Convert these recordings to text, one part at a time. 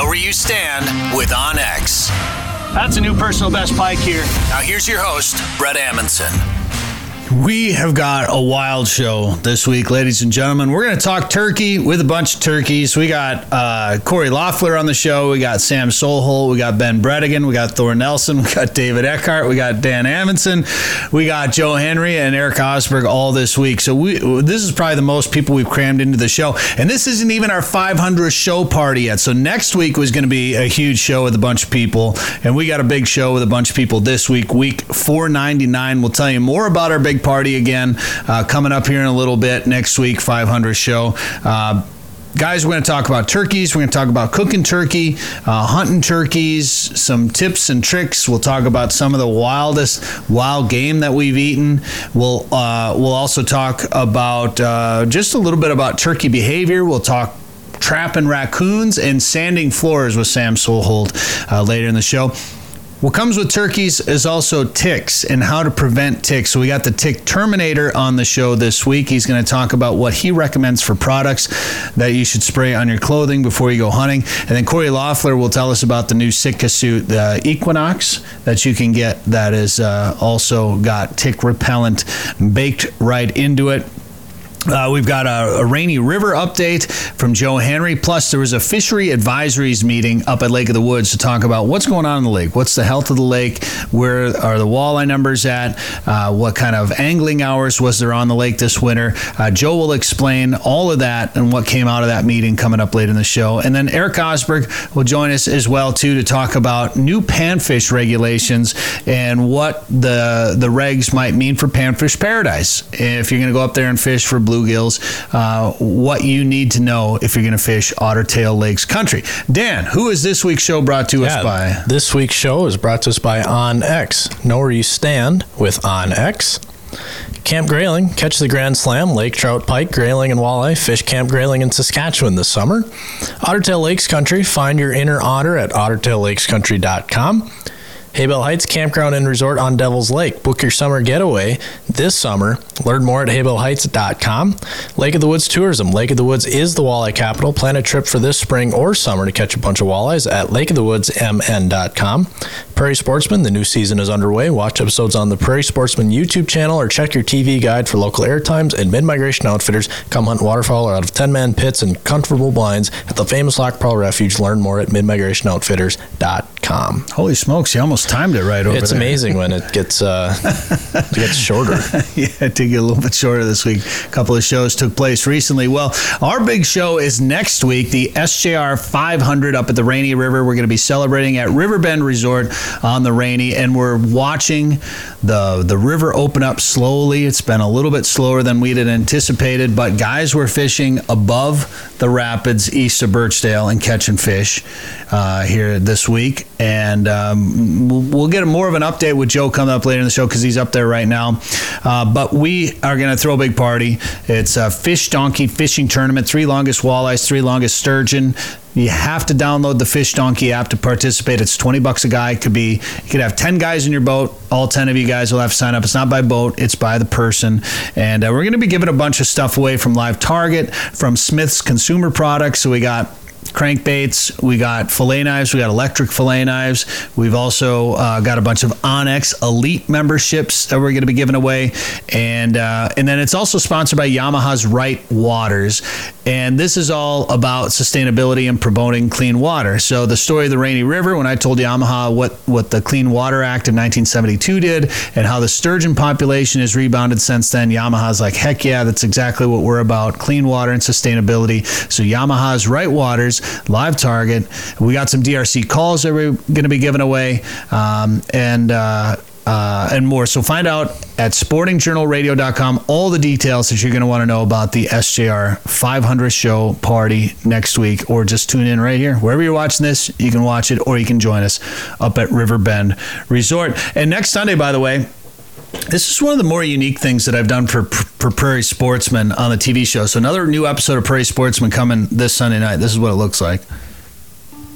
Know where you stand with OnX. That's a new personal best bike here. Now here's your host, Brett Amundson. We have got a wild show this week, ladies and gentlemen. We're going to talk turkey with a bunch of turkeys. We got uh, Corey Loeffler on the show. We got Sam Solholt. We got Ben Bredigan. We got Thor Nelson. We got David Eckhart. We got Dan Amundson. We got Joe Henry and Eric Osberg all this week. So we this is probably the most people we've crammed into the show. And this isn't even our 500th show party yet. So next week was going to be a huge show with a bunch of people. And we got a big show with a bunch of people this week, week 499. We'll tell you more about our big party again uh, coming up here in a little bit next week, 500 show. Uh, Guys, we're going to talk about turkeys. We're going to talk about cooking turkey, uh, hunting turkeys, some tips and tricks. We'll talk about some of the wildest wild game that we've eaten. We'll uh, we'll also talk about uh, just a little bit about turkey behavior. We'll talk trapping raccoons and sanding floors with Sam Solholt uh, later in the show. What comes with turkeys is also ticks and how to prevent ticks. So we got the tick terminator on the show this week. He's going to talk about what he recommends for products that you should spray on your clothing before you go hunting. And then Corey Loeffler will tell us about the new Sitka suit, the Equinox, that you can get that is uh, also got tick repellent baked right into it. Uh, we've got a, a, Rainy River update from Joe Henry. Plus, there was a fishery advisories meeting up at Lake of the Woods to talk about what's going on in the lake. What's the health of the lake? Where are the walleye numbers at? Uh, what kind of angling hours was there on the lake this winter? Uh, Joe will explain all of that and what came out of that meeting coming up late in the show. And then Eric Osberg will join us as well too to talk about new panfish regulations and what the the regs might mean for panfish paradise. If you're going to go up there and fish for bluegills, uh, what you need to know if you're going to fish Otter Tail Lakes country. Dan, who is this week's show brought to yeah, us by? This week's show is brought to us by OnX. Know where you stand with OnX. Camp Grayling, catch the Grand Slam, lake trout, pike, grayling, and walleye. Fish Camp Grayling in Saskatchewan this summer. Ottertail Lakes Country, find your inner otter at ottertaillakescountry.com. Haybell Heights Campground and Resort on Devil's Lake. Book your summer getaway this summer. Learn more at haybellheights.com. Lake of the Woods Tourism. Lake of the Woods is the walleye capital. Plan a trip for this spring or summer to catch a bunch of walleyes at lakeofthewoodsmn.com. Prairie Sportsman, the new season is underway. Watch episodes on the Prairie Sportsman YouTube channel or check your TV guide for local air times and mid-migration outfitters. Come hunt waterfowl out of 10-man pits and comfortable blinds at the famous Lac qui Parle Refuge. Learn more at midmigrationoutfitters.com. Holy smokes, you almost timed it right over It's there. amazing when it gets uh, it gets shorter. yeah, it did get a little bit shorter this week. A couple of shows took place recently. Well, our big show is next week, the SJR 500 up at the Rainy River. We're going to be celebrating at Riverbend Resort on the Rainy, and we're watching the the river open up slowly. It's been a little bit slower than we'd had anticipated, but guys were fishing above the rapids east of Birchdale and catching fish uh, here this week. And um, we'll, get more of an update with Joe coming up later in the show because he's up there right now. Uh, but we are going to throw a big party. It's a fish donkey fishing tournament. Three longest walleyes, three longest sturgeon. You have to download the Fish Donkey app to participate. It's 20 bucks a guy. It could be you could have 10 guys in your boat. All 10 of you guys will have to sign up. It's not by boat, it's by the person. And uh, we're going to be giving a bunch of stuff away from Live Target, from Smith's Consumer Products. So we got crankbaits. We got fillet knives. We got electric fillet knives. We've also uh, got a bunch of OnX Elite memberships that we're going to be giving away, and uh, and then it's also sponsored by Yamaha's Right Waters, and this is all about sustainability and promoting clean water. So the story of the Rainy River, when I told Yamaha what what the Clean Water Act of 1972 did and how the sturgeon population has rebounded since then, Yamaha's like, heck yeah, that's exactly what we're about: clean water and sustainability. So Yamaha's Right Waters live target. We got some DRC calls that we're going to be giving away, um, and. Uh, uh, and more. So find out at sportingjournalradio.com all the details that you're going to want to know about the SJR 500 show party next week, or just tune in right here. Wherever you're watching this, you can watch it, or you can join us up at Riverbend Resort. And next Sunday, by the way, this is one of the more unique things that I've done for, for Prairie Sportsman on the TV show. So another new episode of Prairie Sportsman coming this Sunday night. This is what it looks like.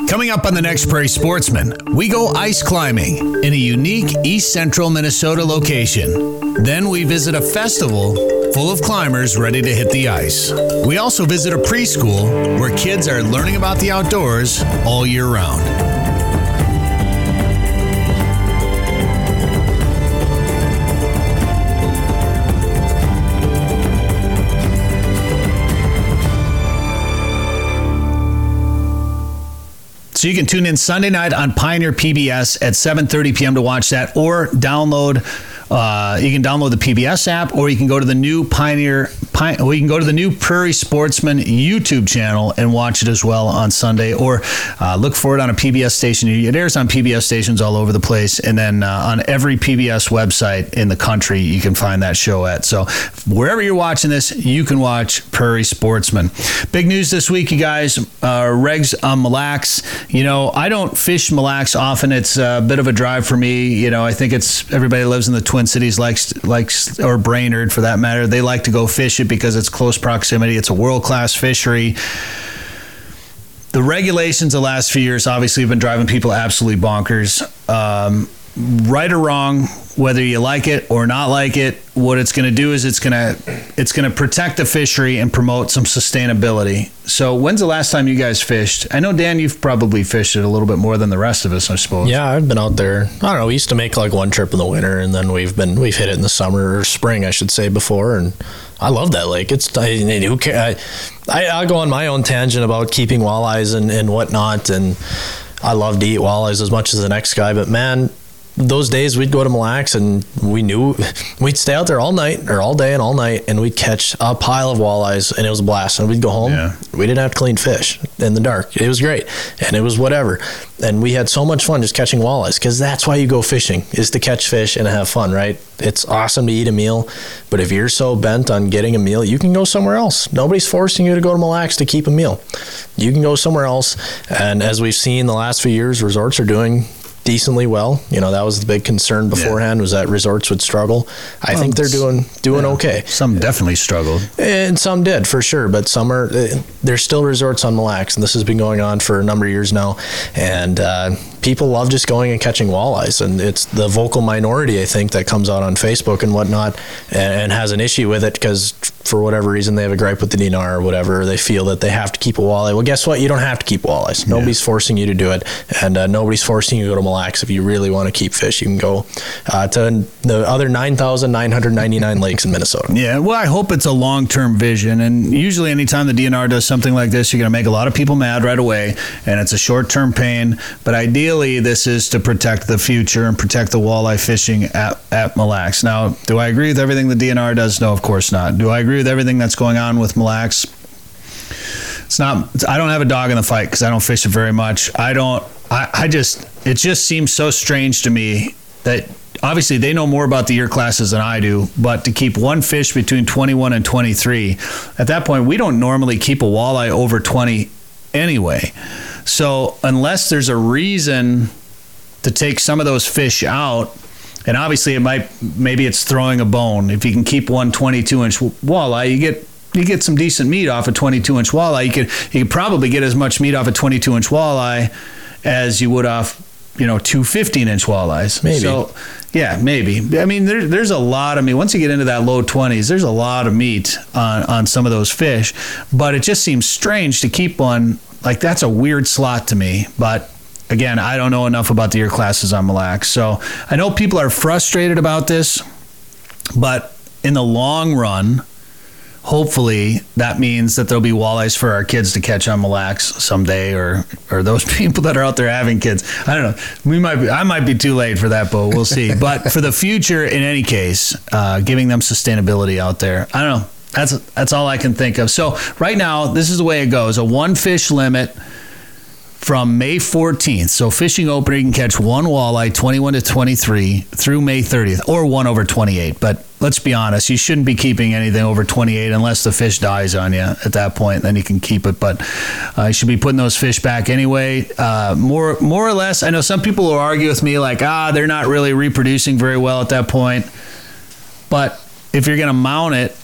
Coming up on the next Prairie Sportsman, we go ice climbing in a unique east central Minnesota location. Then we visit a festival full of climbers ready to hit the ice. We also visit a preschool where kids are learning about the outdoors all year round. So you can tune in Sunday night on Pioneer PBS at 7:30 p.m. to watch that, or download. Uh, you can download the PBS app, or you can go to the new Pioneer. Pi- or you can go to the new Prairie Sportsman YouTube channel and watch it as well on Sunday, or uh, look for it on a PBS station. It airs on PBS stations all over the place, and then uh, on every PBS website in the country, you can find that show at. So wherever you're watching this, you can watch Prairie Sportsman. Big news this week, you guys. Uh, regs on Mille Lacs. You know, I don't fish Mille Lacs often. It's a bit of a drive for me. You know, I think it's everybody lives in the Twin Cities likes likes or Brainerd for that matter. They like to go fish it because it's close proximity. It's a world class fishery. The regulations the last few years obviously have been driving people absolutely bonkers. Um, right or wrong, whether you like it or not like it, what it's going to do is it's going to it's going to protect the fishery and promote some sustainability. So, when's the last time you guys fished? I know Dan, you've probably fished it a little bit more than the rest of us, I suppose. Yeah, I've been out there. I don't know. We used to make like one trip in the winter, and then we've been we've hit it in the summer or spring, I should say, before. And I love that lake. It's I, who care? I, I'll go on my own tangent about keeping walleyes and and whatnot, and I love to eat walleyes as much as the next guy. But man, those days we'd go to Mille Lacs and we knew we'd stay out there all night or all day and all night and we'd catch a pile of walleyes and it was a blast. And we'd go home. Yeah. we didn't have to clean fish in the dark. It was great. And it was whatever. And we had so much fun just catching walleyes because that's why you go fishing is to catch fish and have fun right? It's awesome to eat a meal but if you're so bent on getting a meal you can go somewhere else. Nobody's forcing you to go to Mille Lacs to keep a meal. You can go somewhere else. And as we've seen the last few years resorts are doing decently well. You know, that was the big concern beforehand was that resorts would struggle. I think they're doing doing okay. Some definitely struggled. And some did for sure, but some are. uh, There's still resorts on Mille Lacs, and this has been going on for a number of years now. And uh, people love just going and catching walleyes, and it's the vocal minority, I think, that comes out on Facebook and whatnot, and, and has an issue with it because for whatever reason they have a gripe with the DNR or whatever. They feel that they have to keep a walleye. Well, guess what? You don't have to keep walleyes. Nobody's forcing you to do it, and uh, nobody's forcing you to go to Mille Lacs if you really want to keep fish. You can go uh, to the other 9,999 lakes in Minnesota. Yeah, well, I hope it's a long term vision. And usually, anytime the DNR does something like this, you're going to make a lot of people mad right away, and it's a short term pain. But ideally, this is to protect the future and protect the walleye fishing at, at Mille Lacs. Now, do I agree with everything the DNR does? No, of course not. Do I agree with everything that's going on with Mille Lacs? It's not. I don't have a dog in the fight because I don't fish it very much. I don't. I, I just. It just seems so strange to me that obviously they know more about the year classes than I do. But to keep one fish between 21 and 23, at that point we don't normally keep a walleye over 20 anyway. So unless there's a reason to take some of those fish out. And obviously, it might maybe it's throwing a bone. If you can keep one 22 inch walleye, you get you get some decent meat off a 22 inch walleye. You could you could probably get as much meat off a 22 inch walleye as you would off you know two 15 inch walleyes. Maybe. So yeah, maybe. I mean, there, there's a lot of meat. Once you get into that low 20s, there's a lot of meat on on some of those fish. But it just seems strange to keep one like that's a weird slot to me. But again, I don't know enough about the year classes on Mille Lacs. So I know people are frustrated about this, but in the long run, hopefully that means that there'll be walleyes for our kids to catch on Mille Lacs someday, or or those people that are out there having kids. I don't know. We might be. I might be too late for that, but we'll see. but for the future, in any case, uh, giving them sustainability out there. I don't know. That's that's all I can think of. So right now, this is the way it goes: a one fish limit from May 14th. So fishing opener, you can catch one walleye, 21 to 23, through May 30th, or one over 28. But let's be honest, you shouldn't be keeping anything over 28 unless the fish dies on you at that point. Then you can keep it. But uh, you should be putting those fish back anyway. Uh, more, more or less, I know some people will argue with me like, ah, they're not really reproducing very well at that point. But if you're going to mount it,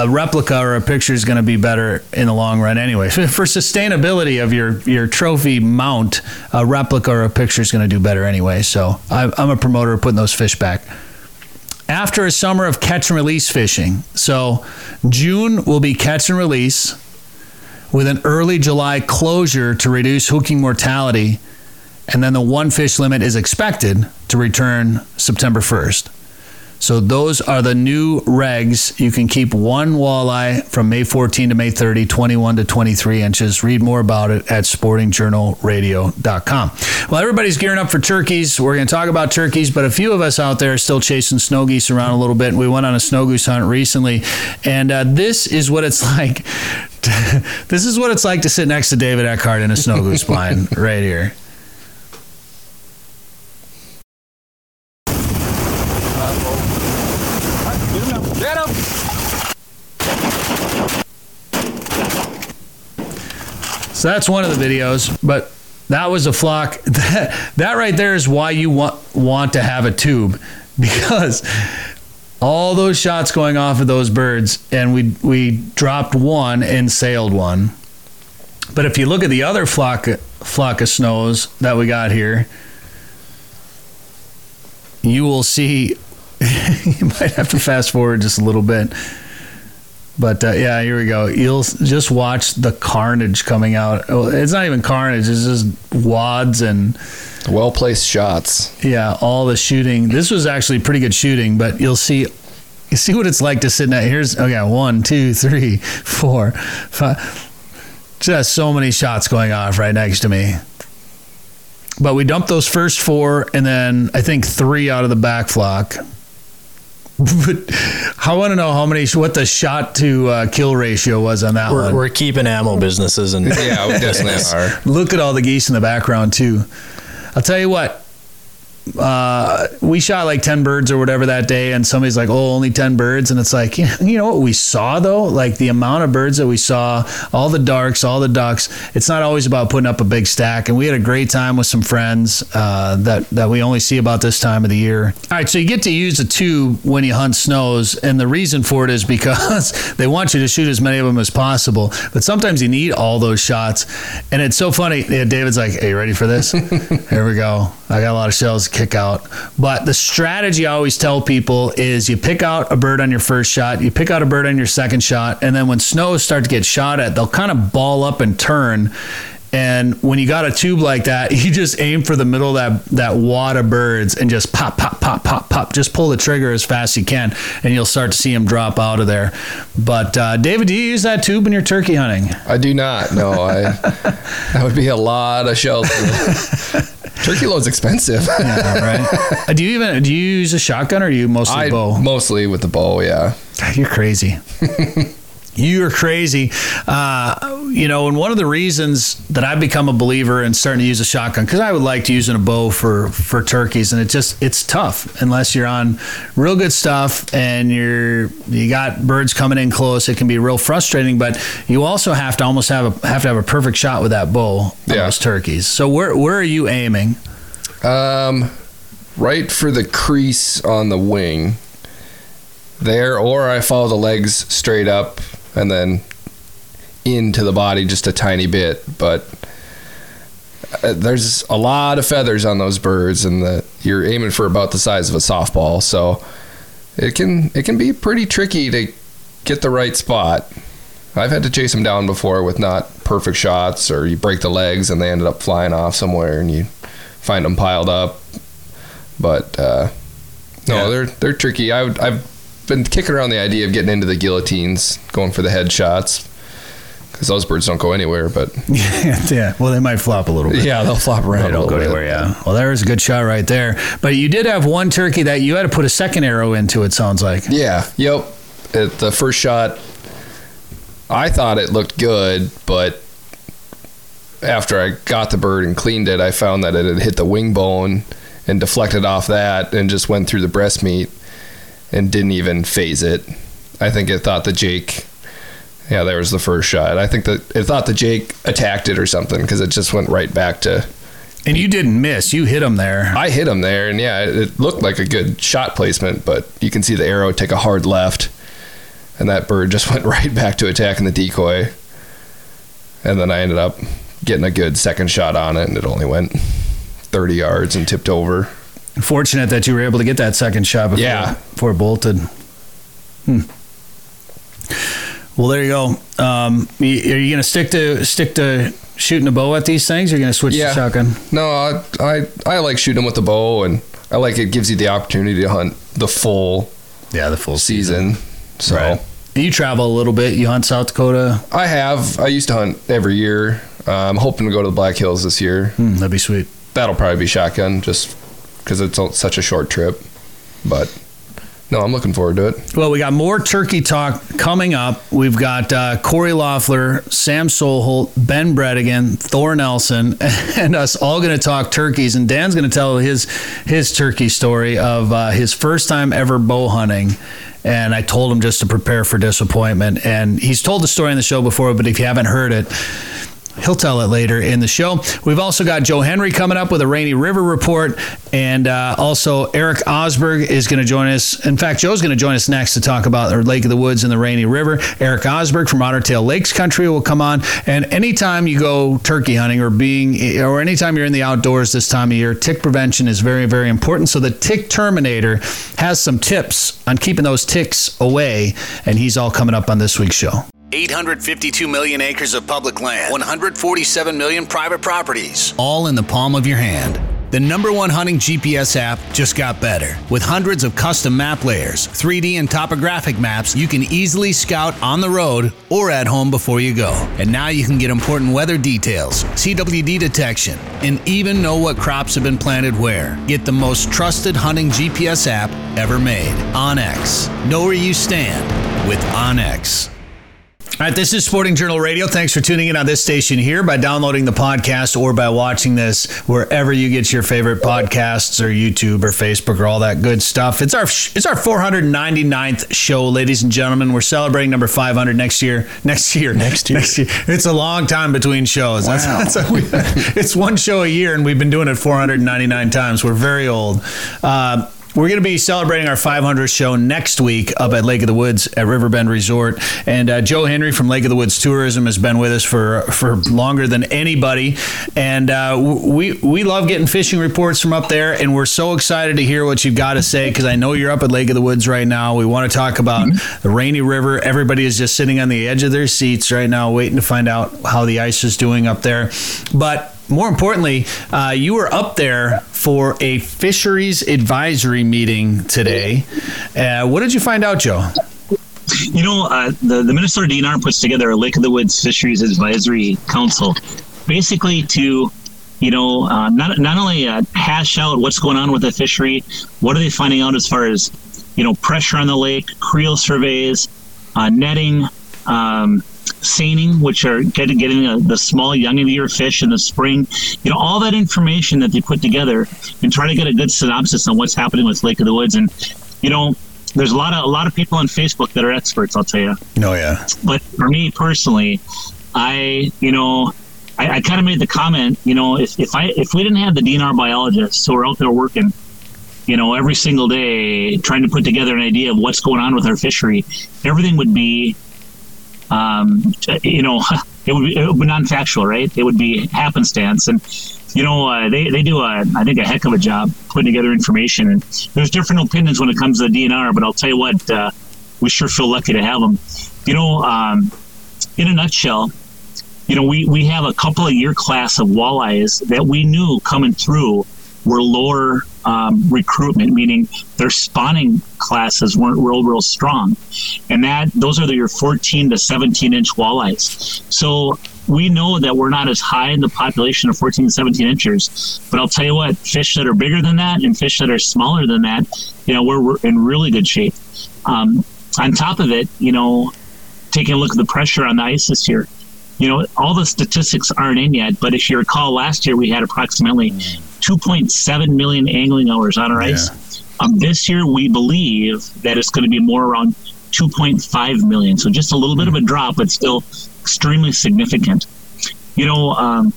a replica or a picture is going to be better in the long run anyway. For sustainability of your your trophy mount, a replica or a picture is going to do better anyway. So I, I'm a promoter of putting those fish back. after a summer of catch and release fishing. So June will be catch and release with an early July closure to reduce hooking mortality. And then the one fish limit is expected to return September 1st. So those are the new regs. You can keep one walleye from May 14 to May 30, 21 to 23 inches. Read more about it at sportingjournalradio.com. Well, everybody's gearing up for turkeys. We're going to talk about turkeys, but a few of us out there are still chasing snow geese around a little bit. We went on a snow goose hunt recently, and uh, this is what it's like. this is what it's like to sit next to David Eckhart in a snow goose blind right here. So that's one of the videos, but that was a flock. That, that right there is why you want want to have a tube because all those shots going off of those birds and we we dropped one and sailed one. But if you look at the other flock flock of snows that we got here, you will see you might have to fast forward just a little bit. But uh, yeah, here we go. You'll just watch the carnage coming out. Oh, It's not even carnage; it's just wads and Well placed shots. yeah, all the shooting. This was actually pretty good shooting, but you'll see. You see what it's like to sit in that. Here's okay, one, two, three, four, five. Just so many shots going off right next to me. But we dumped those first four, and then I think three out of the back flock. But I want to know how many, what the shot to uh, kill ratio was on that We're, one. we're keeping ammo businesses and Yeah, we definitely are. Look at all the geese in the background too. I'll tell you what. Uh, we shot like 10 birds or whatever that day and somebody's like oh only 10 birds and it's like you know what we saw though? Like the amount of birds that we saw all the darks all the ducks. It's not always about putting up a big stack and we had a great time with some friends uh, that that we only see about this time of the year. All right so you get to use a tube when you hunt snows and the reason for it is because they want you to shoot as many of them as possible but sometimes you need all those shots and it's so funny. Yeah, david's like hey you ready for this? Here we go i got a lot of shells to kick out. But the strategy i always tell people is you pick out a bird on your first shot you pick out a bird on your second shot and then when snows start to get shot at they'll kind of ball up and turn and when you got a tube like that, you just aim for the middle of that, that wad of birds and just pop, pop, pop, pop, pop. Just pull the trigger as fast as you can, and you'll start to see them drop out of there. But uh, David, do you use that tube in your turkey hunting? I do not. No, I. that would be a lot of shells. Turkey load's expensive. Yeah, right. Do you even do you use a shotgun or you mostly I bow? mostly with the bow. Yeah. You're crazy. You're crazy. Uh, you know, and one of the reasons that I've become a believer in starting to use a shotgun, because I would like to use a bow for for turkeys, and it just it's tough unless you're on real good stuff and you're you got birds coming in close. It can be real frustrating, but you also have to almost have a have to have a perfect shot with that bow on Yeah. those turkeys. So where where are you aiming? Um, right for the crease on the wing. There, or I follow the legs straight up and then into the body just a tiny bit. But uh, there's a lot of feathers on those birds, and the, you're aiming for about the size of a softball. So it can it can be pretty tricky to get the right spot. I've had to chase them down before with not perfect shots, or you break the legs and they ended up flying off somewhere, and you find them piled up. But uh, no, Yeah. they're they're tricky. I would, I've been kicking around the idea of getting into the guillotines, going for the headshots, because those birds don't go anywhere. But yeah, well, they might flop a little bit. yeah, they'll flop around. They don't go bit. anywhere, yeah. Well, there's a good shot right there. But you did have one turkey that you had to put a second arrow into, it sounds like. Yeah. Yep. At the first shot, I thought it looked good, but after I got the bird and cleaned it, I found that it had hit the wing bone and deflected off that and just went through the breast meat and didn't even faze it. I think it thought that Jake. Yeah, there was the first shot. I think that it thought that Jake attacked it or something because it just went right back to. And you didn't miss. You hit him there. I hit him there, and yeah, it, looked like a good shot placement, but you can see the arrow take a hard left, and that bird just went right back to attacking the decoy. And then I ended up getting a good second shot on it, and it only went 30 yards and tipped over. Fortunate that you were able to get that second shot before, Yeah. before it bolted. Hmm. Well, there you go. Um, are you going to stick to stick to shooting a bow at these things? Or are you going to switch Yeah. to shotgun? No, I, I I like shooting them with the bow, and I like it gives you the opportunity to hunt the full Yeah, the full season. So Right. You travel a little bit. You hunt South Dakota. I have. I used to hunt every year. Uh, I'm hoping to go to the Black Hills this year. Hmm, that'd be sweet. That'll probably be shotgun, just because it's such a short trip. But no, I'm looking forward to it. Well, we got more turkey talk coming up. We've got uh, Corey Loeffler, Sam Solholt, Ben Bredigan, Thor Nelson, and us all going to talk turkeys. And Dan's going to tell his his turkey story of uh, his first time ever bow hunting. And I told him just to prepare for disappointment. And he's told the story on the show before, but if you haven't heard it, He'll tell it later in the show. We've also got Joe Henry coming up with a Rainy River report, and uh, also Eric Osberg is going to join us. In fact, Joe's going to join us next to talk about our Lake of the Woods and the Rainy River. Eric Osberg from Otter Tail Lakes Country will come on. And anytime you go turkey hunting or being, or anytime you're in the outdoors this time of year, tick prevention is very, very important. So the Tick Terminator has some tips on keeping those ticks away, and he's all coming up on this week's show. 852 million acres of public land, 147 million private properties, all in the palm of your hand. The number one hunting GPS app just got better. With hundreds of custom map layers, 3D and topographic maps, you can easily scout on the road or at home before you go. And now you can get important weather details, CWD detection, and even know what crops have been planted where. Get the most trusted hunting GPS app ever made. OnX. Know where you stand with OnX. All right, this is Sporting Journal Radio. Thanks for tuning in on this station here by downloading the podcast or by watching this wherever you get your favorite podcasts or YouTube or Facebook or all that good stuff. It's our it's our 499th show, ladies and gentlemen. We're celebrating number 500 next year. Next year. Next year. Next year. It's a long time between shows. That's, that's a, we, it's one show a year, and we've been doing it 499 times. We're very old. Uh, we're going to be celebrating our 500th show next week up at Lake of the Woods at Riverbend Resort. And uh, Joe Henry from Lake of the Woods Tourism has been with us for for longer than anybody. And uh, we we love getting fishing reports from up there. And we're so excited to hear what you've got to say because I know you're up at Lake of the Woods right now. We want to talk about the Rainy River. Everybody is just sitting on the edge of their seats right now, waiting to find out how the ice is doing up there. But more importantly, uh, you were up there for a fisheries advisory meeting today. Uh, what did you find out, Joe? You know, uh, the, the Minnesota DNR puts together a Lake of the Woods Fisheries Advisory Council, basically to, you know, uh, not, not only uh, hash out what's going on with the fishery, what are they finding out as far as, you know, pressure on the lake, creel surveys, uh, netting, um, seining, which are getting, getting uh the small young of the year fish in the spring, you know, all that information that they put together and try to get a good synopsis on what's happening with Lake of the Woods. And, you know, there's a lot of a lot of people on Facebook that are experts. I'll tell you. Oh yeah, But for me personally, I you know I, I kind of made the comment. You know, if, if I if we didn't have the DNR biologists who are out there working, you know, every single day trying to put together an idea of what's going on with our fishery, everything would be, um, you know, it would be, it would be non-factual, right? It would be happenstance and you know, uh, they, they do, a, I think, a heck of a job putting together information. And there's different opinions when it comes to the DNR, but I'll tell you what, uh, we sure feel lucky to have them. You know, um, in a nutshell, you know, we, we have a couple of year class of walleyes that we knew coming through were lower um, recruitment, meaning their spawning classes weren't real, real strong. And that those are your 14 to 17 inch walleyes. So we know that we're not as high in the population of 14 to 17 inches, but I'll tell you what, fish that are bigger than that and fish that are smaller than that, you know, we're, we're in really good shape. Um, on top of it, you know, taking a look at the pressure on the ice this year, you know, all the statistics aren't in yet, but if you recall, last year we had approximately 2.7 million angling hours on our ice. Um, this year, we believe that it's going to be more around 2.5 million. So just a little bit of a drop, but still extremely significant. You know, um,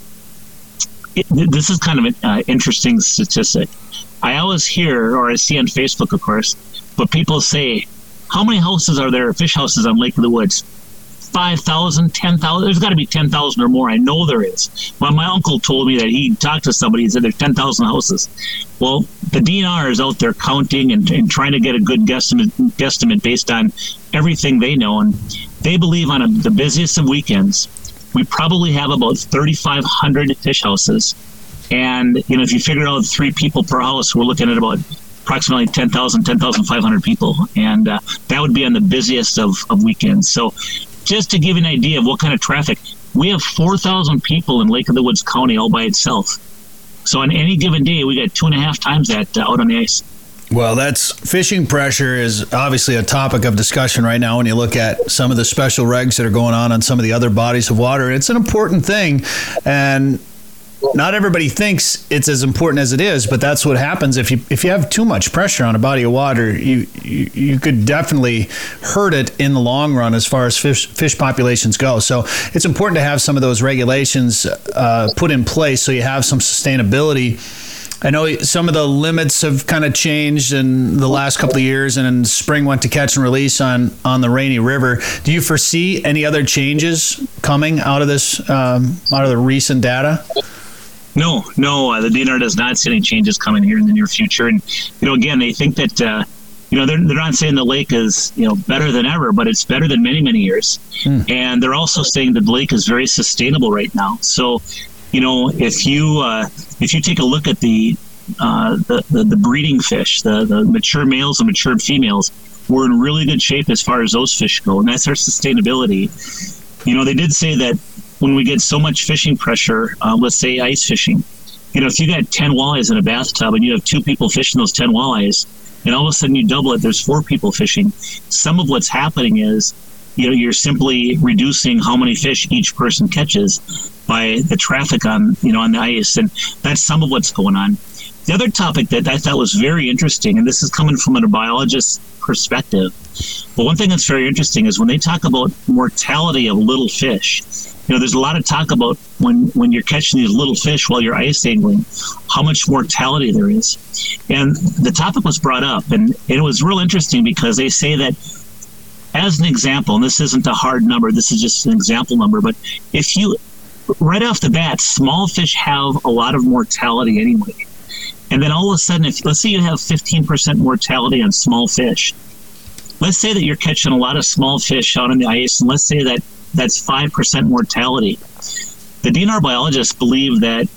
it, this is kind of an uh, interesting statistic. I always hear, or I see on Facebook, of course, but people say, how many houses are there, fish houses on Lake of the Woods? 5,000, 10,000. There's got to be 10,000 or more. I know there is. Well, my uncle told me that he talked to somebody and said there's 10,000 houses. Well, the DNR is out there counting and, and trying to get a good guesstimate, guesstimate based on everything they know. And they believe on a, the busiest of weekends, we probably have about 3,500 fish houses. And, you know, if you figure out three people per house, we're looking at about approximately 10,000, 10,500 people. And uh, that would be on the busiest of, of weekends. So just to give you an idea of what kind of traffic, we have 4,000 people in Lake of the Woods County all by itself. So on any given day, we got two and a half times that uh, out on the ice. Well, that's fishing pressure is obviously a topic of discussion right now when you look at some of the special regs that are going on on some of the other bodies of water. It's an important thing. And not everybody thinks it's as important as it is, but that's what happens if you if you have too much pressure on a body of water. You you, you could definitely hurt it in the long run as far as fish fish populations go. So it's important to have some of those regulations uh, put in place so you have some sustainability. I know some of the limits have kind of changed in the last couple of years, and in spring went to catch and release on on the Rainy River. Do you foresee any other changes coming out of this um, out of the recent data? No, no, uh, the DNR does not see any changes coming here in the near future. And, you know, again, they think that, uh, you know, they're, they're not saying the lake is, you know, better than ever, but it's better than many, many years. Hmm. And they're also saying that the lake is very sustainable right now. So, you know, if you uh, if you take a look at the, uh, the, the, the breeding fish, the, the mature males and mature females, we're in really good shape as far as those fish go. And that's our sustainability. You know, they did say that when we get so much fishing pressure, uh, let's say ice fishing, you know, if you got 10 walleyes in a bathtub and you have two people fishing those 10 walleyes, and all of a sudden you double it, there's four people fishing. Some of what's happening is, you know, you're simply reducing how many fish each person catches by the traffic on, you know, on the ice. And that's some of what's going on. The other topic that I thought was very interesting, and this is coming from a biologist's perspective, but one thing that's very interesting is when they talk about mortality of little fish, you know, there's a lot of talk about when when you're catching these little fish while you're ice angling, how much mortality there is. And the topic was brought up, and it was real interesting because they say that, as an example, and this isn't a hard number, this is just an example number, but if you right off the bat, small fish have a lot of mortality anyway. And then all of a sudden, if let's say you have 15% mortality on small fish, let's say that you're catching a lot of small fish out on the ice, and let's say that that's 5% mortality. The DNR biologists believe that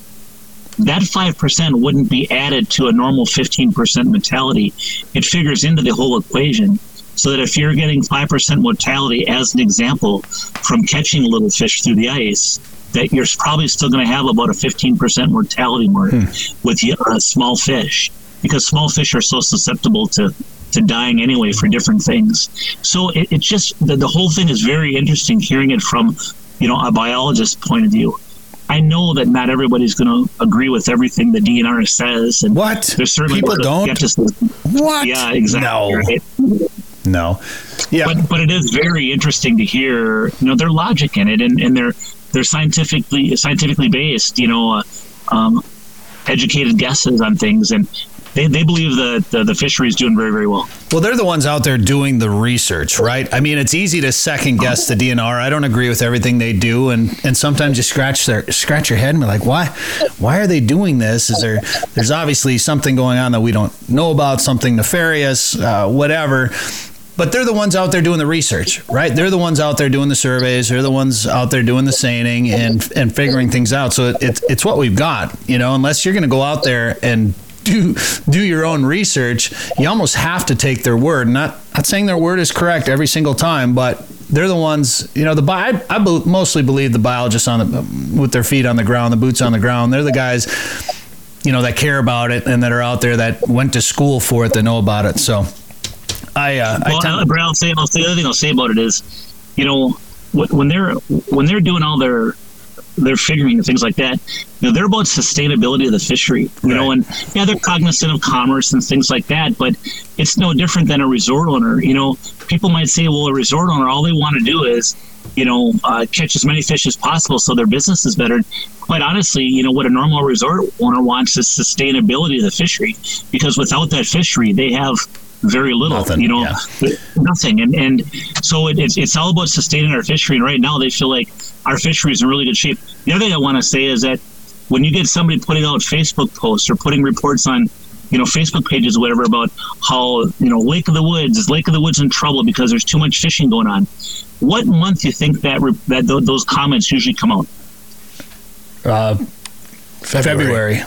that 5% wouldn't be added to a normal 15% mortality. It figures into the whole equation. So that if you're getting 5% mortality, as an example, from catching little fish through the ice, that you're probably still going to have about a 15% mortality mark hmm. with uh, small fish because small fish are so susceptible to to dying anyway for different things. So it, it just the, the whole thing is very interesting hearing it from you know a biologist's point of view. I know that not everybody's going to agree with everything the DNR says, and what there's certainly people don't. What? Yeah, exactly. No. Right? No. Yeah. But but it is very interesting to hear you know their logic in it, and, and they're they're scientifically scientifically based. You know. Uh, um, educated guesses on things and they, they believe that the, the fishery is doing very, very well. Well, they're the ones out there doing the research, right? I mean, it's easy to second guess the DNR. I don't agree with everything they do, and, and sometimes you scratch their scratch your head and be like, why why are they doing this? Is there there's obviously something going on that we don't know about, something nefarious, uh, whatever but they're the ones out there doing the research, right? They're the ones out there doing the surveys. They're the ones out there doing the seining and and figuring things out. So it, it's it's what we've got, you know. Unless you're going to go out there and do do your own research, you almost have to take their word. Not not saying their word is correct every single time, but they're the ones. You know, the I, I mostly believe the biologists on the with their feet on the ground, the boots on the ground. They're the guys, you know, that care about it and that are out there that went to school for it, that know about it. So, I, uh, well, I I'll say, I'll say the other thing I'll say about it is, you know, when they're when they're doing all their they're figuring things like that. You know, they're about sustainability of the fishery. You right. know, and yeah, they're cognizant of commerce and things like that, but it's no different than a resort owner. You know, people might say, well, a resort owner, all they want to do is, you know, uh, catch as many fish as possible so their business is better. Quite honestly, you know, what a normal resort owner wants is sustainability of the fishery, because without that fishery, they have very little. Nothing, you know, yeah. nothing. And and so it, it's it's all about sustaining our fishery. And right now, they feel like our fishery is in really good shape. The other thing I want to say is that when you get somebody putting out Facebook posts or putting reports on you know Facebook pages or whatever about how you know Lake of the Woods is Lake of the Woods in trouble because there's too much fishing going on. What month do you think that re- that th- those comments usually come out? Uh, February.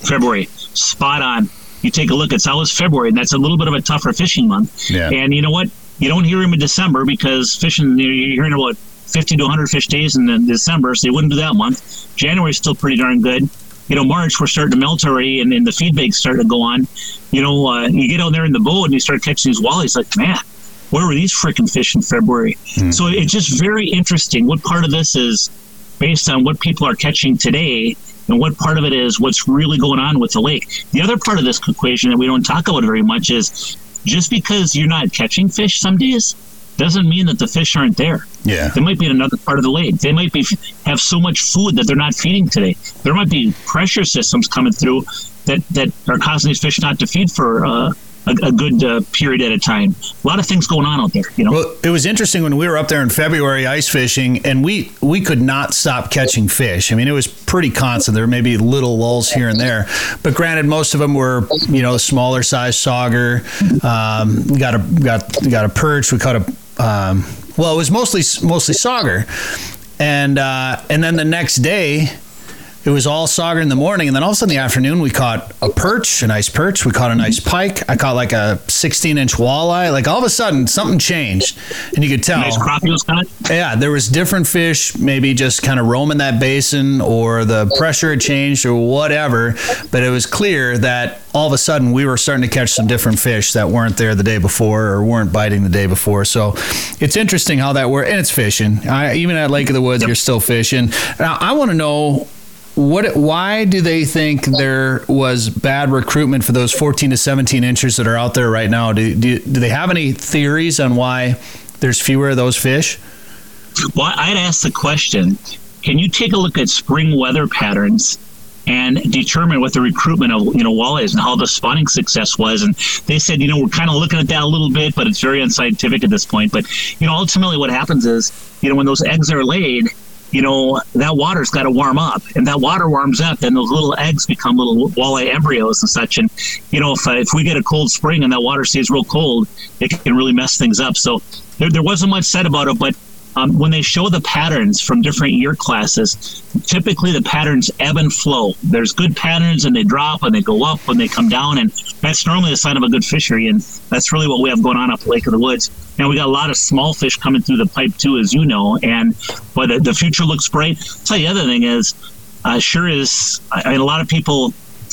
February. Spot on. You take a look, it's always February, and that's a little bit of a tougher fishing month. Yeah. And you know what? You don't hear them in December because fishing, you're hearing about 50 to 100 fish days in December, so you wouldn't do that month. January's still pretty darn good. You know, March, we're starting to melt already, and, and the feed bags starting to go on. You know, uh, you get out there in the boat and you start catching these wallies, like, man, where were these freaking fish in February? So it's just very interesting. What part of this is based on what people are catching today and what part of it is what's really going on with the lake. The other part of this equation that we don't talk about very much is just because you're not catching fish some days doesn't mean that the fish aren't there. Yeah. They might be in another part of the lake. They might be have so much food that they're not feeding today. There might be pressure systems coming through that, that are causing these fish not to feed for uh, a, a good uh, period at a time. A lot of things going on out there, you know. Well, it was interesting when we were up there in February ice fishing, and we we could not stop catching fish. I mean, it was pretty constant. There may be little lulls here and there, but granted, most of them were you know smaller size sauger. Um, got a got got a perch. We caught a um, well, it was mostly mostly sauger, and uh, and then the next day. It was all sauger in the morning, and then all of a sudden in the afternoon, we caught a perch, a nice perch. We caught a nice pike. I caught like a 16 inch walleye. Like all of a sudden, something changed, and you could tell. nice. Yeah, there was different fish, maybe just kind of roaming that basin, or the pressure had changed, or whatever. But it was clear that all of a sudden we were starting to catch some different fish that weren't there the day before or weren't biting the day before. So it's interesting how that works, and it's fishing. I, even at Lake of the Woods, you're still fishing. Now I want to know what why do they think there was bad recruitment for those 14 to 17 inches that are out there right now do, do, do they have any theories on why there's fewer of those fish Well, I'd ask the question: Can you take a look at spring weather patterns and determine what the recruitment of you know walleyes and how the spawning success was? And they said, you know, we're kind of looking at that a little bit, but it's very unscientific at this point. But you know, ultimately, what happens is, you know, when those eggs are laid. You know that water's got to warm up, and that water warms up, then those little eggs become little walleye embryos and such. And you know, if uh, if we get a cold spring and that water stays real cold, it can really mess things up. So there, there wasn't much said about it, but um, when they show the patterns from different year classes, typically the patterns ebb and flow. There's good patterns and they drop and they go up and they come down, and that's normally a sign of a good fishery. And that's really what we have going on up Lake of the Woods. Now we got a lot of small fish coming through the pipe too, as you know, and but uh, the future looks bright. I'll tell you the other thing is, uh, sure is, I, I mean, a lot of people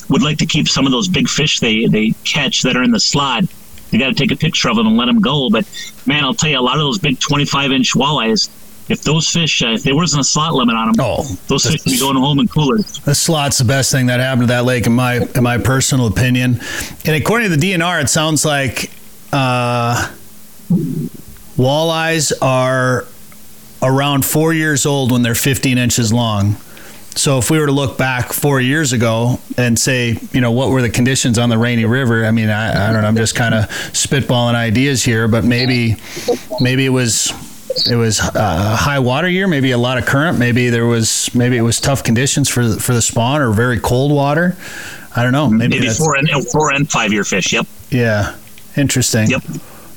would like to keep some of those big fish they they catch that are in the slot you got to take a picture of them and let them go. But man, I'll tell you, a lot of those big 25 inch walleyes, if those fish, uh, if there wasn't a slot limit on them, Oh, those fish would be going home in coolers. The slot's the best thing that happened to that lake, in my in my personal opinion. And according to the DNR, it sounds like uh, walleyes are around four years old when they're 15 inches long. So if we were to look back four years ago and say, you know, what were the conditions on the Rainy River? I mean, I, I don't know. I'm just kind of spitballing ideas here, but maybe maybe it was it was a high water year, maybe a lot of current, maybe there was maybe it was tough conditions for for the spawn or very cold water. I don't know. Maybe, Maybe four and four and five year fish. Yep. yeah, interesting. Yep.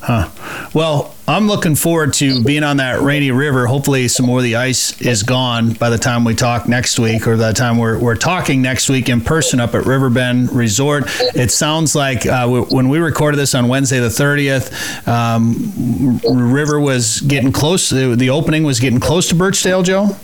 Huh. Well, I'm looking forward to being on that rainy river. Hopefully, some more of the ice is gone by the time we talk next week, or by the time we're, we're talking next week in person up at Riverbend Resort. It sounds like uh, when we recorded this on Wednesday the 30th, um, River was getting close. The opening was getting close to Birchdale, Joe.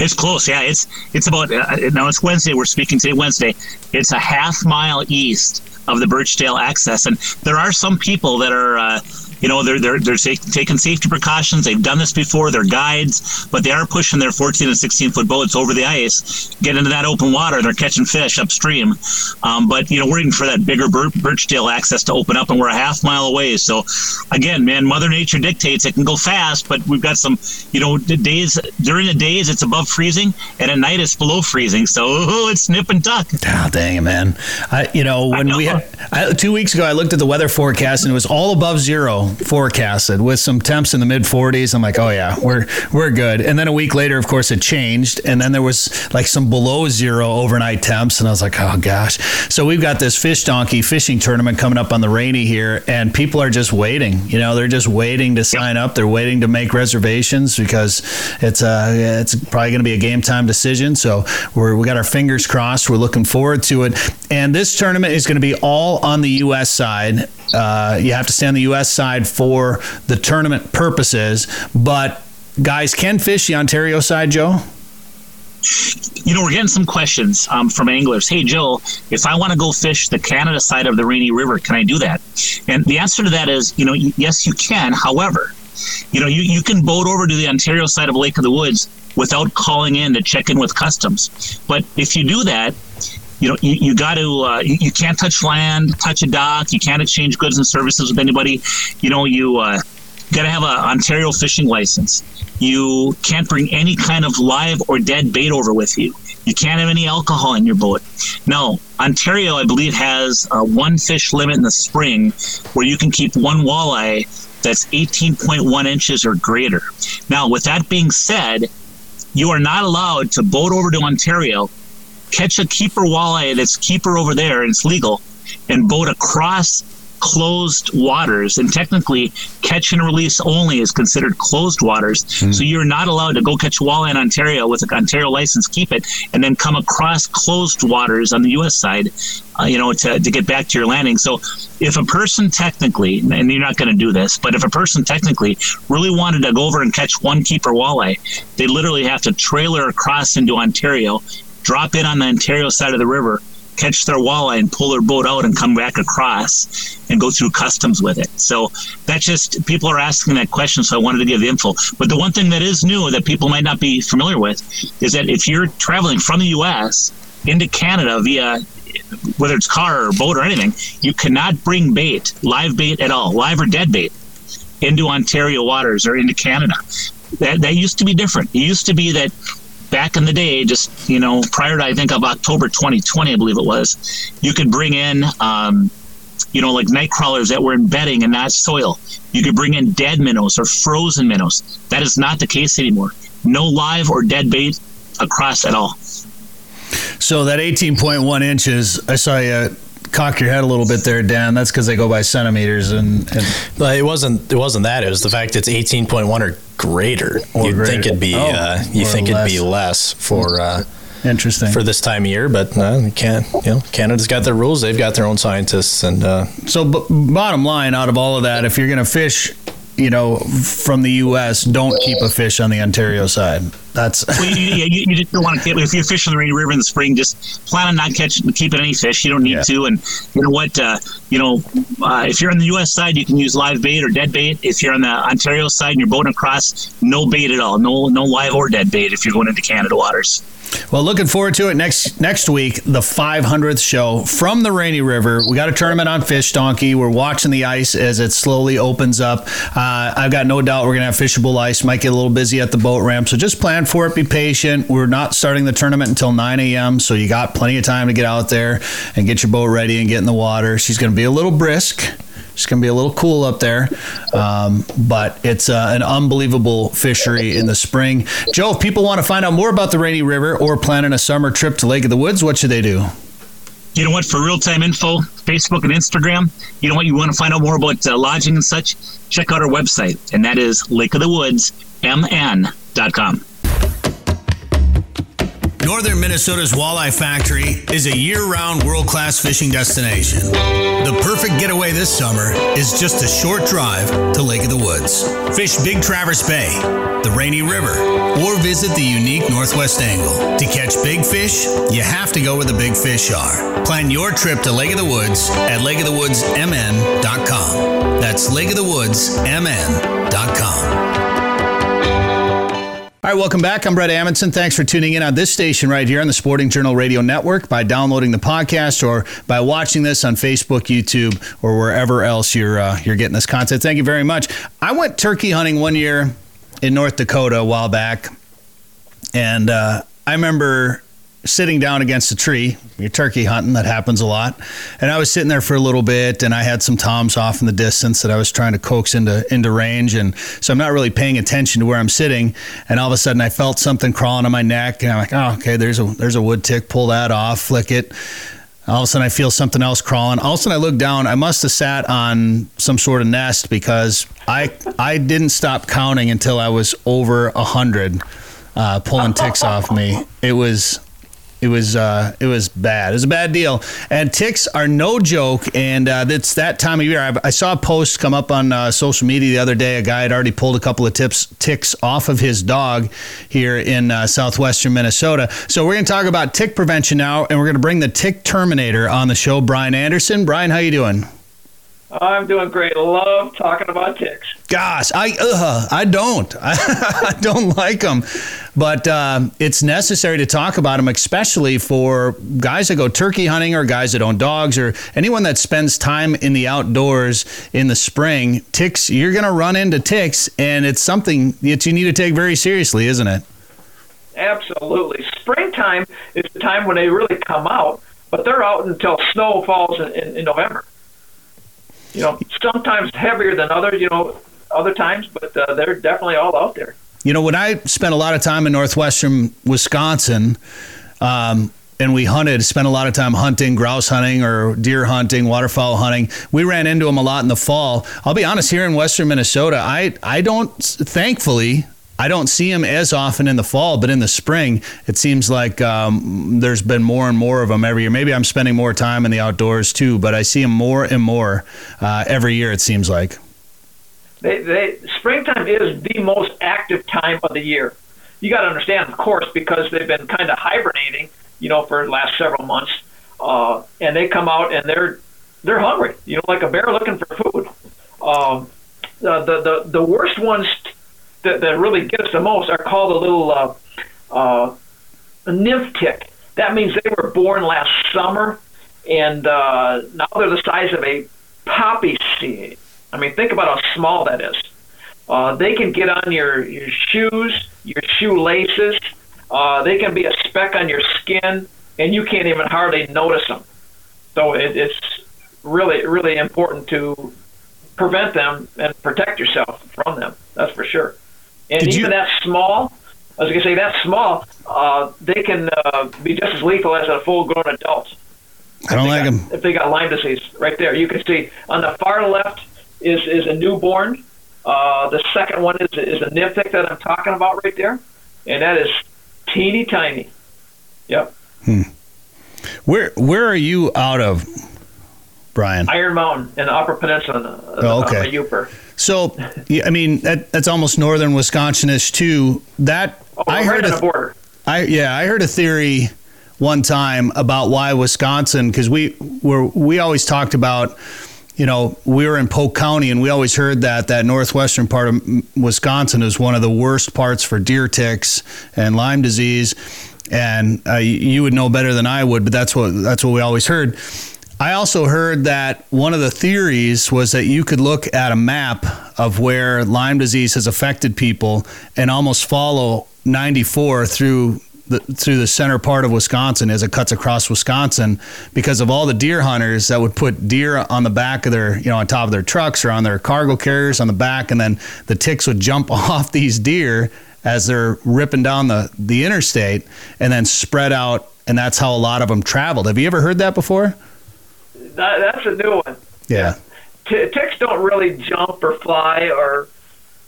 It's close. Yeah. It's it's about uh, now. It's Wednesday. We're speaking today. Wednesday. It's a half mile east of the Birchdale access, and there are some people that are. Uh, You know, they're they're they're take, taking safety precautions. They've done this before. They're guides, but they are pushing their 14 and 16 foot boats over the ice, get into that open water. They're catching fish upstream. Um, but you know, we're waiting for that bigger Bir- Birchdale access to open up, and we're a half mile away. So, again, man, Mother Nature dictates it can go fast, but we've got some, you know, the days during the days it's above freezing, and at night it's below freezing. So oh, it's nip and tuck. Oh, dang it, man. I, you know, when know. we I, two weeks ago, I looked at the weather forecast and it was all above zero forecasted with some temps in the mid 40s. I'm like, oh yeah, we're we're good. And then a week later, of course, it changed, and then there was like some below zero overnight temps, and I was like, oh gosh. So we've got this fish donkey fishing tournament coming up on the rainy here, and people are just waiting. You know, they're just waiting to sign up. They're waiting to make reservations because it's uh it's probably going to be a game time decision. So we're we got our fingers crossed. We're looking forward to it. And this tournament is going to be all on the U.S. side. Uh, you have to stay on the U.S. side for the tournament purposes, but guys can fish the Ontario side, Joe. You know, we're getting some questions um, from anglers. Hey, Joe, if I want to go fish the Canada side of the Rainy River, can I do that? And the answer to that is, you know, yes, you can. However, you know, you, you can boat over to the Ontario side of Lake of the Woods without calling in to check in with customs. But if you do that, you know, you, you got to, uh, you, you can't touch land, touch a dock. You can't exchange goods and services with anybody. You know, you uh, got to have a Ontario fishing license. You can't bring any kind of live or dead bait over with you. You can't have any alcohol in your boat. Now, Ontario, I believe, has a one fish limit in the spring where you can keep one walleye that's 18.1 inches or greater. Now, with that being said, you are not allowed to boat over to Ontario, catch a keeper walleye that's keeper over there, and it's legal, and boat across closed waters. And technically, catch and release only is considered closed waters. So you're not allowed to go catch a walleye in Ontario with an Ontario license, keep it, and then come across closed waters on the U.S. side, uh, you know, to, to get back to your landing. So if a person technically, and you're not going to do this, but if a person technically really wanted to go over and catch one keeper walleye, they literally have to trailer across into Ontario, drop in on the Ontario side of the river, catch their walleye and pull their boat out and come back across and go through customs with it. So that's just people are asking that question, so I wanted to give the info. But the one thing that is new that people might not be familiar with is that if you're traveling from the US into Canada via whether it's car or boat or anything, you cannot bring bait, live bait at all, live or dead bait, into Ontario waters or into Canada. That that used to be different. It used to be that back in the day, just you know, prior to I think of October 2020, I believe it was, you could bring in, um, you know, like night crawlers that were in bedding and not soil. You could bring in dead minnows or frozen minnows. That is not the case anymore. No live or dead bait across at all. So that 18.1 inches, I saw you cock your head a little bit there, Dan. That's because they go by centimeters, and, and But it wasn't. It wasn't that. It was the fact it's 18.1 or greater. Or You'd greater. think it'd be. Oh, uh, you think it'd be less. less for uh, interesting. for this time of year, but uh, you can't. You know, Canada's got their rules. They've got their own scientists, and uh, So, b- bottom line, out of all of that, if you're going to fish, you know, from the U.S., don't keep a fish on the Ontario side. That's well, you, you, you just don't want to keep. If you're fishing the Rainy River in the spring, just plan on not catching, keeping any fish. You don't need Yeah. to. And you know what? Uh, you know, uh, if you're on the U.S. side, you can use live bait or dead bait. If you're on the Ontario side and you're boating across, no bait at all. No, no live or dead bait. If you're going into Canada waters. Well. Looking forward to it next next week. The 500th show from the Rainy River. We got a tournament on Fish Donkey. We're watching the ice as it slowly opens up. Uh, I've got no doubt we're going to have fishable ice. Might get a little busy at the boat ramp, so just plan for it. Be patient. We're not starting the tournament until 9 a.m., so you got plenty of time to get out there and get your boat ready and get in the water. She's going to be a little brisk. It's going to be a little cool up there, um, but it's uh, an unbelievable fishery in the spring. Joe, if people want to find out more about the Rainy River or planning a summer trip to Lake of the Woods, what should they do? You know what? For real time info, Facebook and Instagram. You know what? You want to find out more about uh, lodging and such? Check out our website, and that is lakeofthewoodsmn.com. Northern Minnesota's Walleye Factory is a year round world class fishing destination. The perfect getaway this summer is just a short drive to Lake of the Woods. Fish Big Traverse Bay, the Rainy River, or visit the unique Northwest Angle. To catch big fish, you have to go where the big fish are. Plan your trip to Lake of the Woods at lakeofthewoodsmn.com. That's lakeofthewoodsmn.com. All right, welcome back. I'm Brett Amundson. Thanks for tuning in on this station right here on the Sporting Journal Radio Network by downloading the podcast or by watching this on Facebook, YouTube, or wherever else you're uh, you're getting this content. Thank you very much. I went turkey hunting one year in North Dakota a while back, and uh, I remember sitting down against a tree. You're turkey hunting, that happens a lot. And I was sitting there for a little bit and I had some toms off in the distance that I was trying to coax into into range. And so I'm not really paying attention to where I'm sitting. And all of a sudden I felt something crawling on my neck and I'm like, oh, okay, there's a there's a wood tick, pull that off, flick it. All of a sudden, I feel something else crawling. All of a sudden, I look down. I must have sat on some sort of nest because I I didn't stop counting until I was over a hundred uh, pulling ticks off me. It was it was uh, it was bad. It was a bad deal. And ticks are no joke. And uh, it's that time of year. I, I saw a post come up on uh, social media the other day. A guy had already pulled a couple of tips ticks off of his dog here in uh, southwestern Minnesota. So we're going to talk about tick prevention now, and we're going to bring the tick terminator on the show, Brian Anderson. Brian, how you doing? I'm doing great. Love talking about ticks. Gosh, I uh, I don't. I, I don't like them, but uh, it's necessary to talk about them, especially for guys that go turkey hunting or guys that own dogs or anyone that spends time in the outdoors in the spring. Ticks, you're going to run into ticks, and it's something that you need to take very seriously, isn't it? Absolutely. Springtime is the time when they really come out, but they're out until snow falls in, in, in November you know, sometimes heavier than others, you know, other times, but uh, they're definitely all out there. You know, when I spent a lot of time in northwestern Wisconsin, um, and we hunted, spent a lot of time hunting, grouse hunting or deer hunting, waterfowl hunting. We ran into them a lot in the fall. I'll be honest, here in western Minnesota, I I don't thankfully I don't see them as often in the fall, but in the spring, it seems like um, there's been more and more of them every year. Maybe I'm spending more time in the outdoors too, but I see them more and more uh, every year. It seems like. They, they, springtime is the most active time of the year. You got to understand, of course, because they've been kind of hibernating, you know, for the last several months, uh, and they come out and they're they're hungry, you know, like a bear looking for food. Um, the, the the the worst ones that, that really get us the most are called a little uh, uh, nymph tick. That means they were born last summer, and uh, now they're the size of a poppy seed. I mean, think about how small that is. Uh, they can get on your, your shoes, your shoelaces. Uh, they can be a speck on your skin, and you can't even hardly notice them. So it, it's really, really important to prevent them and protect yourself from them. That's for sure. And Did even you... that small, I was going to say that small, uh, they can uh, be just as lethal as a full-grown adult. I don't like got, them. If they got Lyme disease, right there, you can see on the far left is is a newborn. Uh, the second one is is a nymph tick that I'm talking about right there, and that is teeny tiny. Yep. Hmm. Where where are you out of, Brian? Iron Mountain in the Upper Peninsula. Oh, okay. So, I mean, that, that's almost northern Wisconsinish too. That oh, I heard right a, border. I yeah, I heard a theory one time about why Wisconsin because we were we always talked about you know we were in Polk County and we always heard that that northwestern part of Wisconsin is one of the worst parts for deer ticks and Lyme disease and uh, you would know better than I would but that's what that's what we always heard I also heard that one of the theories was that you could look at a map of where Lyme disease has affected people and almost follow 94 through the, through the center part of Wisconsin as it cuts across Wisconsin because of all the deer hunters that would put deer on the back of their, you know, on top of their trucks or on their cargo carriers on the back, and then the ticks would jump off these deer as they're ripping down the, the interstate and then spread out. And that's how a lot of them traveled. Have you ever heard that before? That, that's a new one. Yeah. T- ticks don't really jump or fly or,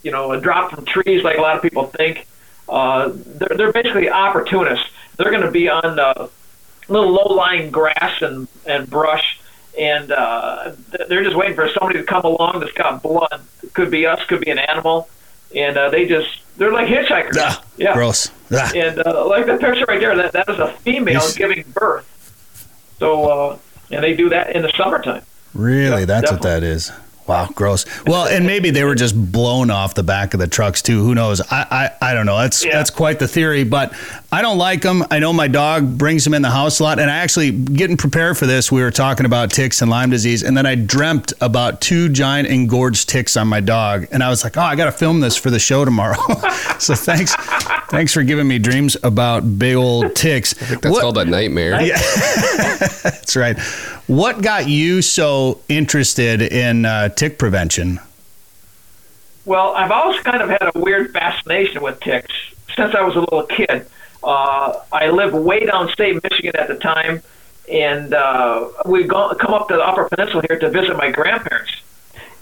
you know, drop from trees like a lot of people think. Uh, they're, they're basically opportunists. They're going to be on the little low-lying grass and, and brush, and uh, they're just waiting for somebody to come along that's got blood. It could be us, could be an animal, and uh, they just they're like hitchhikers. Ah, yeah, gross. Ah. and uh, like the picture right there, that that is a female Yes. giving birth. So, uh, and they do that in the summertime. Really, Yeah, that's what that is. Wow, gross. Well, and maybe they were just blown off the back of the trucks too. Who knows? I I, I don't know. That's Yeah. that's quite the theory, but I don't like them. I know my dog brings them in the house a lot, and I actually getting prepared for this. We were talking about ticks and Lyme disease, and then I dreamt about two giant engorged ticks on my dog, and I was like, oh, I got to film this for the show tomorrow. so thanks, thanks for giving me dreams about big old ticks. That's What- called a nightmare. Yeah, That's right. What got you so interested in uh, tick prevention? Well, I've always kind of had a weird fascination with ticks since I was a little kid. Uh, I lived way downstate Michigan at the time, and uh, we'd go, come up to the Upper Peninsula here to visit my grandparents,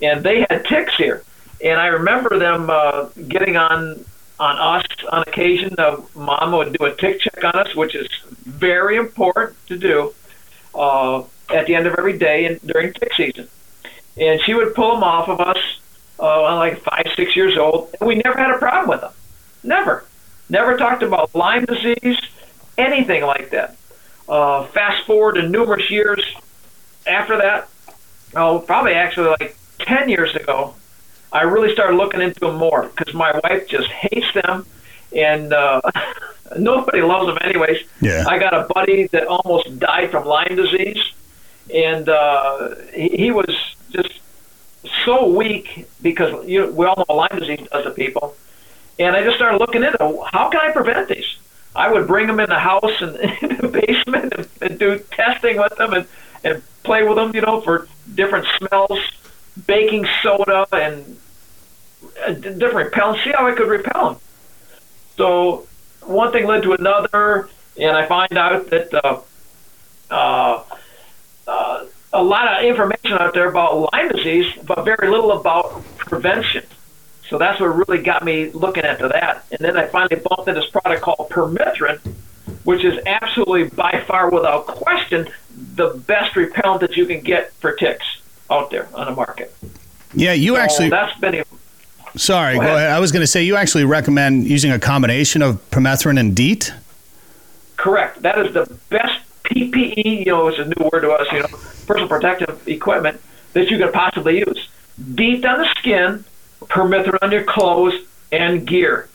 and they had ticks here. And I remember them uh, getting on on us on occasion. Uh, Mom would do a tick check on us, which is very important to do uh, at the end of every day and during tick season. And she would pull them off of us uh, when like five, six years old, and we never had a problem with them. Never. Never talked about Lyme disease, anything like that. Uh, fast forward to numerous years after that, oh, probably actually like 10 years ago, I really started looking into them more because my wife just hates them, and uh, nobody loves them anyways. Yeah. I got a buddy that almost died from Lyme disease, and uh, he, he was just so weak because you know, we all know Lyme disease does to people. And I just started looking into how can I prevent these. I would bring them in the house and in the basement and, and do testing with them and, and play with them, you know, for different smells, baking soda and different repellents. See how I could repel them. So one thing led to another, and I find out that uh, uh, uh, a lot of information out there about Lyme disease, but very little about prevention. So that's what really got me looking into that. And then I finally bumped into this product called Permethrin, which is absolutely by far, without question, the best repellent that you can get for ticks out there on the market. Yeah, you So actually. that's been Sorry, Go go ahead. ahead. I was going to say you actually recommend using a combination of permethrin and DEET. Correct. That is the best PPE, you know, it's a new word to us, you know, personal protective equipment that you could possibly use. DEET on the skin, permethrin on your clothes and gear.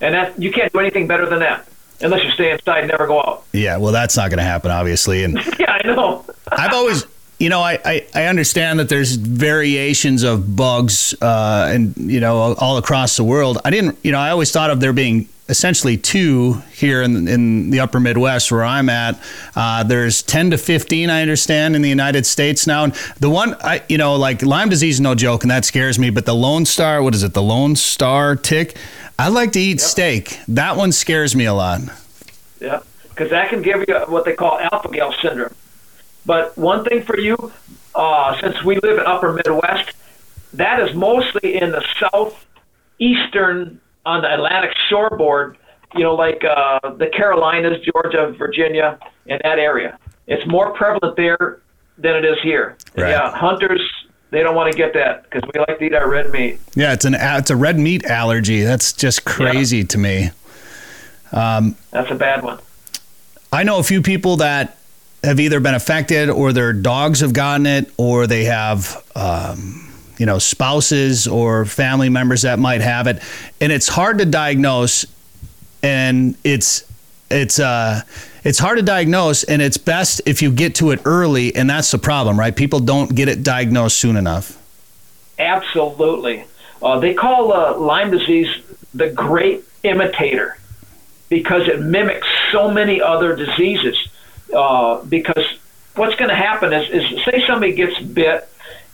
And that you can't do anything better than that. Unless you stay inside and never go out. Yeah, well, that's not going to happen, obviously. And yeah, I know. I've always, you know, I, I, I understand that there's variations of bugs, uh, and you know, all across the world. I didn't, you know, I always thought of there being essentially two here in in the Upper Midwest where I'm at. Uh, there's 10 to 15, I understand, in the United States now. And the one, I, you know, like Lyme disease, is no joke, and that scares me. But the Lone Star, what is it? The Lone Star tick. I like to eat steak. That one scares me a lot. Yeah, because that can give you what they call alpha gal syndrome. But one thing for you, uh, since we live in Upper Midwest, that is mostly in the southeastern on the Atlantic shoreboard. You know, like uh, the Carolinas, Georgia, Virginia, and that area. It's more prevalent there than it is here. Right. Yeah, hunters they don't want to get that because we like to eat our red meat. Yeah, it's an it's a red meat allergy. That's just crazy to me. That's a bad one. I know a few people that have either been affected or their dogs have gotten it or they have um, you know spouses or family members that might have it and it's hard to diagnose and it's it's uh it's hard to diagnose and it's best if you get to it early and that's the problem right people don't get it diagnosed soon enough Absolutely. Uh, they call uh, Lyme disease the great imitator because it mimics so many other diseases. Uh, because what's going to happen is, is, say somebody gets bit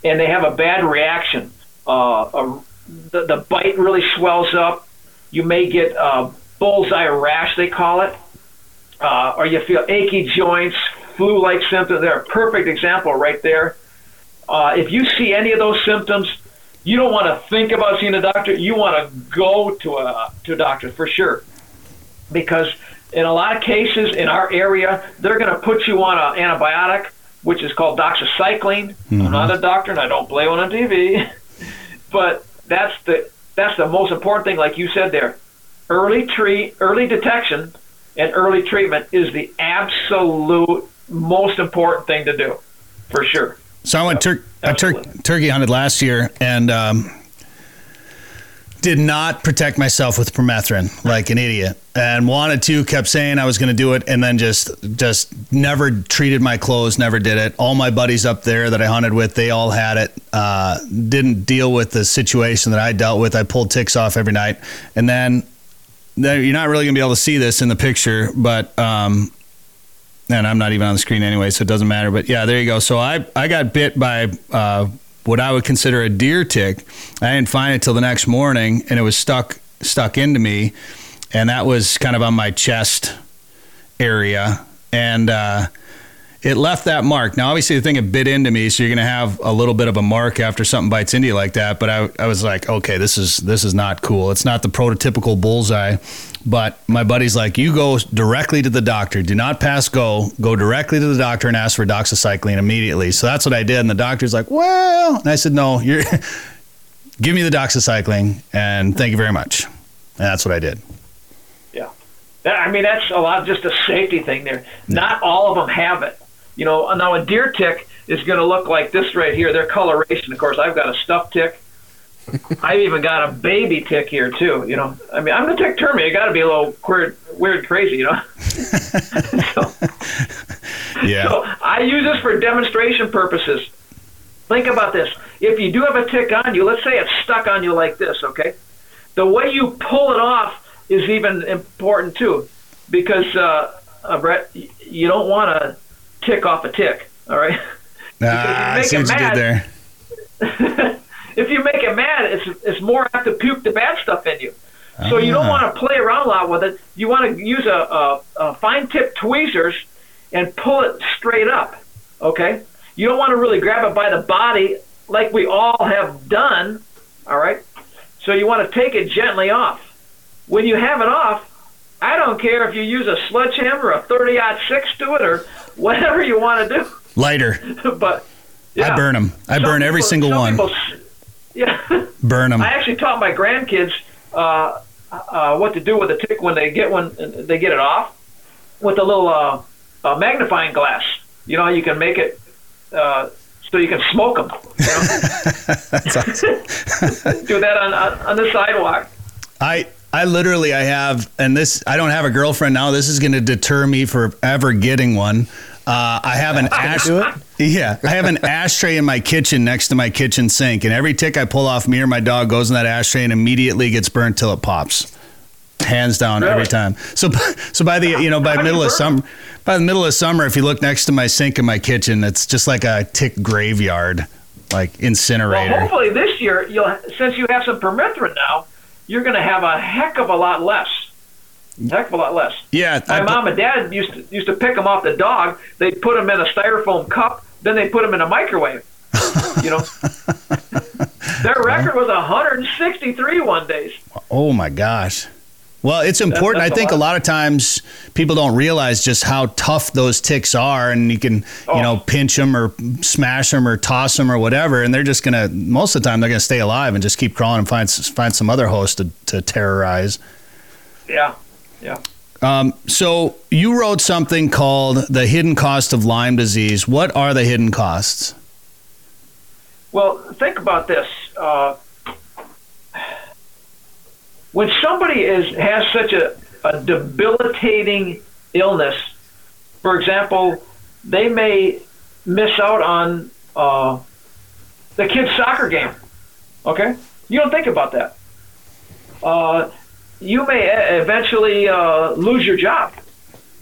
and they have a bad reaction. Uh, a, the, the bite really swells up. You may get uh, bullseye rash, they call it, uh, or you feel achy joints, flu-like symptoms. They're a perfect example right there. Uh, if you see any of those symptoms, you don't want to think about seeing a doctor. You want to go to a to a doctor for sure, because in a lot of cases in our area, they're going to put you on an antibiotic, which is called doxycycline. Mm-hmm. I'm not a doctor, and I don't play one on TV, but that's the that's the most important thing. Like you said there, early treat, early detection, and early treatment is the absolute most important thing to do, for sure. So I went tur- I tur- turkey hunted last year and um, did not protect myself with permethrin like an idiot, and wanted to. Kept saying I was going to do it, and then just just never treated my clothes. Never did it. All my buddies up there that I hunted with, they all had it. Uh, didn't deal with the situation that I dealt with. I pulled ticks off every night, and then you're not really gonna be able to see this in the picture, but um, and I'm not even on the screen anyway, so it doesn't matter. But yeah, there you go. So I I got bit by uh, what I would consider a deer tick. I didn't find it till the next morning, and it was stuck stuck into me, and that was kind of on my chest area, and uh, it left that mark. Now, obviously, the thing it bit into me, so you're going to have a little bit of a mark after something bites into you like that. But I, I was like, okay, this is this is not cool. It's not the prototypical bullseye. But my buddy's like, you go directly to the doctor. Do not pass go. Go directly to the doctor and ask for doxycycline immediately. So that's what I did. And the doctor's like, well, and I said, no, you're give me the doxycycline and thank you very much. And that's what I did. Yeah. I mean, that's a lot, just a safety thing there. Not all of them have it. You know, now a deer tick is going to look like this right here. Their coloration, of course, I've got a stuffed tick. I've even got a baby tick here too. You know, I mean, I'm the tick termite. You got to be a little weird, weird, crazy. You know. so, yeah. So I use this for demonstration purposes. Think about this. If you do have a tick on you, let's say it's stuck on you like this, okay? The way you pull it off is even important too, because uh, uh, Brett, you don't want to tick off a tick. All right. Ah, I see what you did there. If you make it mad, it's it's more apt to puke the bad stuff in you. So you don't ah. want to play around a lot with it. You want to use a, a, a fine tip tweezers and pull it straight up. Okay. You don't want to really grab it by the body like we all have done. All right. So you want to take it gently off. When you have it off, I don't care if you use a sledgehammer, a 30 six to it, or whatever you want to do. Lighter. but yeah. I burn them. I burn every people, single one. People, yeah. Burn them. I actually taught my grandkids uh, uh, what to do with a tick when they get when they get it off with a little uh, uh, magnifying glass. You know, you can make it uh, so you can smoke them. You know? do that on, on on the sidewalk. I I literally I have and this I don't have a girlfriend now. This is going to deter me for ever getting one. Uh, I have an ash. Yeah, I have an ashtray in my kitchen next to my kitchen sink, and every tick I pull off me or my dog goes in that ashtray and immediately gets burnt till it pops. Hands down really? every time. So, so by the you know by middle of summer, by the middle of summer, if you look next to my sink in my kitchen, it's just like a tick graveyard, like incinerator. Well, hopefully this year you'll since you have some permethrin now, you're going to have a heck of a lot less heck of a lot less. Yeah, my I, mom and dad used to used to pick them off the dog. They'd put them in a styrofoam cup, then they put them in a microwave. you know, their record was 163 one days. Oh my gosh. Well, it's important. That's, that's I think a lot. a lot. of times people don't realize just how tough those ticks are, and you can, oh. you know, pinch them or smash them or toss them or whatever, and they're just gonna. Most of the time, they're gonna stay alive and just keep crawling and find find some other host to, to terrorize. Yeah, yeah. Um, so you wrote something called "The Hidden Cost of Lyme Disease." What are the hidden costs? Well, think about this. Uh, when somebody is has such a, a debilitating illness, for example, they may miss out on uh, the kid's soccer game. Okay, you don't think about that. Uh, you may eventually uh, lose your job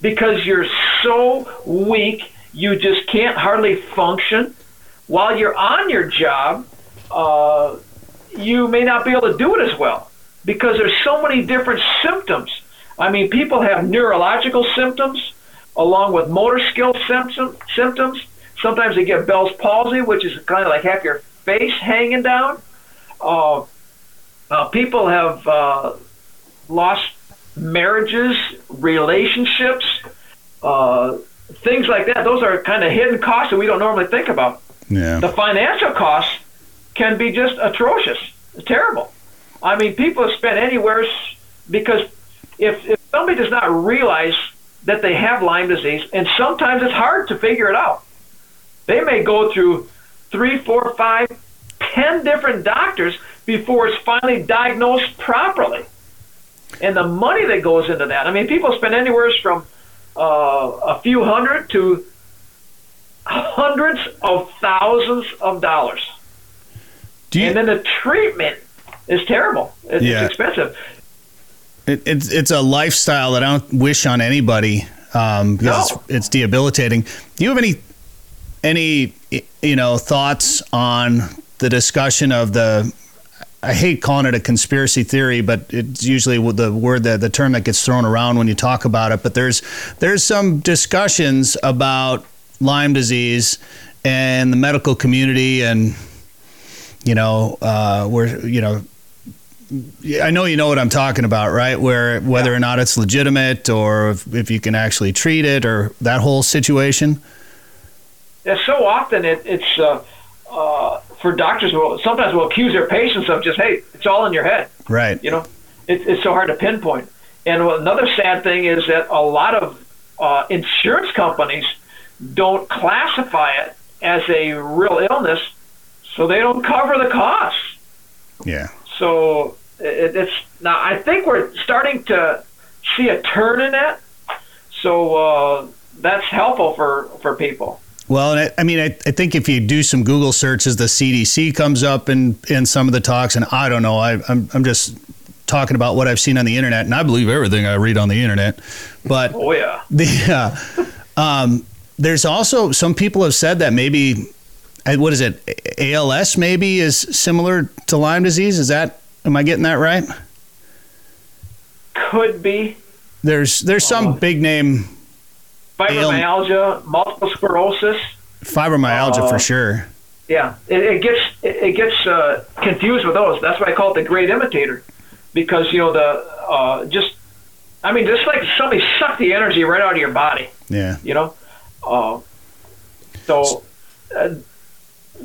because you're so weak, you just can't hardly function. While you're on your job, uh, you may not be able to do it as well because there's so many different symptoms. I mean, people have neurological symptoms along with motor skill symptom, symptoms. Sometimes they get Bell's palsy, which is kind of like half your face hanging down. uh, uh, people have uh, lost marriages, relationships, uh, things like that. Those are kind of hidden costs that we don't normally think about. Yeah. The financial costs can be just atrocious. Terrible. I mean, people have spent anywhere because if, if somebody does not realize that they have Lyme disease, and sometimes it's hard to figure it out, they may go through three, four, five, ten different doctors before it's finally diagnosed properly. And the money that goes into that, I mean, people spend anywhere from uh, a few hundred to hundreds of thousands of dollars. Do you, and then the treatment is terrible. It's, Yeah. it's expensive. it, it's it's a lifestyle that I don't wish on anybody um, because No. it's, it's debilitating. Do you have any any you know thoughts on the discussion of the? I hate calling it a conspiracy theory, but it's usually the word that the term that gets thrown around when you talk about it. But there's there's some discussions about Lyme disease and the medical community and you know uh, where you know I know you know what I'm talking about, right? Where whether or not it's legitimate or if, if you can actually treat it or that whole situation. And so often it, it's uh, uh, for doctors will sometimes will accuse their patients of just hey, it's all in your head. Right. You know, it, it's so hard to pinpoint. And another sad thing is that a lot of uh, insurance companies don't classify it as a real illness, so they don't cover the costs. Yeah. So it, it's now. I think we're starting to see a turn in that. So uh, that's helpful for for people. Well, and I, I mean, I, I think if you do some Google searches, the CDC comes up in, in some of the talks, and I don't know. I, I'm, I'm just talking about what I've seen on the internet, and I believe everything I read on the internet. But Oh yeah. the uh, um, there's also some people have said that maybe what is it ALS maybe is similar to Lyme disease. Is that am I getting that right? Could be There's there's some Oh. big name fibromyalgia, multiple sclerosis. fibromyalgia Uh, for sure. Yeah, it, it gets it, gets uh, confused with those. That's why I call it the great imitator, because you know the uh, just I mean just like somebody sucked the energy right out of your body. Yeah. You know, uh, so uh,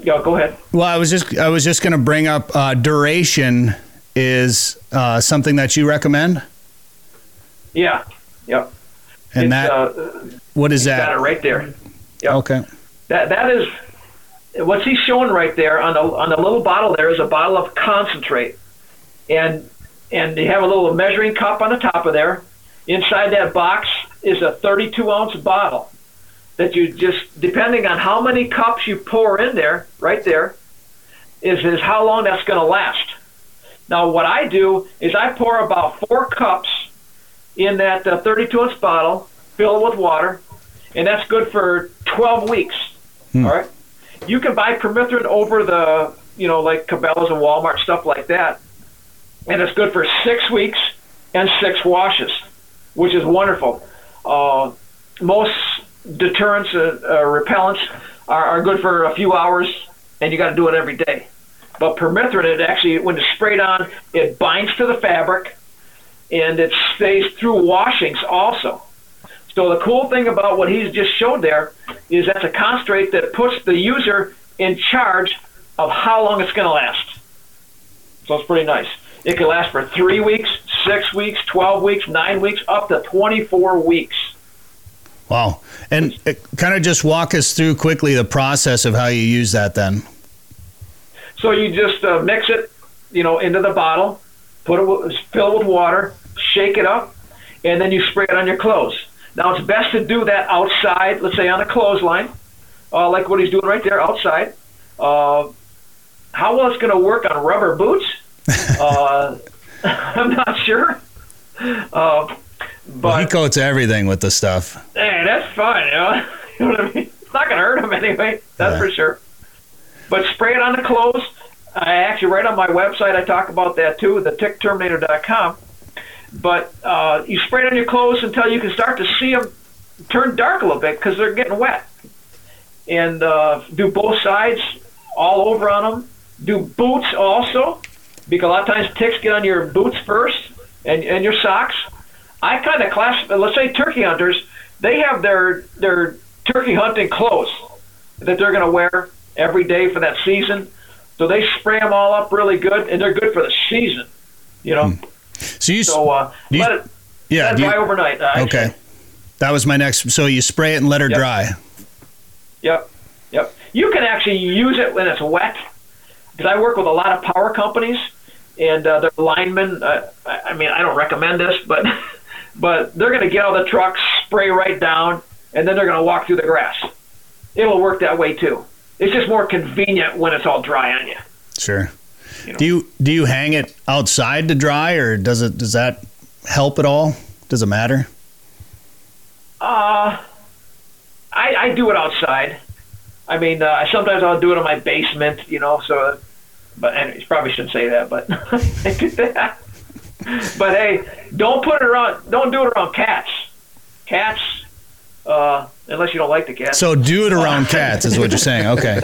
yeah. Go ahead. Well, I was just I was just going to bring up uh, duration is uh, something that you recommend, Yeah, yeah. And It's, that uh, what is got it right there. yeah. Okay. That that is what's he showing right there on the on the little bottle. There is a bottle of concentrate, and and you have a little measuring cup on the top of there. Inside that box is a 32 ounce bottle that you just depending on how many cups you pour in there, right there, is is how long that's going to last. Now what I do is I pour about four cups in that uh, 32 ounce bottle, fill it with water, and that's good for 12 weeks. All right. You can buy permethrin over the, you know, like Cabela's and Walmart stuff like that, and it's good for six weeks and six washes, which is wonderful. Uh, most deterrents, uh, uh, repellents are, are good for a few hours, and you got to do it every day. But permethrin, it actually, when it's sprayed on, it binds to the fabric, and it stays through washings also. So the cool thing about what he's just showed there is that's a concentrate that puts the user in charge of how long it's going to last. So it's pretty nice. It can last for three weeks, six weeks, 12 weeks, nine weeks, up to 24 weeks. Wow. And kind of just walk us through quickly the process of how you use that then. So you just uh, mix it, you know, into the bottle, put it, fill it with water, shake it up, and then you spray it on your clothes. Now it's best to do that outside, let's say on a clothesline, uh, like what he's doing right there outside. Uh, how well it's going to work on rubber boots, uh, I'm not sure. Uh, Well, he coats everything with the stuff. hey, that's fine. You know, you know what I mean? It's not going to hurt him anyway. That's Yeah. for sure. But spray it on the clothes. I actually right on my website I talk about that too, the tickterminator.com. But uh, you spray it on your clothes until you can start to see them turn dark a little bit because they're getting wet. And uh, do both sides all over on them. Do boots also. because a lot of times ticks get on your boots first and, and your socks. I kind of classify, let's say turkey hunters, they have their, their turkey hunting clothes that they're going to wear every day for that season. So they spray them all up really good, and they're good for the season. You know. Hmm. So you so uh, you, let it yeah let it dry you, overnight. Uh, okay, that was my next. So you spray it and let her yep. dry. Yep, yep. You can actually use it when it's wet because I work with a lot of power companies and uh, their linemen. Uh, I mean, I don't recommend this, but but they're going to get out of the truck, spray right down, and then they're going to walk through the grass. It'll work that way too. It's just more convenient when it's all dry on you. Sure. You know? Do you do you hang it outside to dry, or does it does that help at all? Does it matter? Uh, I, I do it outside. I mean, uh, sometimes I'll do it in my basement, you know. So, but anyways, probably shouldn't say that, but I do that. But hey, don't put it around. Don't do it around cats. Cats, uh, unless you don't like the cats. So do it around cats, is what you're saying. Okay.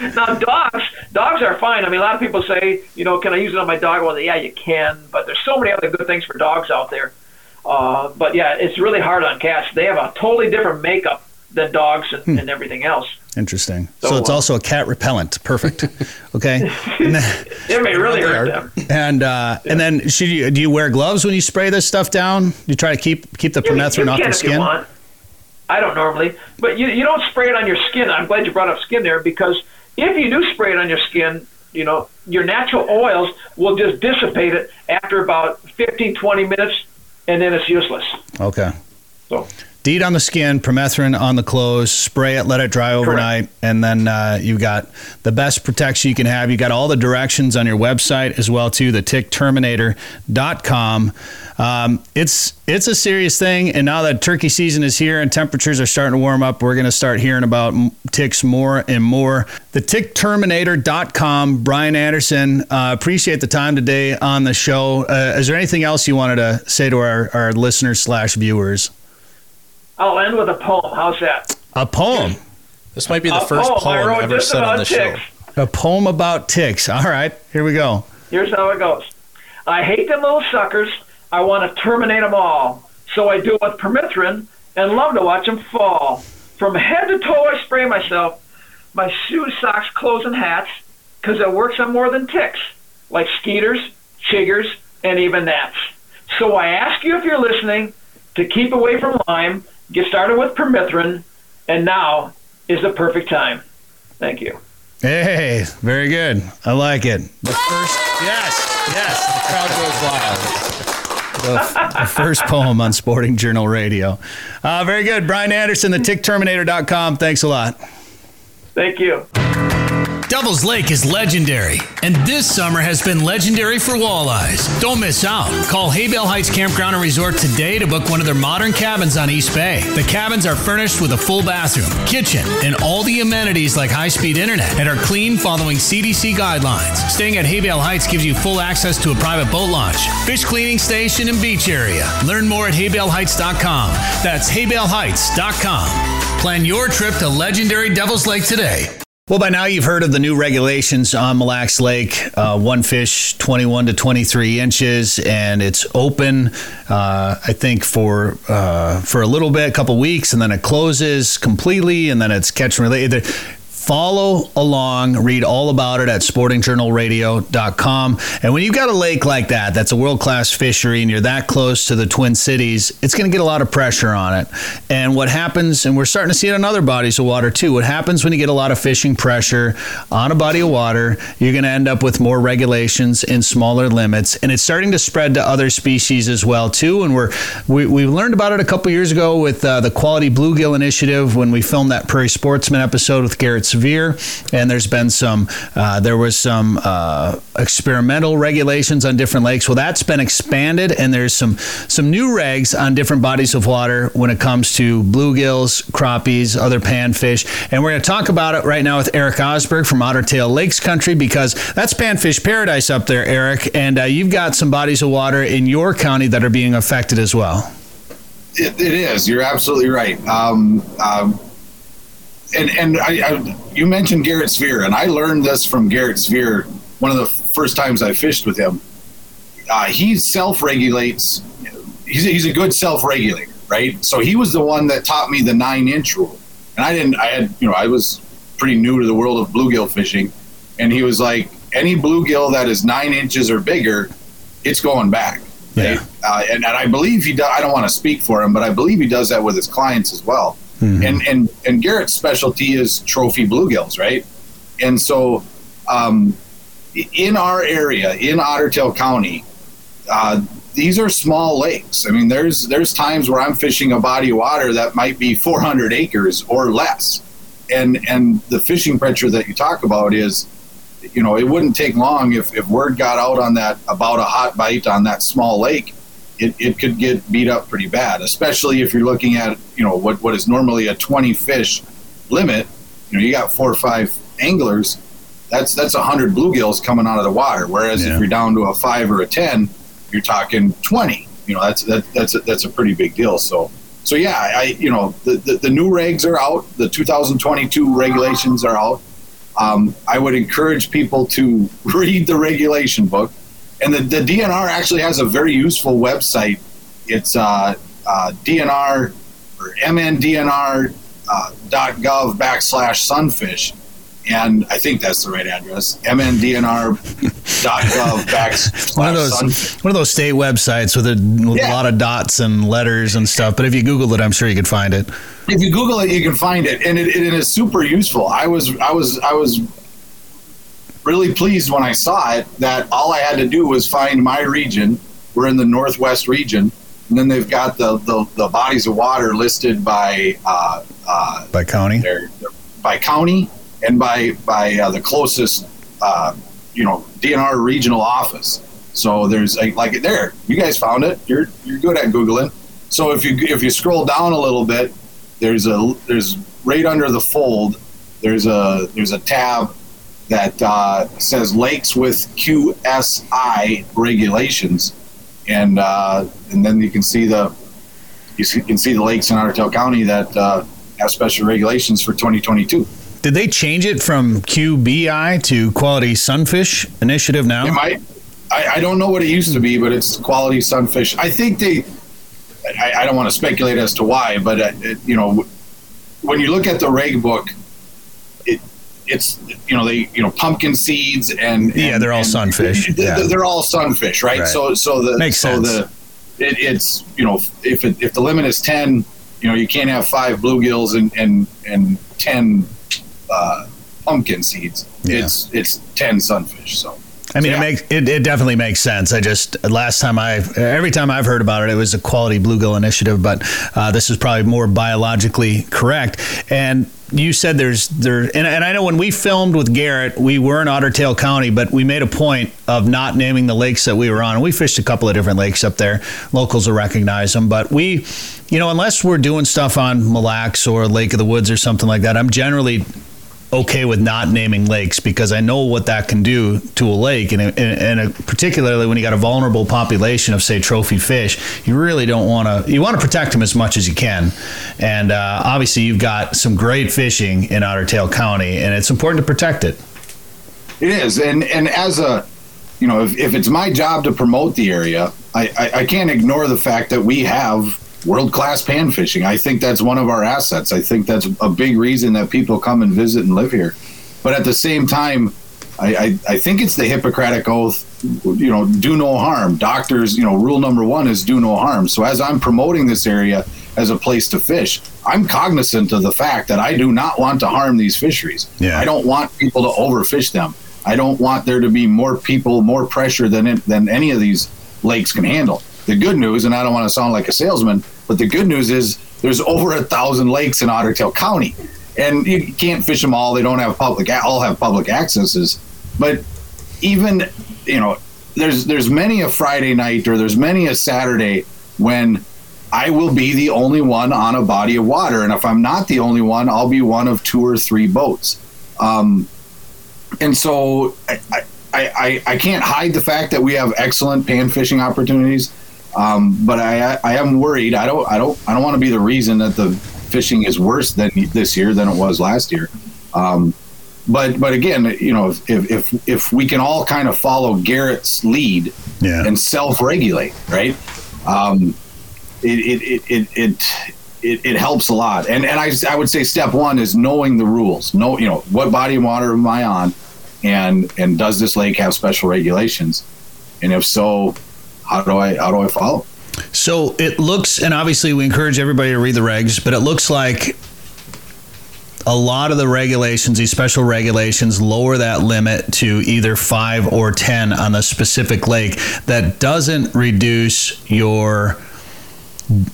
now dogs, dogs are fine. I mean, a lot of people say, you know, can I use it on my dog? Well, yeah, you can. But there's so many other good things for dogs out there. Uh, but yeah, it's really hard on cats. They have a totally different makeup than dogs and, hmm. and everything else. Interesting. So, so it's uh, also a cat repellent. Perfect. Okay. And then, it may really hurt them. And uh, yeah. and then should you do you wear gloves when you spray this stuff down? Do you try to keep keep the permethrin off your skin. I don't normally, but you you don't spray it on your skin. I'm glad you brought up skin there because if you do spray it on your skin, you know your natural oils will just dissipate it after about 15 20 minutes, and then it's useless. Okay. So DEET on the skin, permethrin on the clothes, spray it, let it dry overnight, Correct. and then uh, you got the best protection you can have. You got all the directions on your website as well too, the tickterminator.com. Um, it's it's a serious thing, and now that turkey season is here and temperatures are starting to warm up, we're going to start hearing about ticks more and more. The tickterminator.com. Brian Anderson, uh, appreciate the time today on the show. Uh, is there anything else you wanted to say to our, our listeners slash viewers? I'll end with a poem. How's that? A poem. This might be the a first poem, poem ever said on the show. A poem about ticks. All right, here we go. Here's how it goes. I hate them little suckers. I want to terminate them all. So I do it with permethrin and love to watch them fall. From head to toe, I spray myself. My shoes, socks, clothes, and hats, because it works on more than ticks, like skeeters, chiggers, and even gnats. So I ask you if you're listening to keep away from Lyme Get started with permethrin, and now is the perfect time. Thank you. Hey, very good. I like it. The first, yes, yes, the crowd goes wild. the, the, first poem on Sporting Journal Radio. Uh, very good. Brian Anderson, the tickterminator.com. Thanks a lot. Thank you. Devil's Lake is legendary, and this summer has been legendary for walleyes. Don't miss out. Call Haybale Heights Campground and Resort today to book one of their modern cabins on East Bay. The cabins are furnished with a full bathroom, kitchen, and all the amenities like high speed internet and are clean following CDC guidelines. Staying at Haybale Heights gives you full access to a private boat launch, fish cleaning station, and beach area. Learn more at haybaleheights.com. That's haybaleheights.com. Plan your trip to legendary Devil's Lake today. Well, by now you've heard of the new regulations on Mille Lacs Lake. Uh, one fish, 21 to 23 inches, and it's open. Uh, I think for uh, for a little bit, a couple weeks, and then it closes completely, and then it's catch and release. Follow along, read all about it at sportingjournalradio.com. And when you've got a lake like that, that's a world class fishery, and you're that close to the Twin Cities, it's going to get a lot of pressure on it. And what happens, and we're starting to see it on other bodies of water too, what happens when you get a lot of fishing pressure on a body of water, you're going to end up with more regulations and smaller limits. And it's starting to spread to other species as well too. And we're, we, we learned about it a couple years ago with uh, the Quality Bluegill Initiative when we filmed that Prairie Sportsman episode with Garrett severe, and there's been some. Uh, there was some uh, experimental regulations on different lakes. Well, that's been expanded, and there's some some new regs on different bodies of water when it comes to bluegills, crappies, other panfish, and we're going to talk about it right now with Eric Osberg from Otter Tail Lakes Country because that's panfish paradise up there, Eric, and uh, you've got some bodies of water in your county that are being affected as well. it, it is. You're absolutely right. Um, um, and and I, I, you mentioned Garrett Sphere, and I learned this from Garrett Sphere. One of the first times I fished with him, uh, he self regulates. He's, he's a good self regulator, right? So he was the one that taught me the nine inch rule. And I didn't, I had, you know, I was pretty new to the world of bluegill fishing. And he was like, any bluegill that is nine inches or bigger, it's going back. Yeah. Uh, and, and I believe he does, I don't want to speak for him, but I believe he does that with his clients as well. And, and, and Garrett's specialty is trophy bluegills, right? And so, um, in our area, in Otter Tail County, uh, these are small lakes. I mean, there's there's times where I'm fishing a body of water that might be 400 acres or less, and and the fishing pressure that you talk about is, you know, it wouldn't take long if if word got out on that about a hot bite on that small lake, it, it could get beat up pretty bad. Especially if you're looking at you know what what is normally a 20 fish limit. You know, you got four or five anglers. That's that's 100 bluegills coming out of the water. Whereas Yeah. if you're down to a five or a 10 you're talking 20 you know that's that, that's a, that's a pretty big deal so so yeah i you know the, the, the new regs are out the 2022 regulations are out um, i would encourage people to read the regulation book and the, the dnr actually has a very useful website it's uh, uh, dnr or mndnr uh, dot gov backslash sunfish and i think that's the right address mndnr.gov backslash One of those, sunfish one of those state websites with a, with Yeah. a lot of dots and letters and stuff. But if you Google it, I'm sure you could find it. if you Google it, you can find it, and it, it is super useful. I was I was I was really pleased when I saw it that all I had to do was find my region. We're in the northwest region, and then they've got the the, the bodies of water listed by uh, uh, By county. by county and by by uh, the closest uh, you know DNR regional office. So there's a, like there, you guys found it. You're you're good at googling. So if you if you scroll down a little bit, there's a there's right under the fold. There's a there's a tab that uh, says lakes with QSI regulations, and uh, and then you can see the you can see the lakes in Otter County that uh, have special regulations for 2022. Did they change it from QBI to Quality Sunfish Initiative now? It might. I, I don't know what it used to be, but it's quality sunfish. I think they. I, I don't want to speculate as to why, but uh, it, you know, when you look at the reg book, it's you know they you know pumpkin seeds and, Yeah, they're all and sunfish, They're, yeah. they're all sunfish, right? Right. So so the Makes so sense. the it, it's you know if it, if the limit is ten, you know you can't have five bluegills and and and ten uh, pumpkin seeds. Yeah. It's it's ten sunfish. So. I mean, Yeah. it makes it, it definitely makes sense. I just last time I every time I've heard about it, it was a quality bluegill initiative, but uh, this is probably more biologically correct. And you said there's there, and, and I know when we filmed with Garrett, we were in Otter Tail County, but we made a point of not naming the lakes that we were on. We fished a couple of different lakes up there. Locals will recognize them, but we, you know, unless we're doing stuff on Mille Lacs or Lake of the Woods or something like that, I'm generally okay with not naming lakes because I know what that can do to a lake, and, and, and particularly when you got a vulnerable population of say trophy fish, you really don't want to. You want to protect them as much as you can, and uh, obviously you've got some great fishing in Otter Tail County, and it's important to protect it. It is, and and as a, you know, if, if it's my job to promote the area, I, I, I can't ignore the fact that we have world class pan fishing. I think that's one of our assets. I think that's a big reason that people come and visit and live here. But at the same time, I, I, I think it's the Hippocratic oath, you know, do no harm. Doctors, you know, rule number one is do no harm. So as I'm promoting this area as a place to fish, I'm cognizant of the fact that I do not want to harm these fisheries. Yeah. I don't want people to overfish them. I don't want there to be more people, more pressure than than any of these lakes can handle. The good news, and I don't want to sound like a salesman, but the good news is there's over a thousand lakes in Otter Tail County, and you can't fish them all. They don't have public, all have public accesses. But even you know, there's there's many a Friday night or there's many a Saturday when I will be the only one on a body of water, and if I'm not the only one, I'll be one of two or three boats. Um, and so I, I, I, I can't hide the fact that we have excellent pan fishing opportunities. Um, but I, I am worried. I don't, I don't, I don't want to be the reason that the fishing is worse than this year than it was last year. Um, but but again, you know, if if if we can all kind of follow Garrett's lead Yeah. and self-regulate, right? Um, it it it it. it it, helps a lot, and and I, I would say step one is knowing the rules. Know you know what body of water am I on, and and does this lake have special regulations, and if so, how do I how do I follow? So it looks, and obviously we encourage everybody to read the regs, but it looks like a lot of the regulations, these special regulations, lower that limit to either five or 10 on the specific lake. That doesn't reduce your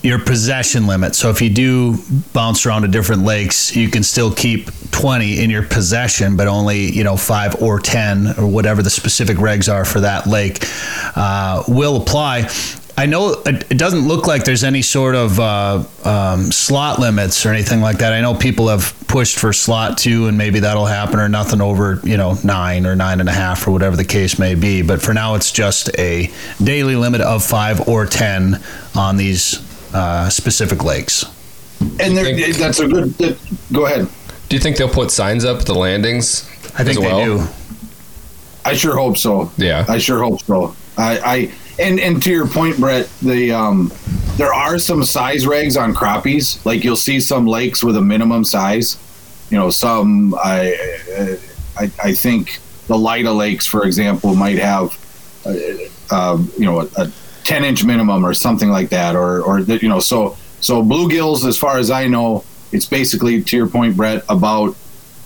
your possession limit. So if you do bounce around to different lakes, you can still keep 20 in your possession, but only, you know, five or 10 or whatever the specific regs are for that lake uh, will apply. I know it it doesn't look like there's any sort of uh, um, slot limits or anything like that. I know people have pushed for slot two, and maybe that'll happen, or nothing over you know nine or nine and a half or whatever the case may be. But for now, it's just a daily limit of five or ten on these uh, specific lakes. And think- that's a good. That, go ahead. Do you think they'll put signs up at the landings? I think as well? they do. I sure hope so. Yeah. I sure hope so. I, I and and to your point, Brett, the um, there are some size regs on crappies. Like you'll see some lakes with a minimum size. You know, some I I, I think the Lida lakes, for example, might have uh, uh, you know a, a ten inch minimum or something like that, or or that you know so so bluegills, as far as I know, it's basically to your point, Brett, about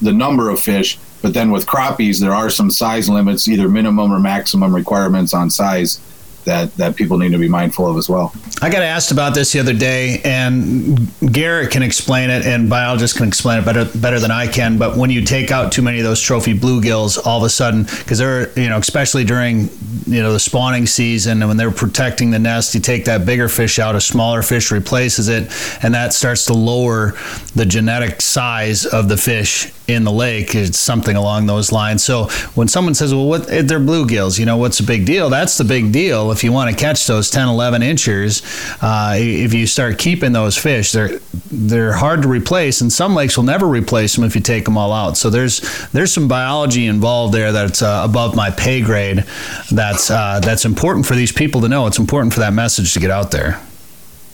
the number of fish. But then with crappies, there are some size limits, either minimum or maximum requirements on size that, that people need to be mindful of as well. I got asked about this the other day, and Garrett can explain it, and biologists can explain it better better than I can. But when you take out too many of those trophy bluegills, all of a sudden, because they're you know, especially during you know the spawning season, and when they're protecting the nest, you take that bigger fish out, a smaller fish replaces it, and that starts to lower the genetic size of the fish in the lake. It's something along those lines. So when someone says, "Well, what eh, they're bluegills," you know, what's the big deal? That's the big deal. If you want to catch those 10, 11 inchers, uh, if you start keeping those fish, they're they're hard to replace, and some lakes will never replace them if you take them all out. So there's there's some biology involved there that's uh, above my pay grade. That's uh, that's important for these people to know. It's important for that message to get out there.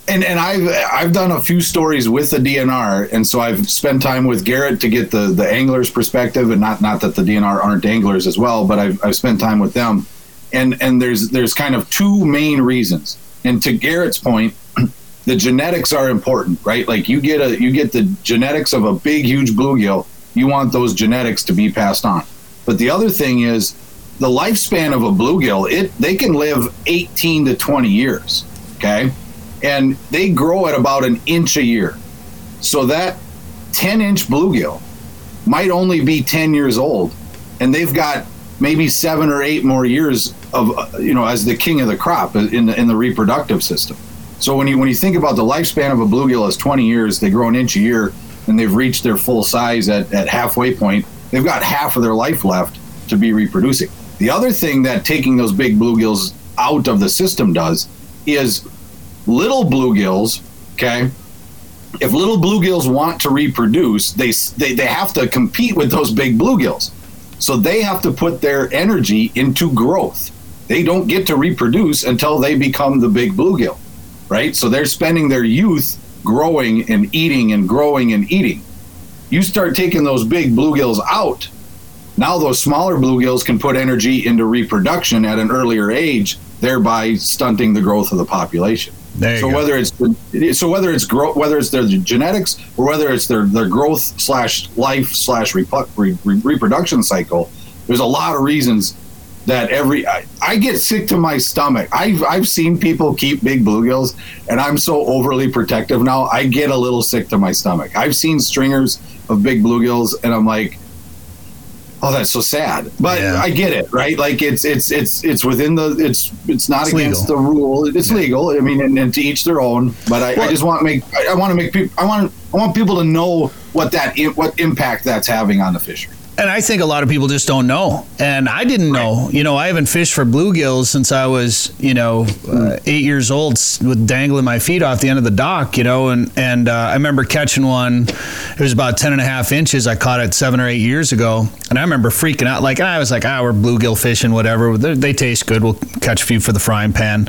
And and I've I've done a few stories with the DNR, and so I've spent time with Garrett to get the the angler's perspective, and not not that the DNR aren't anglers as well, but I've I've spent time with them, and and there's there's kind of two main reasons. And to Garrett's point, the genetics are important, right? Like you get a you get the genetics of a big huge bluegill, you want those genetics to be passed on. But the other thing is the lifespan of a bluegill, it they can live 18 to 20 years, okay? And they grow at about an inch a year. So that 10 inch bluegill might only be 10 years old and they've got maybe 7 or 8 more years of uh, you know as the king of the crop in the in the reproductive system. So when you when you think about the lifespan of a bluegill is 20 years, they grow an inch a year and they've reached their full size at, at halfway point. They've got half of their life left to be reproducing. The other thing that taking those big bluegills out of the system does is little bluegills, okay? If little bluegills want to reproduce, they, they they have to compete with those big bluegills. So they have to put their energy into growth. They don't get to reproduce until they become the big bluegill, right? So they're spending their youth growing and eating and growing and eating. You start taking those big bluegills out, now those smaller bluegills can put energy into reproduction at an earlier age, thereby stunting the growth of the population. So go. whether it's so whether it's grow whether it's their genetics or whether it's their their growth slash life slash repu- re, re, reproduction cycle, there's a lot of reasons that every I, I get sick to my stomach. I've I've seen people keep big bluegills, and I'm so overly protective now. I get a little sick to my stomach. I've seen stringers of big bluegills, and I'm like, oh, that's so sad. But Yeah. I get it, right? Like it's it's it's it's within the it's it's not It's against legal. the rule. It's legal. I mean, and, and to each their own. But I, I just want to make I, I want to make people I want I want people to know what that what impact that's having on the fishery. And I think a lot of people just don't know. And I didn't know. You know, I haven't fished for bluegills since I was, you know, uh, eight years old with dangling my feet off the end of the dock, you know. And, and uh, I remember catching one, it was about 10 and a half inches. I caught it seven or eight years ago. And I remember freaking out. Like, I was like, ah, we're bluegill fishing, whatever. They, they taste good. We'll catch a few for the frying pan.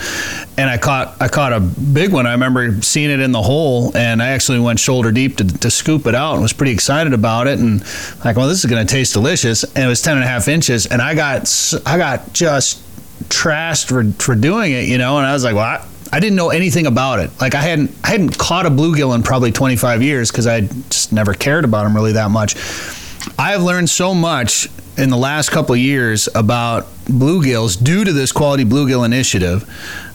And I caught, I caught a big one. I remember seeing it in the hole and I actually went shoulder deep to, to scoop it out and was pretty excited about it. And like, well, this is going to taste delicious. And it was 10 and a half inches. And I got, I got just trashed for, for doing it, you know? And I was like, well, I, I didn't know anything about it. Like I hadn't, I hadn't caught a bluegill in probably 25 years because I just never cared about them really that much. I have learned so much in the last couple years about bluegills due to this quality bluegill initiative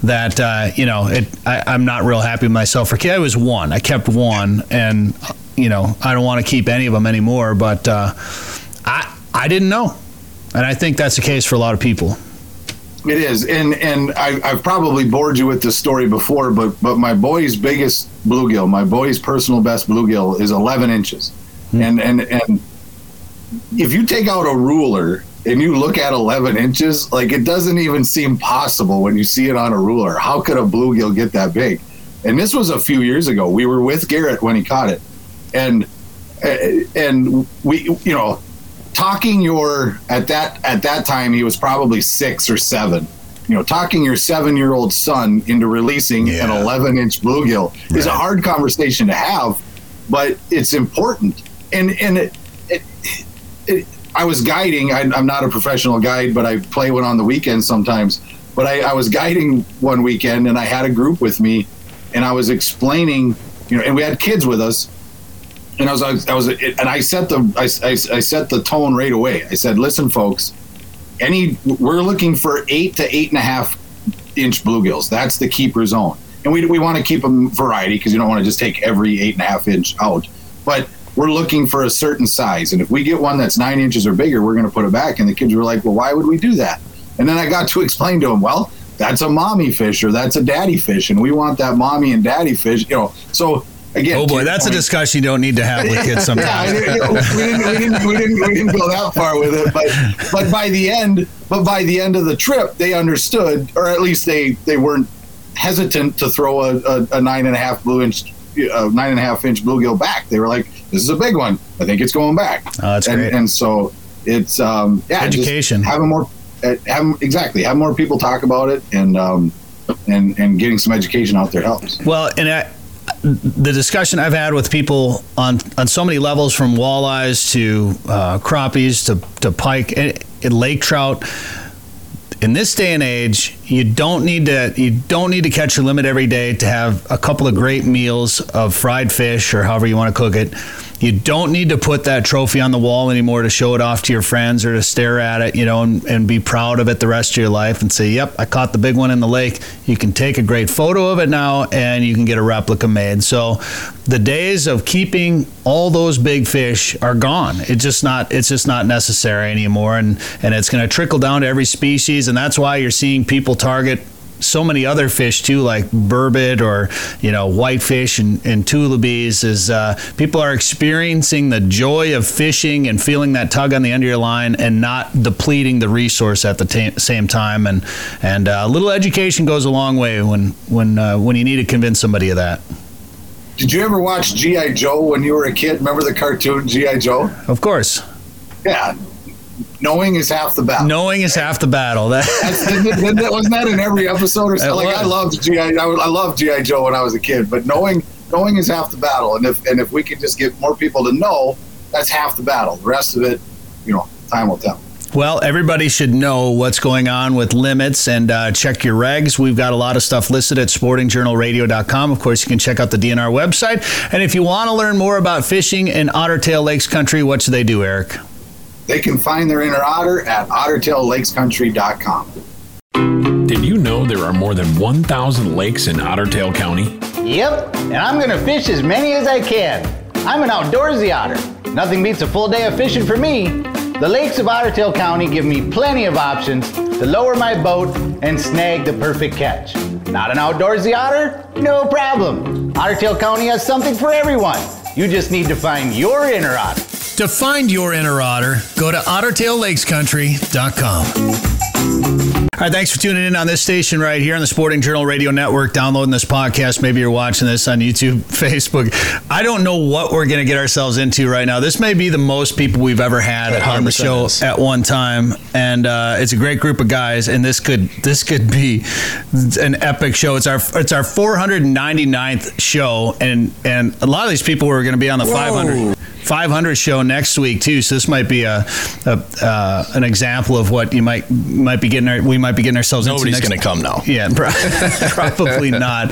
that uh, you know it, I, am not real happy with myself for I was one I kept one and you know I don't want to keep any of them anymore but uh, I I didn't know and I think that's the case for a lot of people it is and and I, I've probably bored you with this story before but but my boy's biggest bluegill my boy's personal best bluegill is 11 inches hmm. and and and if you take out a ruler and you look at 11 inches, like it doesn't even seem possible when you see it on a ruler. How could a bluegill get that big? And this was a few years ago. We were with Garrett when he caught it, and and we, you know, talking your at that at that time he was probably six or seven. You know, talking your seven year old son into releasing yeah. an 11 inch bluegill right. is a hard conversation to have, but it's important. And and it, it, it, I was guiding. I, am not a professional guide, but I play one on the weekends sometimes. But I, I, was guiding one weekend, and I had a group with me, and I was explaining, you know, and we had kids with us, and I was, I was, I was and I set the, I, I, I set the tone right away. I said, "Listen, folks, any, we're looking for eight to eight and a half inch bluegills. That's the keeper zone, and we we want to keep them variety because you don't want to just take every eight and a half inch out, but." we're looking for a certain size. And if we get one that's nine inches or bigger, we're going to put it back. And the kids were like, well, why would we do that? And then I got to explain to them, well, that's a mommy fish or that's a daddy fish. And we want that mommy and daddy fish, you know. So again, oh boy, that's point, a discussion you don't need to have with kids sometimes. yeah, you know, we, didn't, we, didn't, we, didn't, we didn't go that far with it, but but by the end, but by the end of the trip, they understood, or at least they they weren't hesitant to throw a, a, a nine and a half blue inch, uh, nine and a half inch bluegill back. They were like, this is a big one. I think it's going back. Oh, that's and, great. And so it's um, yeah, education. Having more, uh, have exactly have more people talk about it, and um, and and getting some education out there helps. Well, and I, the discussion I've had with people on on so many levels, from walleyes to uh, crappies to to pike and, and lake trout in this day and age, you don't need to you don't need to catch your limit every day to have a couple of great meals of fried fish or however you want to cook it. You don't need to put that trophy on the wall anymore to show it off to your friends or to stare at it, you know, and, and be proud of it the rest of your life and say, "Yep, I caught the big one in the lake." You can take a great photo of it now and you can get a replica made. So, the days of keeping all those big fish are gone. It's just not it's just not necessary anymore and and it's going to trickle down to every species and that's why you're seeing people target so many other fish too, like burbot or you know whitefish and, and tullibees. Is uh, people are experiencing the joy of fishing and feeling that tug on the end of your line and not depleting the resource at the t- same time. And and uh, a little education goes a long way when when uh, when you need to convince somebody of that. Did you ever watch GI Joe when you were a kid? Remember the cartoon GI Joe? Of course. Yeah, knowing is half the battle. Knowing is half the battle. That wasn't that in every episode or something. Like I loved GI. I, I loved GI Joe when I was a kid, but knowing knowing is half the battle. And if and if we can just get more people to know, that's half the battle. The rest of it, you know, time will tell. Well, everybody should know what's going on with limits and uh, check your regs. We've got a lot of stuff listed at sportingjournalradio.com. Of course, you can check out the DNR website. And if you want to learn more about fishing in Ottertail Lakes Country, what should they do, Eric? They can find their inner otter at ottertaillakescountry.com. Did you know there are more than 1,000 lakes in Ottertail County? Yep, and I'm going to fish as many as I can. I'm an outdoorsy otter. Nothing beats a full day of fishing for me. The lakes of Ottertail County give me plenty of options to lower my boat and snag the perfect catch. Not an outdoorsy otter? No problem. Ottertail County has something for everyone. You just need to find your inner otter. To find your inner otter, go to ottertaillakescountry.com. All right, thanks for tuning in on this station right here on the Sporting Journal Radio Network. Downloading this podcast. Maybe you're watching this on YouTube, Facebook. I don't know what we're going to get ourselves into right now. This may be the most people we've ever had on the show is. at one time, and uh, it's a great group of guys. And this could this could be an epic show. It's our it's our 499th show, and and a lot of these people are going to be on the 500. 500 show next week too. So this might be a, a uh, an example of what you might might be getting. Our, we might be getting ourselves. Into. Nobody's going to come now. yeah, pro- probably not.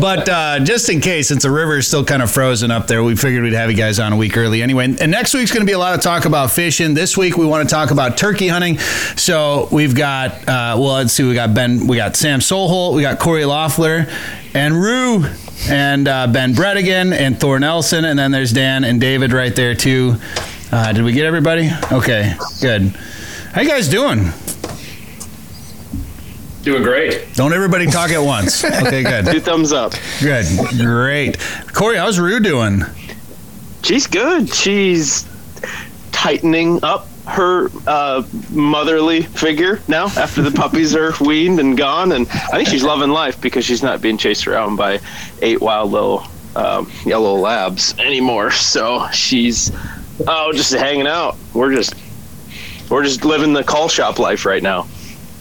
But uh, just in case, since the river is still kind of frozen up there, we figured we'd have you guys on a week early anyway. And next week's going to be a lot of talk about fishing. This week we want to talk about turkey hunting. So we've got, uh, well, let's see, we got Ben, we got Sam Solholt, we got Corey Loeffler, and Rue. And uh, Ben Bredigan and Thor Nelson, and then there's Dan and David right there too. Uh, did we get everybody? Okay, good. How you guys doing? Doing great. Don't everybody talk at once. Okay, good. Two thumbs up. Good. Great. Corey, how's Rue doing? She's good. She's tightening up her uh, motherly figure now after the puppies are weaned and gone, and I think she's loving life because she's not being chased around by eight wild little um, yellow labs anymore. So she's oh just hanging out. We're just we're just living the call shop life right now.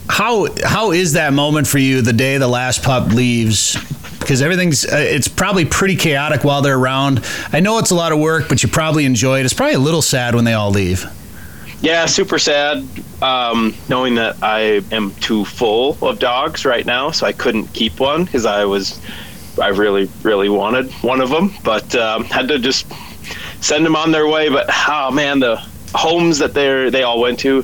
How how is that moment for you the day the last pup leaves? Because everything's uh, it's probably pretty chaotic while they're around. I know it's a lot of work, but you probably enjoy it. It's probably a little sad when they all leave. Yeah, super sad. Um, knowing that I am too full of dogs right now, so I couldn't keep one because I was, I really, really wanted one of them, but um, had to just send them on their way. But oh man, the homes that they they all went to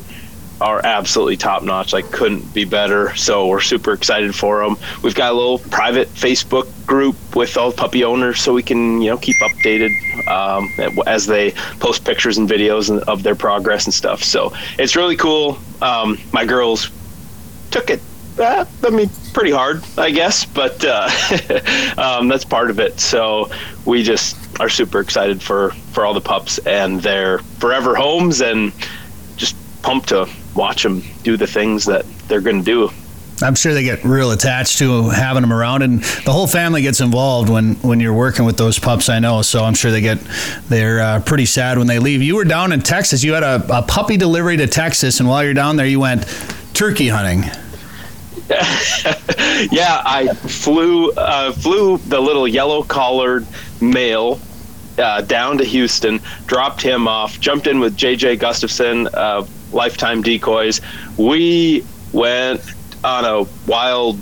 are absolutely top notch. Like couldn't be better. So we're super excited for them. We've got a little private Facebook group with all puppy owners, so we can you know keep updated um, as they post pictures and videos of their progress and stuff. So it's really cool. Um, my girls took it. Uh, I mean, pretty hard, I guess, but uh, um, that's part of it. So we just are super excited for for all the pups and their forever homes, and just pumped to watch them do the things that they're going to do. I'm sure they get real attached to having them around, and the whole family gets involved when when you're working with those pups. I know, so I'm sure they get they're uh, pretty sad when they leave. You were down in Texas. You had a, a puppy delivery to Texas, and while you're down there, you went turkey hunting. yeah, I flew uh, flew the little yellow collared male uh, down to Houston, dropped him off, jumped in with JJ Gustafson, uh, Lifetime Decoys. We went on a wild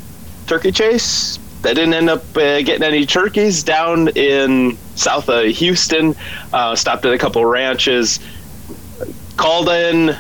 turkey chase. They didn't end up uh, getting any turkeys down in south of Houston. Uh, stopped at a couple ranches, called in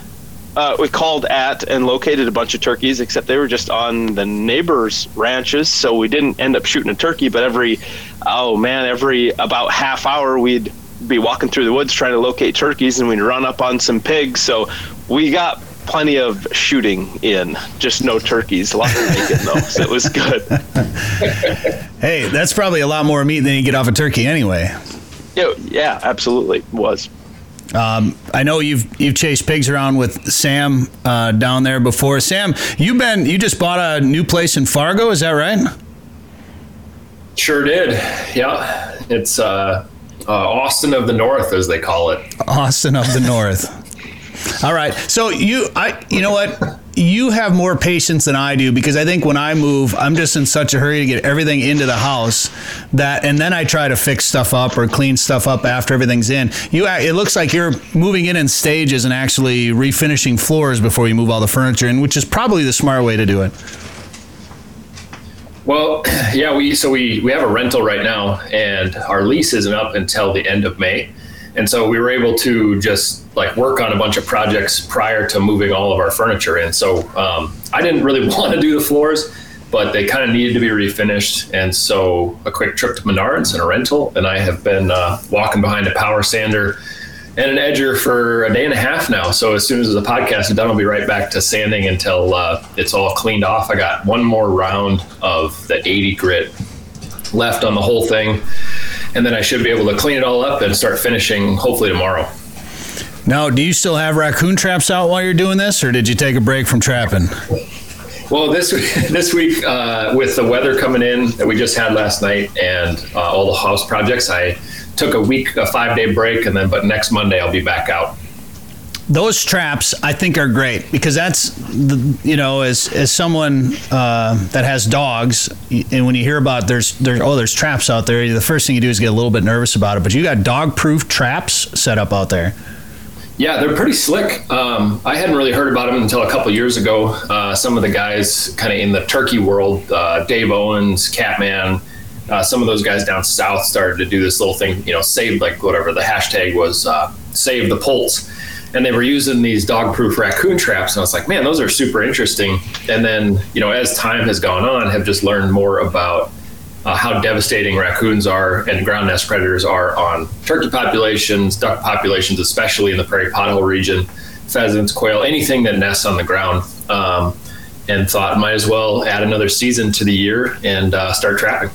uh, we called at and located a bunch of turkeys, except they were just on the neighbors' ranches, so we didn't end up shooting a turkey. But every, oh man, every about half hour we'd be walking through the woods trying to locate turkeys, and we'd run up on some pigs. So we got plenty of shooting in, just no turkeys. A lot of bacon though, so it was good. Hey, that's probably a lot more meat than you get off a turkey anyway. Yeah, yeah, absolutely was. Um, I know you've you've chased pigs around with Sam uh, down there before. Sam, you've been you just bought a new place in Fargo, is that right? Sure did. Yeah. It's uh, uh, Austin of the North, as they call it. Austin of the North. All right. So you I you know what? You have more patience than I do because I think when I move, I'm just in such a hurry to get everything into the house that and then I try to fix stuff up or clean stuff up after everything's in. You it looks like you're moving in in stages and actually refinishing floors before you move all the furniture in, which is probably the smart way to do it. Well, yeah, we so we we have a rental right now, and our lease isn't up until the end of May, and so we were able to just like work on a bunch of projects prior to moving all of our furniture in. So um, I didn't really want to do the floors, but they kind of needed to be refinished, and so a quick trip to Menards and a rental, and I have been uh, walking behind a power sander and an edger for a day and a half now. So as soon as the podcast is done, I'll be right back to sanding until uh, it's all cleaned off. I got one more round of the 80 grit left on the whole thing, and then I should be able to clean it all up and start finishing hopefully tomorrow. Now, do you still have raccoon traps out while you're doing this, or did you take a break from trapping? Well, this this week uh, with the weather coming in that we just had last night and uh, all the house projects, I took a week, a five day break, and then but next Monday I'll be back out. Those traps, I think, are great because that's the, you know, as as someone uh, that has dogs, and when you hear about there's there's oh there's traps out there, the first thing you do is get a little bit nervous about it. But you got dog proof traps set up out there. Yeah, they're pretty slick. Um, I hadn't really heard about them until a couple years ago. Uh, some of the guys kind of in the turkey world, uh, Dave Owens, Catman, uh, some of those guys down south started to do this little thing, you know, save like whatever the hashtag was, uh, save the poults. And they were using these dog proof raccoon traps. And I was like, man, those are super interesting. And then, you know, as time has gone on, have just learned more about uh, how devastating raccoons are and ground nest predators are on turkey populations, duck populations, especially in the prairie pothole region, pheasants, quail, anything that nests on the ground. Um, and thought might as well add another season to the year and uh, start trapping.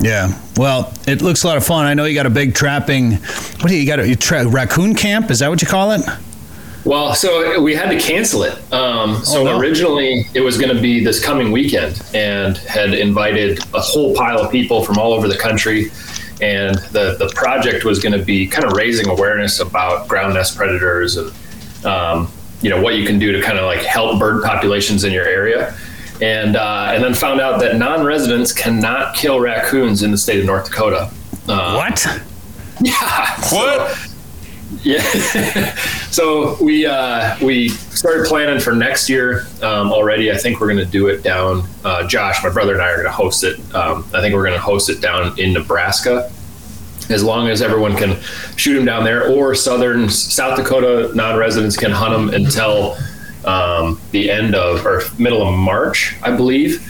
Yeah. Well, it looks a lot of fun. I know you got a big trapping. What do you, you got? A tra- raccoon camp? Is that what you call it? Well, so we had to cancel it. Um, so oh, no. originally it was going to be this coming weekend, and had invited a whole pile of people from all over the country. And the the project was going to be kind of raising awareness about ground nest predators and um, you know what you can do to kind of like help bird populations in your area. And uh, and then found out that non-residents cannot kill raccoons in the state of North Dakota. Uh, what? Yeah. What? So, yeah. so we uh, we started planning for next year um, already. I think we're going to do it down. Uh, Josh, my brother, and I are going to host it. Um, I think we're going to host it down in Nebraska. As long as everyone can shoot them down there, or southern South Dakota non-residents can hunt them until um, the end of or middle of March, I believe.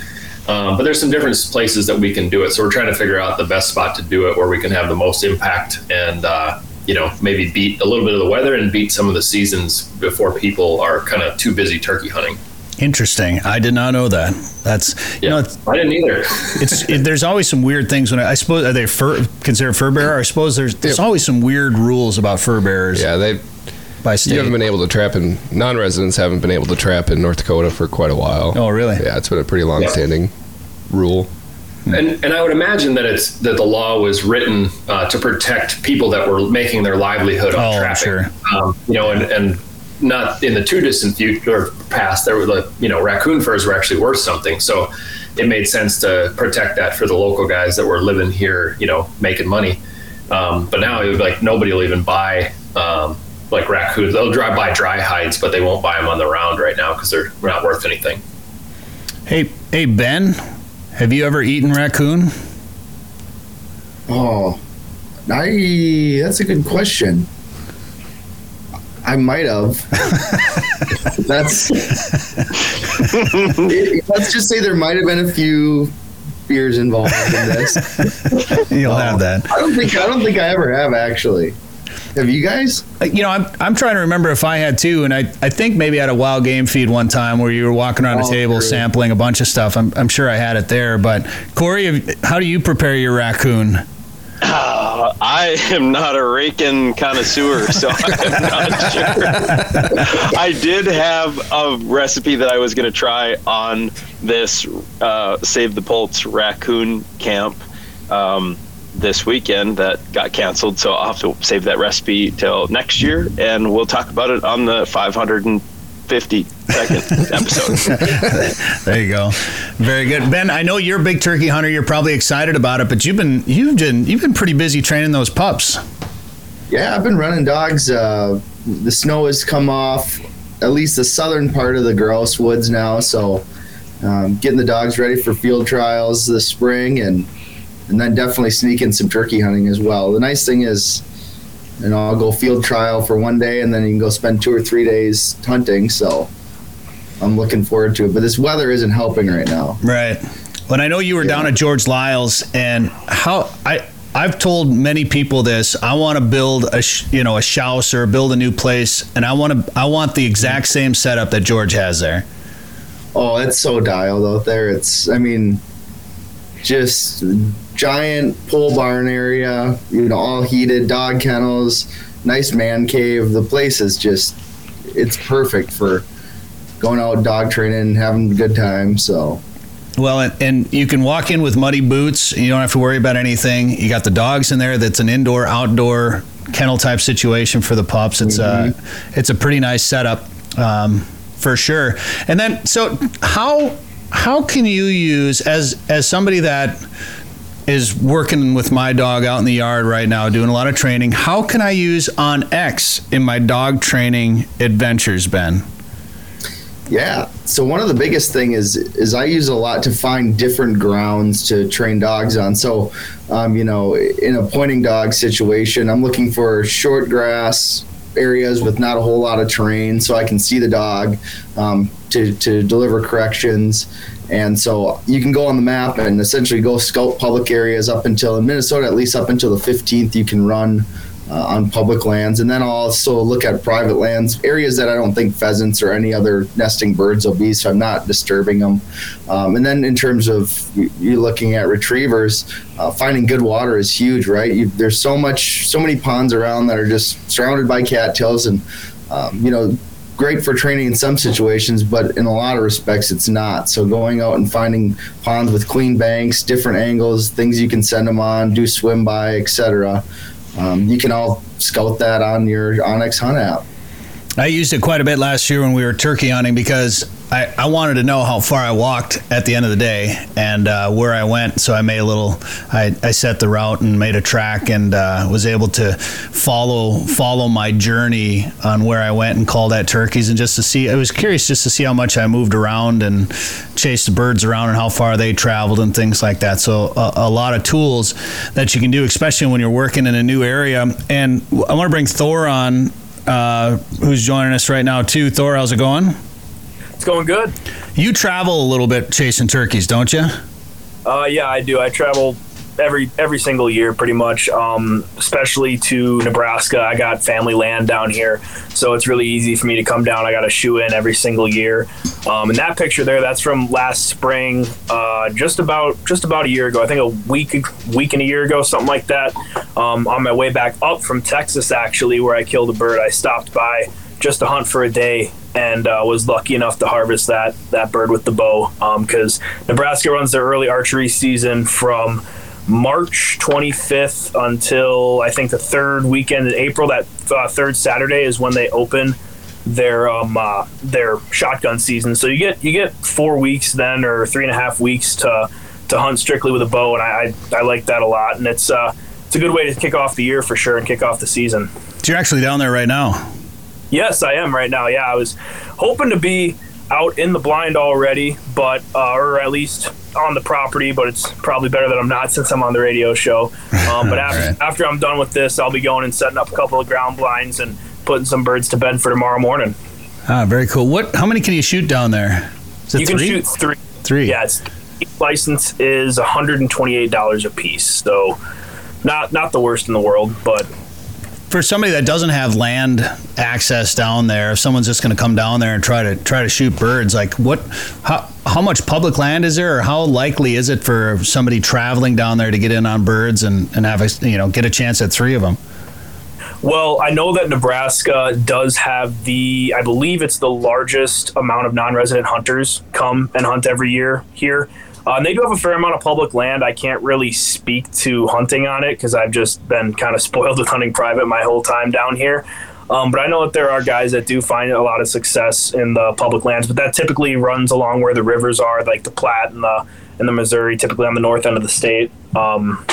Um, but there's some different places that we can do it. So we're trying to figure out the best spot to do it where we can have the most impact and uh, you know, maybe beat a little bit of the weather and beat some of the seasons before people are kind of too busy turkey hunting. Interesting. I did not know that. That's you yeah, know, I didn't either. it's it, there's always some weird things when I, I suppose are they fur considered fur bearer? I suppose there's there's yeah. always some weird rules about fur bearers. Yeah, they. By state. You haven't been able to trap in non-residents haven't been able to trap in North Dakota for quite a while. Oh, really? Yeah, it's been a pretty long-standing yeah. rule. And, and I would imagine that it's that the law was written uh, to protect people that were making their livelihood on oh, traffic. Sure. Um, you know, and, and not in the too distant future past, there were the you know raccoon furs were actually worth something. So it made sense to protect that for the local guys that were living here, you know, making money. Um, but now it would be like nobody will even buy um, like raccoons. They'll drive by dry hides, but they won't buy them on the round right now because they're not worth anything. Hey, hey Ben, have you ever eaten raccoon? Oh, I. That's a good question. I might have. that's. it, let's just say there might have been a few beers involved in this. You'll um, have that. I don't think. I don't think I ever have actually. Have you guys? You know, I'm, I'm trying to remember if I had two, and I, I think maybe at a wild game feed one time where you were walking around oh, a table sampling a bunch of stuff. I'm, I'm sure I had it there. But Corey, how do you prepare your raccoon? Uh, I am not a raking connoisseur, so I'm not sure. I did have a recipe that I was going to try on this uh, Save the Poults raccoon camp. Um, this weekend that got canceled. So I'll have to save that recipe till next year, and we'll talk about it on the 550 second episode. there you go. Very good, Ben. I know you're a big turkey hunter. You're probably excited about it, but you've been you've been you've been pretty busy training those pups. Yeah, I've been running dogs. Uh, the snow has come off at least the southern part of the grouse woods now, so um, getting the dogs ready for field trials this spring and and then definitely sneak in some turkey hunting as well. The nice thing is, you know, I'll go field trial for one day, and then you can go spend two or three days hunting. So I'm looking forward to it. But this weather isn't helping right now. Right. When I know you were yeah. down at George Lyles, and how I. I've told many people this. I want to build a, you know, a house or build a new place, and I want to, I want the exact same setup that George has there. Oh, it's so dialed out there. It's, I mean, just giant pole barn area, you know, all heated, dog kennels, nice man cave. The place is just it's perfect for going out dog training, having a good time. So Well, and, and you can walk in with muddy boots. You don't have to worry about anything. You got the dogs in there. That's an indoor outdoor kennel type situation for the pups. It's a it's a pretty nice setup um, for sure. And then so how how can you use as as somebody that is working with my dog out in the yard right now doing a lot of training how can i use onX in my dog training adventures ben Yeah. So one of the biggest thing is is I use a lot to find different grounds to train dogs on. So, um, you know, in a pointing dog situation, I'm looking for short grass areas with not a whole lot of terrain, so I can see the dog um, to to deliver corrections. And so you can go on the map and essentially go scout public areas up until in Minnesota, at least up until the 15th, you can run uh, on public lands, and then I'll also look at private lands, areas that I don't think pheasants or any other nesting birds will be, so I'm not disturbing them. Um, and then in terms of you- looking at retrievers, uh, finding good water is huge, right? You, there's so much, so many ponds around that are just surrounded by cattails, and um, you know. Great for training in some situations, but in a lot of respects, it's not. So, going out and finding ponds with clean banks, different angles, things you can send them on, do swim by, etc um, you can all scout that on your onX Hunt app. I used it quite a bit last year when we were turkey hunting because I, I wanted to know how far I walked at the end of the day and uh, where I went. So I made a little, I, I set the route and made a track and uh, was able to follow follow my journey on where I went and called at turkeys and just to see. I was curious just to see how much I moved around and chased the birds around and how far they traveled and things like that. So a, a lot of tools that you can do, especially when you're working in a new area. And I want to bring Thor on uh, who's joining us right now too. Thor, how's it going? It's going good. You travel a little bit chasing turkeys, don't you? Uh, yeah, I do. I travel every every single year, pretty much. Um, especially to Nebraska. I got family land down here, so it's really easy for me to come down. I got a shoe in every single year. Um, and that picture there, that's from last spring, uh, just about just about a year ago. I think a week week and a year ago, something like that. Um, on my way back up from Texas, actually, where I killed a bird, I stopped by just to hunt for a day and uh, was lucky enough to harvest that that bird with the bow because Nebraska runs their early archery season from March 25th until I think the third weekend in April. That uh, third Saturday is when they open their um, uh, their shotgun season. So you get you get four weeks then or three and a half weeks to to hunt strictly with a bow, and I I, I like that a lot, and it's uh, it's a good way to kick off the year for sure and kick off the season. So you're actually down there right now. Yes, I am right now. Yeah, I was hoping to be out in the blind already, but uh, or at least on the property. But it's probably better that I'm not since I'm on the radio show. Um, but after, after I'm done with this, I'll be going and setting up a couple of ground blinds and putting some birds to bed for tomorrow morning. Ah, very cool. What? How many can you shoot down there? You three? can shoot three. Three. Yeah, it's each license is $128 a piece. So not not the worst in the world, but For somebody that doesn't have land access down there, if someone's just going to come down there and try to try to shoot birds, like what? How how much public land is there, or how likely is it for somebody traveling down there to get in on birds and and have a you know get a chance at three of them? Well, I know that Nebraska does have the, I believe it's the largest amount of non resident hunters come and hunt every year here. Uh, and they do have a fair amount of public land. I can't really speak to hunting on it because I've just been kind of spoiled with hunting private my whole time down here. Um, but I know that there are guys that do find a lot of success in the public lands, but that typically runs along where the rivers are, like the Platte and the and the Missouri, typically on the north end of the state. Um,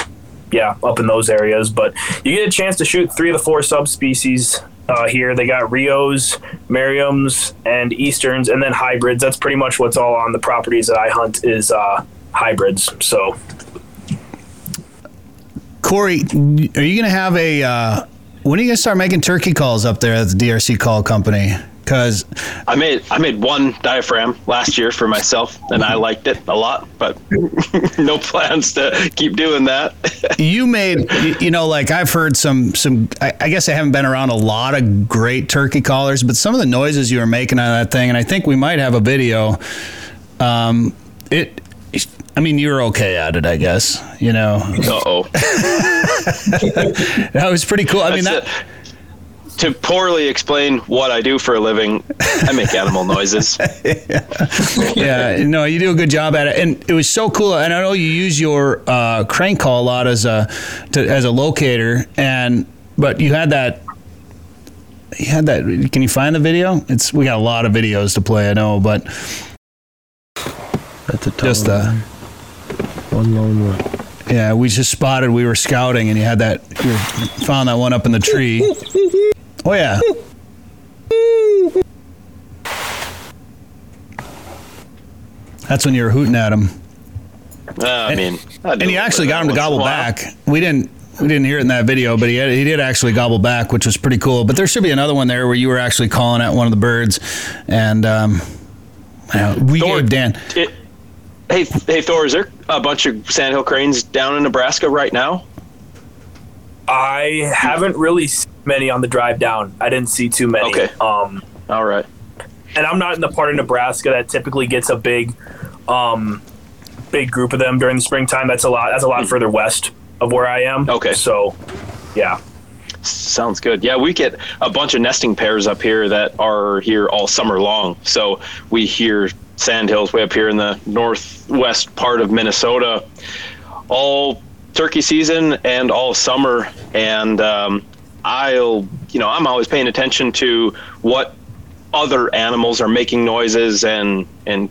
yeah, up in those areas. But you get a chance to shoot three of the four subspecies uh, here. They got Rios, Merriams, and Easterns, and then hybrids. That's pretty much what's all on the properties that I hunt is uh, hybrids. So Corey, are you going to have a? Uh, when are you going to start making turkey calls up there at the DRC Call Company? Because I made I made one diaphragm last year for myself, and I liked it a lot. But no plans to keep doing that. you made you- know like i've heard some some I, I guess i haven't been around a lot of great turkey callers but some of the noises you were making on that thing and i think we might have a video um it i mean you were okay at it i guess you know Uh-oh. that was pretty cool i mean that to poorly explain what I do for a living, I make animal noises. yeah, no, you do a good job at it, and it was so cool. And I know you use your uh, crank call a lot as a to, as a locator, and but you had that. You had that. Can you find the video? It's we got a lot of videos to play. I know, but That's a just uh, one lone one. yeah, we just spotted. We were scouting, and you had that. You found that one up in the tree. Oh yeah. That's when you were hooting at him. Uh, I mean, I and he actually got him to gobble once in a while. back. We didn't we didn't hear it in that video, but he had, he did actually gobble back, which was pretty cool. But there should be another one there where you were actually calling at one of the birds, and um, we gave Dan. It, hey, hey, Thor, is there a bunch of sandhill cranes down in Nebraska right now? I haven't really seen many on the drive down. I didn't see too many. Okay. Um, All right. and I'm not in the part of Nebraska that typically gets a big, um, big group of them during the springtime. That's a lot. That's a lot further west of where I am. Okay. So, yeah. Sounds good. Yeah, we get a bunch of nesting pairs up here that are here all summer long. So we hear sandhills way up here in the northwest part of Minnesota all turkey season and all summer. And um, I'll, you know, I'm always paying attention to what other animals are making noises and and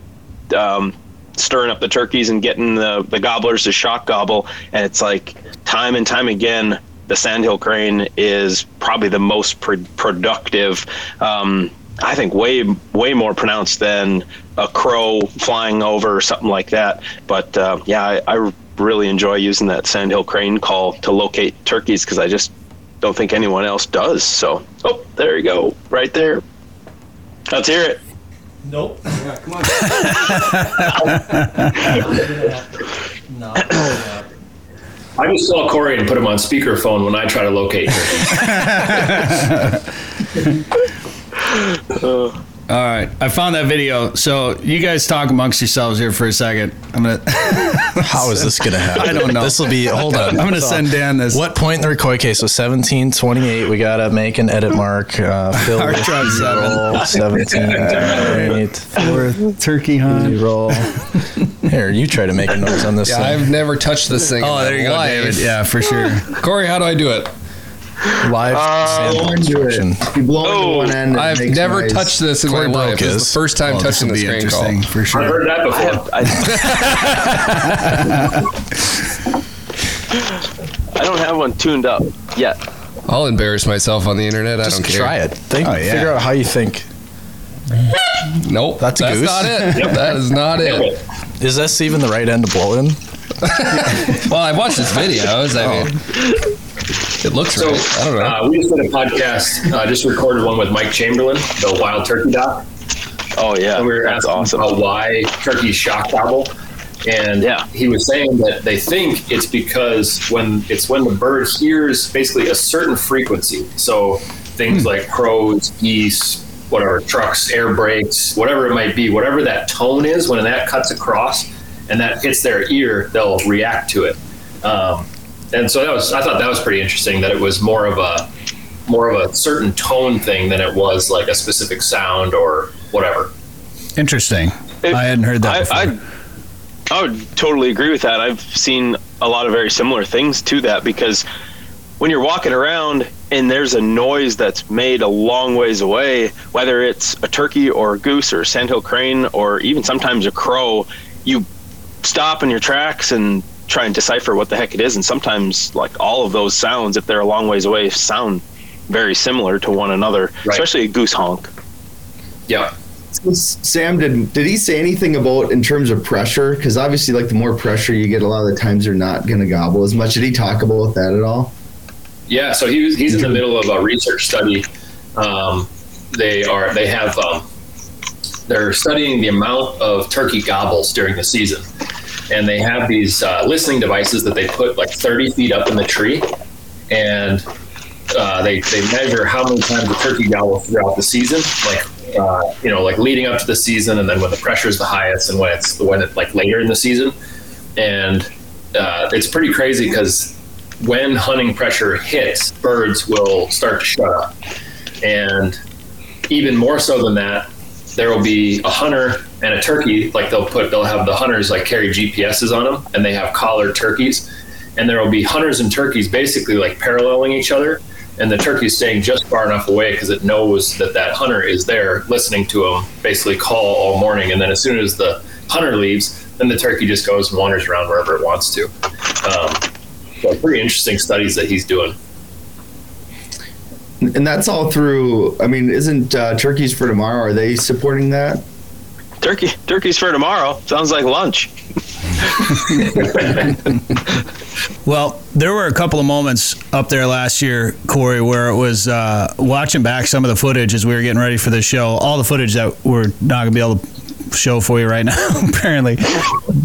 um, stirring up the turkeys and getting the, the gobblers to shock gobble. And it's like time and time again, the sandhill crane is probably the most pro- productive. Um, I think way way more pronounced than a crow flying over or something like that. But uh, yeah, I, I really enjoy using that sandhill crane call to locate turkeys because I just don't think anyone else does. So, oh, there you go, right there. Let's hear it. Nope. come on. I just saw Corey and put him on speakerphone when I try to locate uh, All right, I found that video. So you guys talk amongst yourselves here for a second. I'm gonna. How is this gonna happen? I don't know. This will be. Hold on. I'm gonna send Dan this. What point in the record? Okay, so 17, 28. We gotta make an edit mark. Uh, fill Our with roll, seven. 17, 28. Fourth turkey hunt. Roll. Here, you try to make a noise on this. Yeah, thing. I've never touched this thing. Oh, in there you go, life. David. Yeah, for sure. Corey, how do I do it? Live uh, sample instruction. If you blow into one end, it I've makes never noise. touched this in Corey my life. broke This is his. the first time Oh, touching will the be screen call. interesting for I've heard that I before. have, I, I don't have one tuned up yet. I'll embarrass myself on the internet. I Just don't care. try it. Think, Oh, yeah. Figure out how you think. Nope. That's a goose. not it. That is not it. Is this even the right end to blow in? Well, I watched his videos. I mean, it looks So right. I don't know. uh, we just did a podcast. Uh, just recorded one with Mike Chamberlain, the Wild Turkey Doc. Oh yeah, and we were that's asking awesome. about why turkeys shock gobble. And Yeah. he was saying that they think it's because when it's when the bird hears basically a certain frequency. So things Hmm. like crows, geese, whatever, trucks, air brakes, whatever it might be, whatever that tone is, when that cuts across and that hits their ear, they'll react to it. Um, and so that was I thought that was pretty interesting that it was more of a more of a certain tone thing than it was like a specific sound or whatever. Interesting. I hadn't heard that I, before. I, I would totally agree with that. I've seen a lot of very similar things to that because when you're walking around and there's a noise that's made a long ways away, whether it's a turkey or a goose or a sandhill crane or even sometimes a crow, you stop in your tracks and try and decipher what the heck it is. And sometimes, like all of those sounds, if they're a long ways away, sound very similar to one another, Right. especially a goose honk. Yeah. Sam, did did he say anything about in terms of pressure? Because obviously, like the more pressure you get, a lot of the times they're not going to gobble as much. Did he talk about that at all? Yeah, so he was, he's in the middle of a research study. Um, they are they have um, they're studying the amount of turkey gobbles during the season, and they have these uh, listening devices that they put like 30 feet up in the tree, and uh, they they measure how many times the turkey gobbles throughout the season, like uh, you know, like leading up to the season, and then when the pressure is the highest, and when it's when it like later in the season, and uh, it's pretty crazy because when hunting pressure hits, birds will start to shut up. And even more so than that, there will be a hunter and a turkey. Like they'll put, they'll have the hunters like carry GPSs on them, and they have collared turkeys. And there will be hunters and turkeys basically like paralleling each other, and the turkey's staying just far enough away because it knows that that hunter is there, listening to him basically call all morning. And then as soon as the hunter leaves, then the turkey just goes and wanders around wherever it wants to. Um, so pretty interesting studies that he's doing. And that's all through. I mean, isn't uh, Turkeys for Tomorrow? Are they supporting that? Turkey, turkeys for tomorrow. Sounds like lunch. Well, there were a couple of moments up there last year, Corey, where it was uh, watching back some of the footage as we were getting ready for the show. All the footage that we're not going to be able to show for you right now, apparently.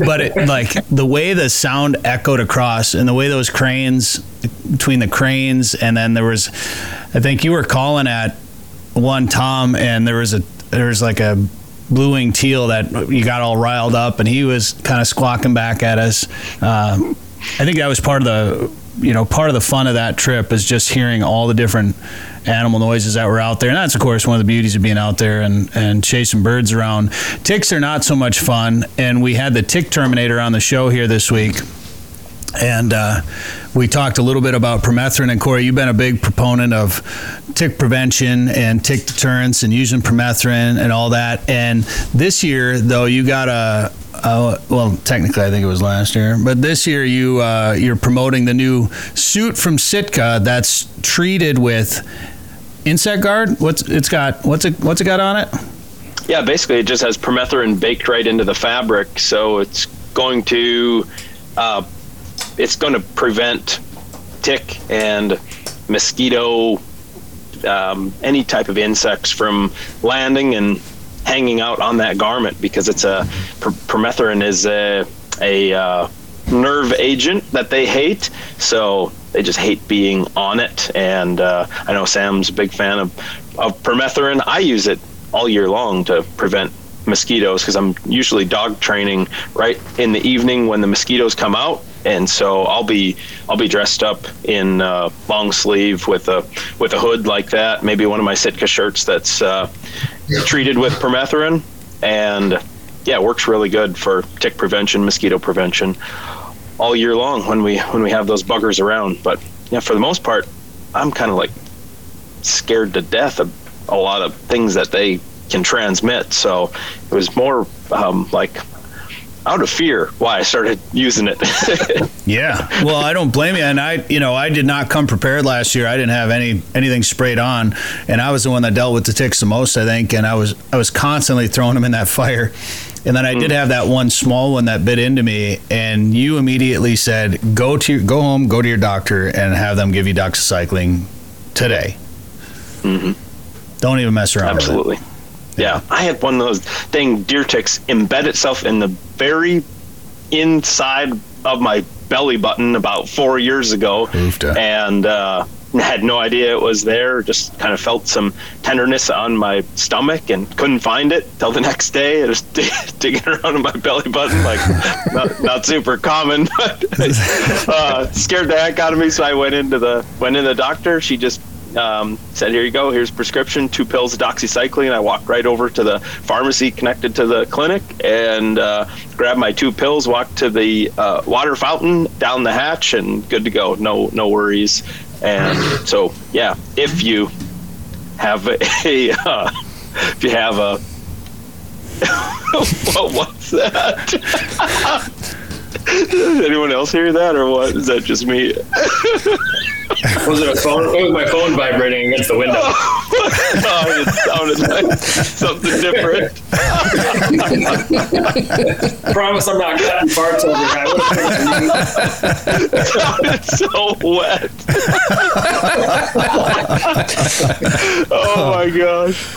But it, like the way the sound echoed across and the way those cranes, between the cranes, and then there was, I think you were calling at one Tom, and there was a there was like a blue wing teal that you got all riled up, and he was kind of squawking back at us. Uh, I think that was part of the you know part of the fun of that trip is just hearing all the different animal noises that were out there and that's of course one of the beauties of being out there and and chasing birds around ticks are not so much fun and we had the tick terminator on the show here this week and uh, we talked a little bit about permethrin. And Corey, you've been a big proponent of tick prevention and tick deterrence and using permethrin and all that. And this year, though, you got a, well, technically, I think it was last year, but this year you uh, you're promoting the new suit from Sitka that's treated with insect guard. What's it's got? What's it? What's it got on it? Yeah, basically, it just has permethrin baked right into the fabric, so it's going to uh, it's going to prevent tick and mosquito, um, any type of insects from landing and hanging out on that garment because it's a permethrin is a a uh, nerve agent that they hate, so they just hate being on it. And uh, I know Sam's a big fan of of permethrin. I use it all year long to prevent mosquitoes because I'm usually dog training right in the evening when the mosquitoes come out and so I'll be I'll be dressed up in uh, long sleeve with a with a hood like that maybe one of my Sitka shirts that's uh, treated with permethrin. And yeah it works really good for tick prevention mosquito prevention all year long when we when we have those buggers around. But yeah for the most part I'm kind of like scared to death of a lot of things that they can transmit. So it was more um, like out of fear why I started using it. yeah. Well, I don't blame you. And I, you know, I did not come prepared last year. I didn't have any anything sprayed on, and I was the one that dealt with the ticks the most, I think. And I was I was constantly throwing them in that fire. And then I did have that one small one that bit into me, and you immediately said, "Go to your, go home, go to your doctor, and have them give you doxycycline today. Mm-hmm. Don't even mess around." with it. Yeah, I had one of those thing deer ticks embed itself in the very inside of my belly button about four years ago, and uh, had no idea it was there. Just kind of felt some tenderness on my stomach and couldn't find it till the next day. I was digging around in my belly button, like not, not super common, but uh, scared the heck out of me. So I went into the went in the doctor. She just um, said, "Here you go. Here's prescription. Two pills of doxycycline." I walked right over to the pharmacy connected to the clinic and uh, grabbed my two pills. Walked to the uh, water fountain down the hatch, and good to go. No, no worries. And so, yeah, if you have a, a uh, if you have a what, what's that? Did anyone else hear that, or what? Is that just me? Was it a phone? It was my phone vibrating against the window. oh, it sounded like something different. Promise I'm not cutting farts over here. I It sounded so wet. oh my gosh!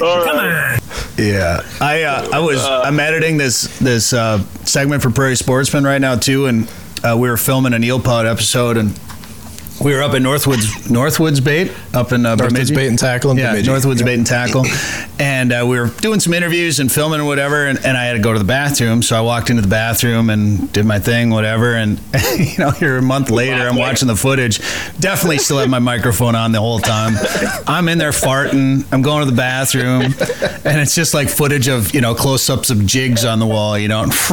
All right. Yeah, I uh, I was I'm editing this this uh, segment for Prairie Right now too, and uh, we were filming an eelpout episode, and We were up at Northwoods Northwoods Bait up in uh, Northwoods. Bait and Tackle in yeah, Bemidji. Northwoods Yep. Bait and Tackle, and uh, we were doing some interviews and filming and whatever, and, and I had to go to the bathroom, so I walked into the bathroom and did my thing, whatever, and you know, here a month later, I'm watching the footage, definitely still have my microphone on the whole time. I'm in there farting, I'm going to the bathroom, and it's just like footage of you know close-ups of jigs on the wall, you know.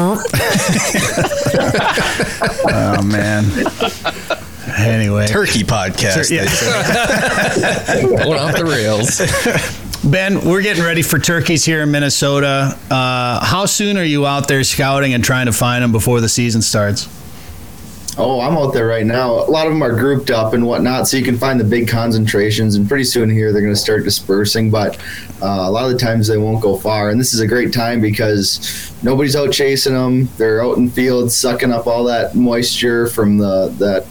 oh man. Anyway, Turkey podcast. Yeah. they. Going off the rails. Ben, we're getting ready for turkeys here in Minnesota. Uh, how soon are you out there scouting and trying to find them before the season starts? Oh, I'm out there right now. A lot of them are grouped up and whatnot, so you can find the big concentrations. And pretty soon here, they're going to start dispersing. But uh, a lot of the times they won't go far. And this is a great time because nobody's out chasing them. They're out in fields sucking up all that moisture from the that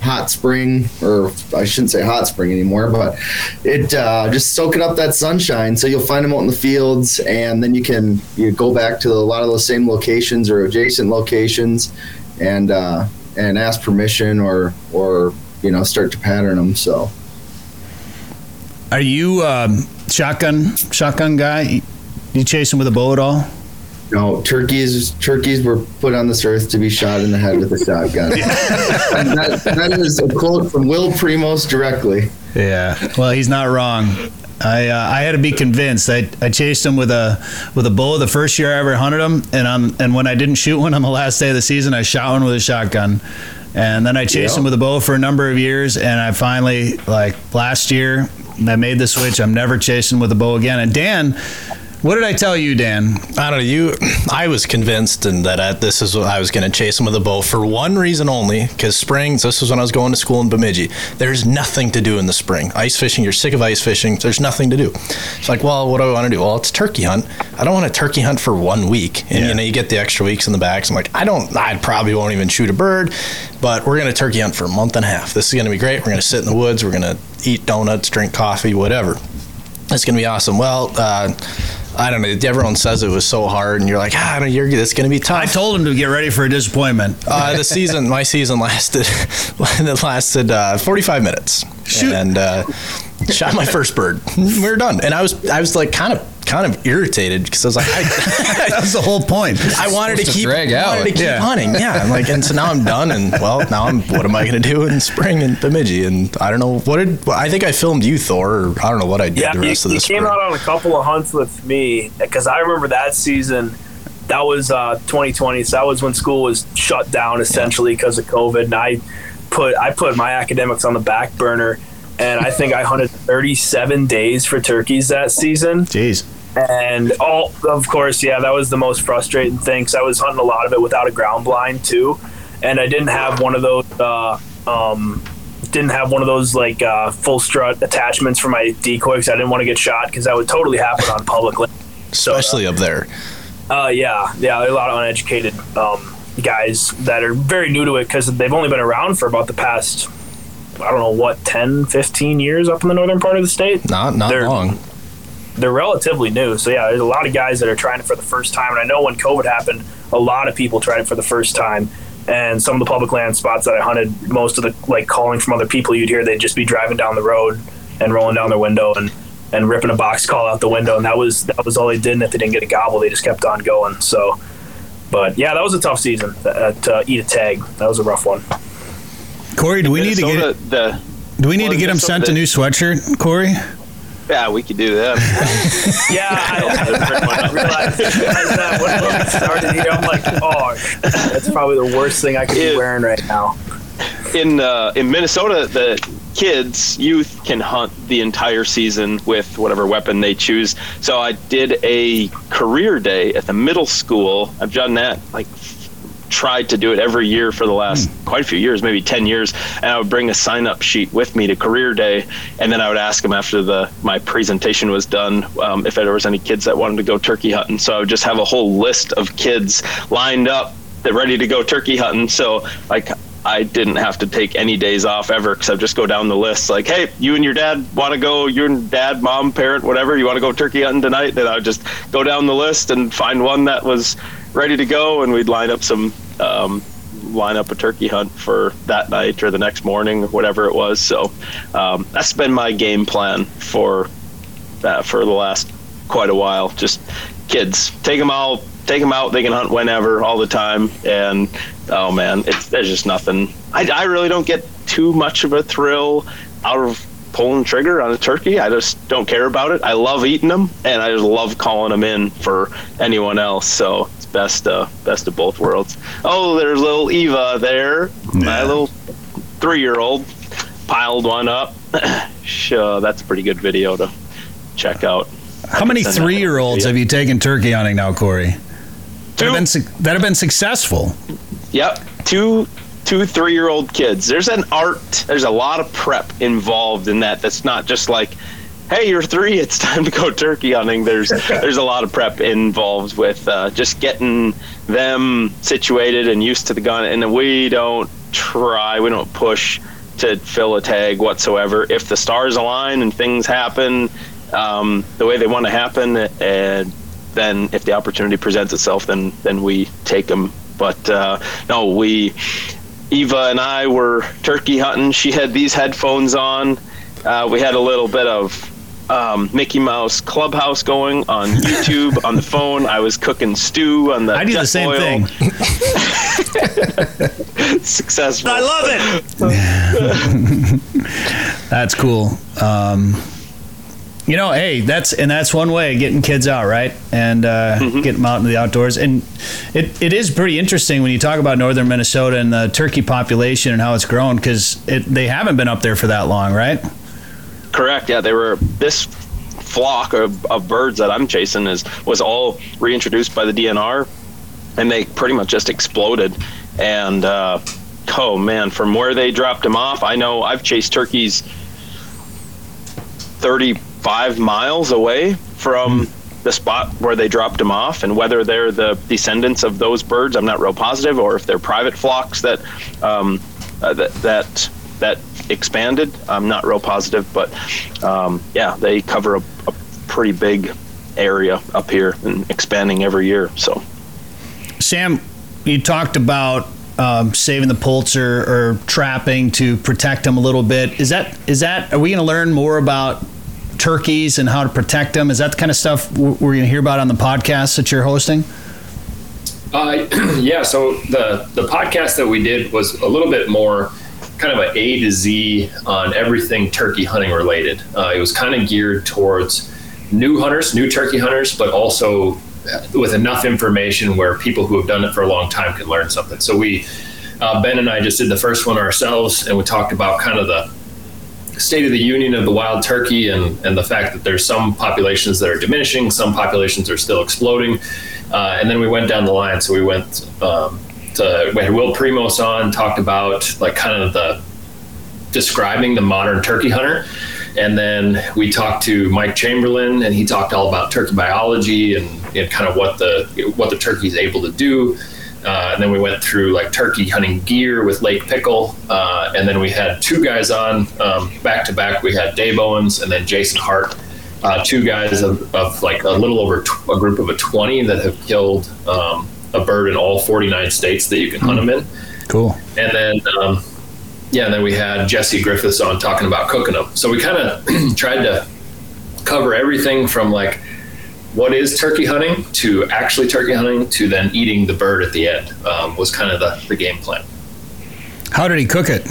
hot spring, or I shouldn't say hot spring anymore, but it uh, just soaking up that sunshine. So you'll find them out in the fields, and then you can you go back to a lot of those same locations or adjacent locations, and uh, and ask permission or or you know start to pattern them. So Are you um, shotgun shotgun guy? You chase them with a bow at all? No turkeys turkeys were put on this earth to be shot in the head with a shotgun. and that, that is a quote from Will Primos directly. Yeah. Well, he's not wrong. I uh, I had to be convinced. I, I chased him with a with a bow the first year I ever hunted him, and on and when I didn't shoot one on the last day of the season, I shot one with a shotgun, and then I chased Yeah. him with a bow for a number of years, and I finally like last year I made the switch. I'm never chasing with a bow again. And Dan, what did I tell you, Dan? I don't know. You, I was convinced and that uh, this is what I was going to chase him with a bow for one reason only. Because springs, this was when I was going to school in Bemidji. There's nothing to do in the spring. Ice fishing, you're sick of ice fishing. There's nothing to do. It's like, well, what do I want to do? Well, it's turkey hunt. I don't want to turkey hunt for one week. And you know, you get the extra weeks in the back. So I'm like, I don't. I probably won't even shoot a bird. But we're going to turkey hunt for a month and a half. This is going to be great. We're going to sit in the woods. We're going to eat donuts, drink coffee, whatever. It's going to be awesome. Well, uh, I don't know. Everyone says it was so hard, and you're like, ah, you're, it's going to be tough. I told him to get ready for a disappointment. Uh, the season, my season lasted, it lasted uh, 45 minutes, and uh, shot my first bird. We were done, and I was, I was like, kind of, kind of irritated because I was like, I, That's the whole point. I wanted to Supposed to keep, drag wanted out. to keep Yeah. hunting. Yeah, I'm like, and so now I'm done, and well, now I'm, what am I going to do in spring in Bemidji? And I don't know what did, I think I filmed you, Thor. Or I don't know what I did Yeah, the you, rest of you the came spring. out on a couple of hunts with me because I remember that season. That was uh, 2020. So that was when school was shut down essentially because of COVID. And I put I put my academics on the back burner, and I think I hunted 37 days for turkeys that season. Jeez. And all, of course, yeah, that was the most frustrating thing because I was hunting a lot of it without a ground blind too, and I didn't have one of those. Uh, um, didn't have one of those like uh, full strut attachments for my decoys. I didn't want to get shot because that would totally happen on public land. especially up there. Uh, yeah, yeah, a lot of uneducated um, guys that are very new to it because they've only been around for about the past, I don't know what, 10, 15 years up in the northern part of the state. Not not They're- long. they're relatively new. So yeah, there's a lot of guys that are trying it for the first time. And I know when COVID happened, a lot of people tried it for the first time. And some of the public land spots that I hunted, most of the like calling from other people you'd hear, they'd just be driving down the road and rolling down their window and, and ripping a box call out the window. And that was that was all they did. And if they didn't get a gobble, they just kept on going. So, but yeah, that was a tough season uh, to eat a tag. That was a rough one. Corey, do we need to get the do we need well, to get him sent a new sweatshirt, Corey? yeah, we could do that. Yeah, I, I realized, realized that when we started here. I'm like, oh, that's probably the worst thing I could Yeah. be wearing right now. in uh, in Minnesota, the kids, youth can hunt the entire season with whatever weapon they choose. So I did a career day at the middle school. I've done that like tried to do it every year for the last quite a few years, maybe 10 years. And I would bring a sign up sheet with me to career day. And then I would ask them after the my presentation was done um, if there was any kids that wanted to go turkey hunting. So I would just have a whole list of kids lined up that ready to go turkey hunting. So like I didn't have to take any days off ever because I would just go down the list like, hey, you and your dad want to go, your dad, mom, parent, whatever, you want to go turkey hunting tonight? And I would just go down the list and find one that was ready to go, and we'd line up some um, line up a turkey hunt for that night or the next morning or whatever it was. So um, that's been my game plan for that for the last quite a while. Just kids, take them out, take them out. They can hunt whenever, all the time, and oh man, it's there's just nothing. I, I really don't get too much of a thrill out of pulling trigger on a turkey. I just don't care about it. I love eating them, and I just love calling them in for anyone else. So it's best, uh, best of both worlds. Oh, there's little Eva there, yeah. my little three-year-old, piled one up. sure, that's a pretty good video to check out. How many three-year-olds have you taken turkey hunting now, Corey? That have, been, that have been successful. Yep, two two three year old kids. There's an art there's a lot of prep involved in that that's not just like hey you're three it's time to go turkey hunting. There's there's a lot of prep involved with uh, just getting them situated and used to the gun and we don't try we don't push to fill a tag whatsoever. If the stars align and things happen um, the way they want to happen and then if the opportunity presents itself then then we take them but uh, no we Eva and I were turkey hunting. She had these headphones on. Uh, we had a little bit of um, Mickey Mouse Clubhouse going on YouTube on the phone. I was cooking stew on the. I do the same oil. thing. Successful. I love it. That's cool. Um, you know, hey, that's and that's one way of getting kids out, right? And uh, mm-hmm. getting them out into the outdoors. And it, it is pretty interesting when you talk about northern Minnesota and the turkey population and how it's grown because it, they haven't been up there for that long, right? Correct. Yeah, they were this flock of, of birds that I'm chasing is was all reintroduced by the DNR, and they pretty much just exploded. And uh, oh man, from where they dropped them off, I know I've chased turkeys thirty five miles away from the spot where they dropped them off, and whether they're the descendants of those birds, I'm not real positive, or if they're private flocks that um, uh, that that that expanded, I'm not real positive. But um, yeah, they cover a, a pretty big area up here and expanding every year. So, Sam, you talked about um, saving the poults or, or, trapping to protect them a little bit. Is that is that are we going to learn more about turkeys and how to protect them? Is that the kind of stuff we're going to hear about on the podcast that you're hosting? Uh, yeah. So the the podcast that we did was a little bit more kind of an A to Z on everything turkey hunting related. Uh, it was kind of geared towards new hunters, new turkey hunters, but also with enough information where people who have done it for a long time can learn something. So we, uh, Ben and I just did the first one ourselves, and we talked about kind of the state of the union of the wild turkey and, and the fact that there's some populations that are diminishing, some populations are still exploding. Uh, and then we went down the line. So we went um, to, we had Will Primos on, talked about like kind of the describing the modern turkey hunter. And then we talked to Mike Chamberlain, and he talked all about turkey biology and, and kind of what the what the turkey is able to do. Uh, and then we went through like turkey hunting gear with Lake Pickle. Uh, and then we had two guys on um, back to back. We had Dave Owens and then Jason Hart, uh, two guys of, of, like a little over tw- a group of a 20 that have killed um, a bird in all 49 states that you can hunt mm. them in. Cool. And then, um, yeah, and then we had Jesse Griffiths on talking about cooking them. So we kind of tried to cover everything from like what is turkey hunting to actually turkey hunting to then eating the bird at the end um, was kind of the, the game plan. How did he cook it?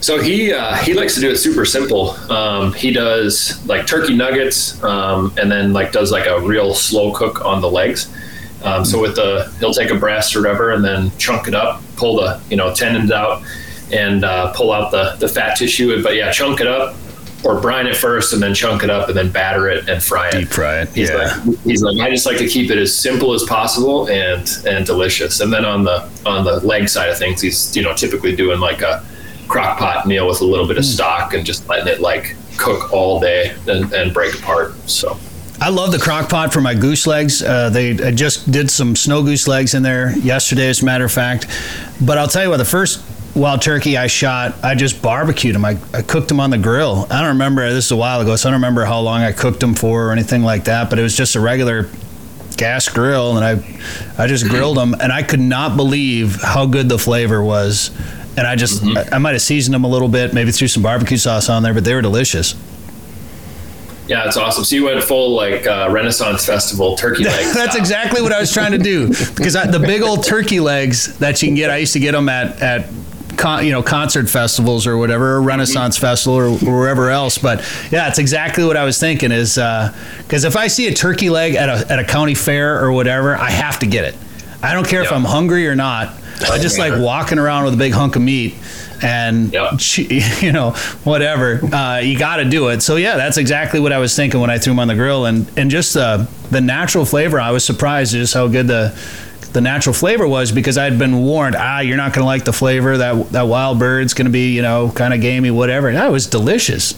So he uh, he likes to do it super simple. Um, he does like turkey nuggets, um, and then like does like a real slow cook on the legs. Um, so with the he'll take a breast or whatever, and then chunk it up, pull the you know tendons out, and uh, pull out the the fat tissue. But yeah, chunk it up, or brine it first and then chunk it up and then batter it and fry it. Deep fry it. He's yeah. Like, he's like, I just like to keep it as simple as possible and and delicious. And then on the on the leg side of things, he's you know typically doing like a crock pot meal with a little bit of mm. stock and just letting it like cook all day and, and break apart. So. I love the crock pot for my goose legs. Uh, they I just did some snow goose legs in there yesterday, as a matter of fact. But I'll tell you what, the first wild turkey I shot, I just barbecued them. I, I cooked them on the grill. I don't remember, this is a while ago, so I don't remember how long I cooked them for or anything like that, but it was just a regular gas grill, and I I just grilled them, and I could not believe how good the flavor was. And I just I, I might have seasoned them a little bit, maybe threw some barbecue sauce on there, but they were delicious. Yeah, it's awesome. So you went full like uh, Renaissance Festival turkey legs. That's exactly what I was trying to do because I, the big old turkey legs that you can get, I used to get them at at con, you know concert festivals or whatever, or Renaissance Festival or, or wherever else. But yeah, it's exactly what I was thinking. Is because if I see a turkey leg at a at a county fair or whatever, I have to get it. I don't care if I'm hungry or not. I just like walking around with a big hunk of meat and you know whatever uh, you got to do it so yeah that's exactly what i was thinking when i threw them on the grill and and just uh, the natural flavor i was surprised just how good the the natural flavor was because i'd been warned ah you're not going to like the flavor that that wild bird's going to be you know kind of gamey whatever And that was delicious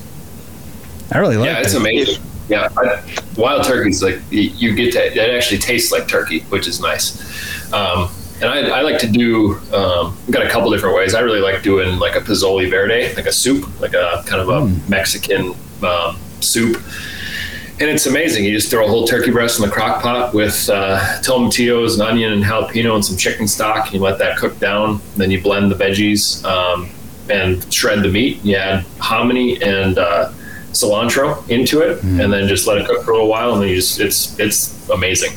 i really liked yeah, it's it amazing. Yeah, I, wild turkey's like you get to it actually tastes like turkey, which is nice. Um, and I, I like to do. Um, I've got a couple different ways. I really like doing like a pozole verde, like a soup, like a kind of a Mexican um, soup. And it's amazing. You just throw a whole turkey breast in the crock pot with uh, tomatillos and onion and jalapeno and some chicken stock. And you let that cook down. Then you blend the veggies um, and shred the meat. You add hominy and uh, cilantro into it, and then just let it cook for a little while. And then you just it's it's amazing.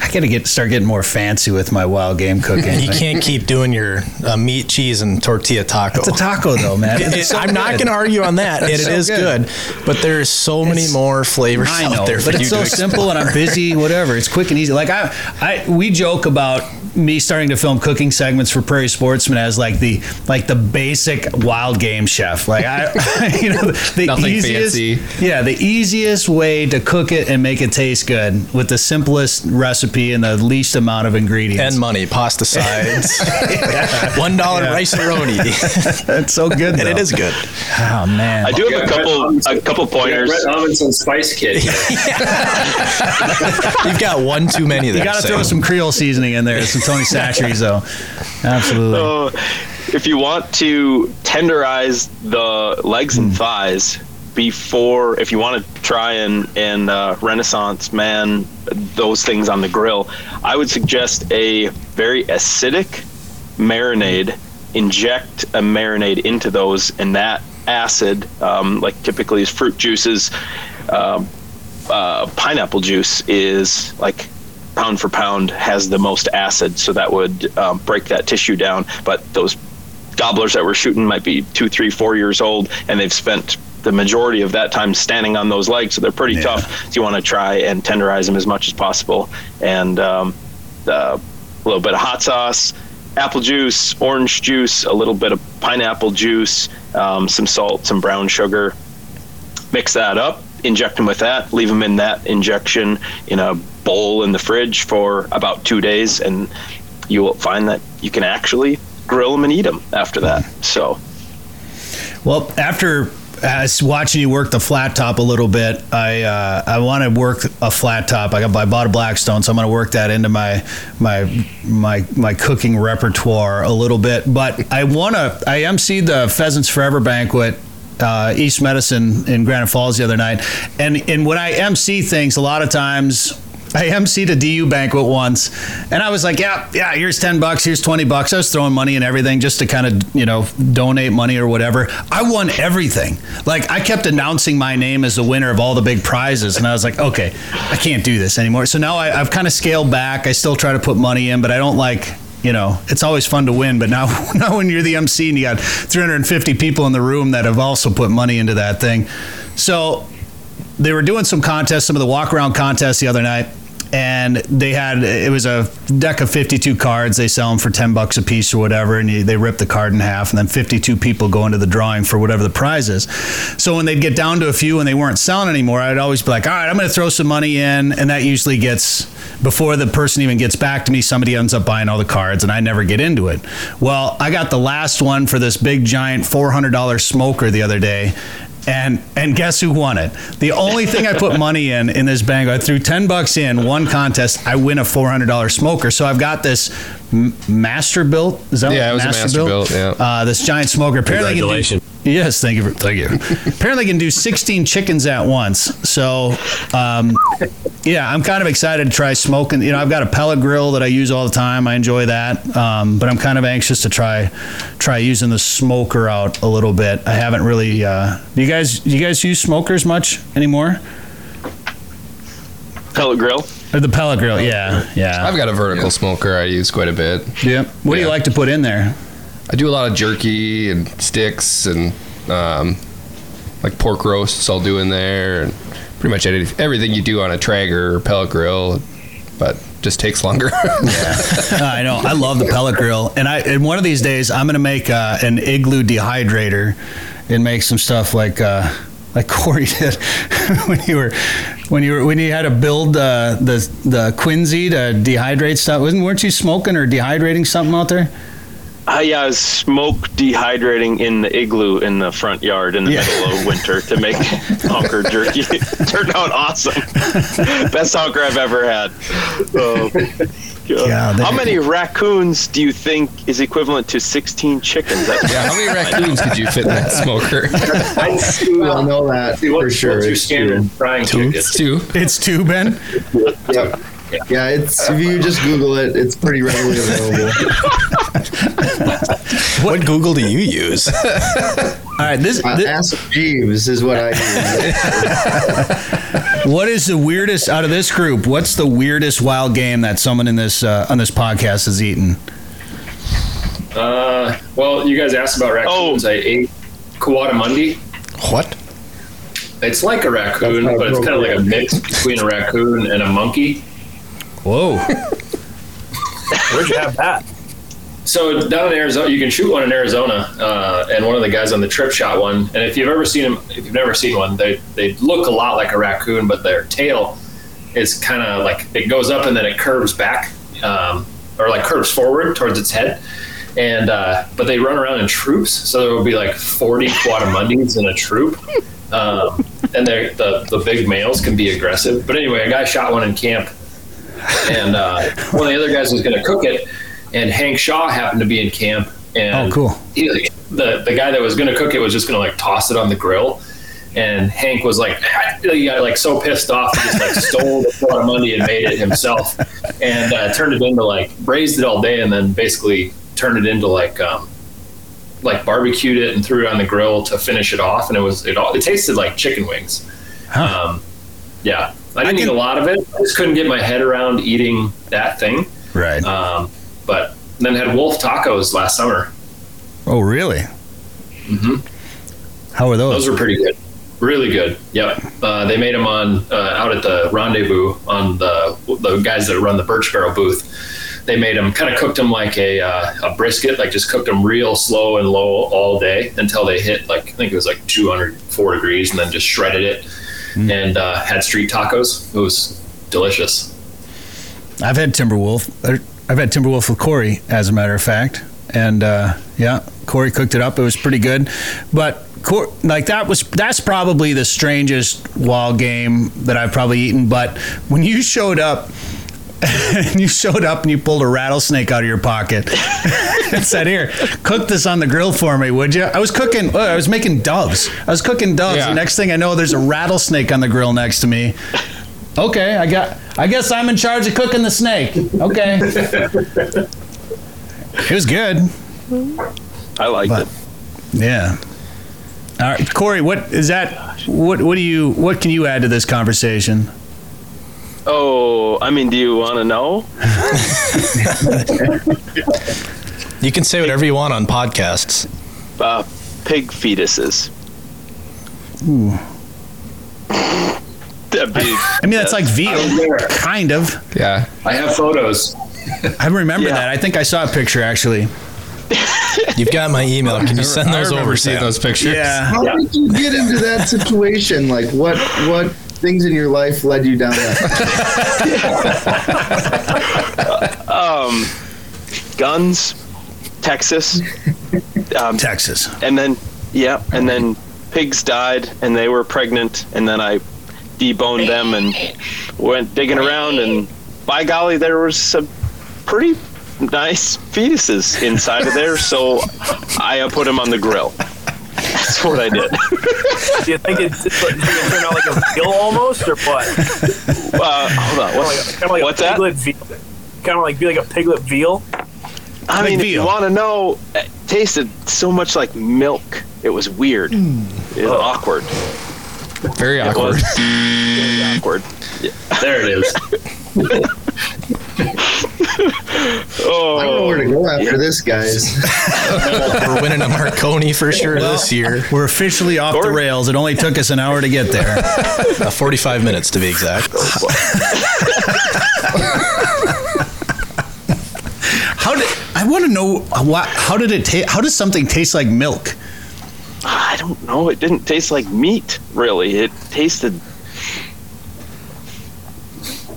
I gotta get start getting more fancy with my wild game cooking You can't keep doing your uh, meat, cheese, and tortilla taco. It's a taco though, man. It- so I'm not going to argue on that. It, It's so is good. but there's so many more flavors I know, out there for but it's so simple, and I'm busy. Whatever, it's quick and easy. Like I, I, we joke about me starting to film cooking segments for Prairie Sportsman as like the like the basic wild game chef. Like I, you know, the Nothing easiest, fancy. yeah, the easiest way to cook it and make it taste good with the simplest recipe and the least amount of ingredients and money, pasta sides, one dollar Yeah. rice roni. That's so good, and it is good. Oh man, I do have a couple a couple pointers. Brett Robinson Spice Kit. You've got one too many there. You got to throw some Creole seasoning in there, some Tony though. Absolutely. So, if you want to tenderize the legs and thighs before, if you want to try and and uh, Renaissance man those things on the grill, I would suggest a very acidic marinade. Inject a marinade into those, and that acid, um, like typically is fruit juices, um, uh, pineapple juice is like pound for pound has the most acid, so that would um, break that tissue down. But those gobblers that we're shooting might be two, three, four years old, and they've spent the majority of that time standing on those legs, so they're pretty tough. So you want to try and tenderize them as much as possible, and um, uh, a little bit of hot sauce. Apple juice, orange juice, a little bit of pineapple juice, um, some salt, some brown sugar, mix that up, inject them with that, leave them in that injection in a bowl in the fridge for about two days, and you will find that you can actually grill them and eat them after that. So, Well, after uh, watching you work the flat top a little bit, I uh, I want to work a flat top. I, got, I bought a Blackstone, so I'm going to work that into my my my my cooking repertoire a little bit. But I want to. I emceed the Pheasants Forever banquet. Uh, East Medicine in Granite Falls the other night, and and when I MC things, a lot of times I emceed a DU banquet once, and I was like, "Yeah, yeah, here's ten bucks, here's twenty bucks." I was throwing money and everything just to kind of, you know, donate money or whatever. I won everything. Like I kept announcing my name as the winner of all the big prizes, and I was like, "Okay, I can't do this anymore." So now I, I've kind of scaled back. I still try to put money in, but I don't like. You know, it's always fun to win, but now, now when you're the MC and you got 350 people in the room that have also put money into that thing, so they were doing some contests, some of the walk around contests the other night, and they had it was a deck of 52 cards. They sell them for 10 bucks a piece or whatever, and you, they rip the card in half, and then 52 people go into the drawing for whatever the prize is. So when they'd get down to a few and they weren't selling anymore, I'd always be like, all right, I'm going to throw some money in, and that usually gets before the person even gets back to me, somebody ends up buying all the cards, and I never get into it. Well, I got the last one for this big giant $400 smoker the other day. And and guess who won it? The only thing I put money in in this bank, I threw ten bucks in one contest. I win a four hundred dollar smoker. So I've got this m- Masterbuilt. Is that Yeah, what it was a Masterbuilt? Masterbuilt, yeah. Uh, this giant smoker. Apparently, you can Congratulations. Yes, thank you. For, thank you. Apparently, I can do 16 chickens at once. So, um, yeah, I'm kind of excited to try smoking. You know, I've got a pellet grill that I use all the time. I enjoy that, um, but I'm kind of anxious to try try using the smoker out a little bit. I haven't really. Uh, do you guys do you guys use smokers much anymore? Pellet grill. Or the pellet grill? Yeah, yeah. I've got a vertical smoker I use quite a bit. Yeah. What do you like to put in there? I do a lot of jerky and sticks and um, like pork roasts. I'll do in there and pretty much everything you do on a Traeger or pellet grill, but just takes longer. yeah. I know. I love the pellet grill, and I and one of these days I'm gonna make uh, an igloo dehydrator and make some stuff like uh, like Corey did when you were when you were when you had to build uh, the the quinzhee to dehydrate stuff. Wasn't weren't you smoking or dehydrating something out there? Uh, yeah, I was smoke dehydrating in the igloo in the front yard in the Yeah. middle of winter to make honker jerky. Turned out awesome. Best honker I've ever had. God. Yeah, how many raccoons do you think is equivalent to 16 chickens? Yeah, how many raccoons could you fit in that smoker? I'll know that for what's, sure. what's your It's standard true. frying chicken? Two. It's two, Ben. Yep. Yeah, it's if you just Google it, it's pretty readily available. What Google do you use? All right, this, Uh, thi- Ask Jeeves is what I use. what is the weirdest out of this group? What's the weirdest wild game that someone in this uh, on this podcast has eaten? Uh, well, you guys asked about raccoons. I ate coatimundi. What? It's like a raccoon, but it's kind of like a mix between a raccoon and a monkey. Whoa! Where'd you have that? So down in Arizona, you can shoot one in Arizona, uh, and one of the guys on the trip shot one. And if you've ever seen them, if you've never seen one, they they look a lot like a raccoon, but their tail is kind of like it goes up and then it curves back, um, or like curves forward towards its head. And uh, but they run around in troops, so there will be like forty coatimundis in a troop. Um, and they're, the the big males can be aggressive. But anyway, a guy shot one in camp, and uh, one of the other guys was going to cook it, and Hank Shaw happened to be in camp, and Oh, cool. he, the the guy that was going to cook it was just going to like toss it on the grill, and Hank was like, he got like so pissed off, he just like stole the pot of money and made it himself, and uh, turned it into like braised it all day, and then basically turned it into like um, like barbecued it and threw it on the grill to finish it off, and it was it all it tasted like chicken wings. Um, yeah, I didn't eat a lot of it. I just couldn't get my head around eating that thing. Right. Um, but then had wolf tacos last summer. Oh, really? hmm How were those? Those were pretty good. Really good. Yep. Uh, they made them on uh, out at the rendezvous on the the guys that run the Birch Barrel booth. They made them kind of cooked them like a uh, a brisket, like just cooked them real slow and low all day until they hit like I think it was like 204 degrees, and then just shredded it and uh, had street tacos. It was delicious. I've had Timberwolf. er, I've had Timberwolf with Corey, as a matter of fact, and uh, yeah, Corey cooked it up. It was pretty good, but. Cor- Like that was that's probably the strangest wild game that I've probably eaten. But when you showed up, and you showed up and you pulled a rattlesnake out of your pocket and said, "Here, cook this on the grill for me, would you?" I was cooking. uh, I was making doves. I was cooking doves. Yeah. The next thing I know, there's a rattlesnake on the grill next to me. Okay, I got. I guess I'm in charge of cooking the snake. Okay. it was good. I liked But- it. Yeah. All right, Corey. What is that? What What do you? What can you add to this conversation? Oh, I mean, do you want to know? You can say whatever you want on podcasts. Uh, pig fetuses. Ooh. That'd be, I mean, that's like veal, kind of. Yeah. I have photos. I remember Yeah. that. I think I saw a picture actually. You've got my email. Can you send those remember over? See those pictures. Yeah. How did you get into that situation? Like, what what things in your life led you down that? um, guns, Texas, um, Texas. and then yeah, and then pigs died, and they were pregnant, and then I deboned them and went digging around, and by golly, there was some pretty nice fetuses inside of there, so I uh, put them on the grill. That's what I did. Do you think it, did it turn out like a veal almost, or what? Uh, hold on. What's, kind of like what's a that? piglet veal. Kind of like be like a piglet veal. I Like mean, if you want to know, it tasted so much like milk. It was weird. It was awkward. Very awkward. very awkward. Yeah. There it is. oh, I don't know where to go after this, guys. We're winning a Marconi for sure this year. We're officially off the rails. It only took us an hour to get there. Uh, 45 minutes to be exact. How did I want to know what? How did it taste? How does something taste like milk? I don't know. It didn't taste like meat, really. It tasted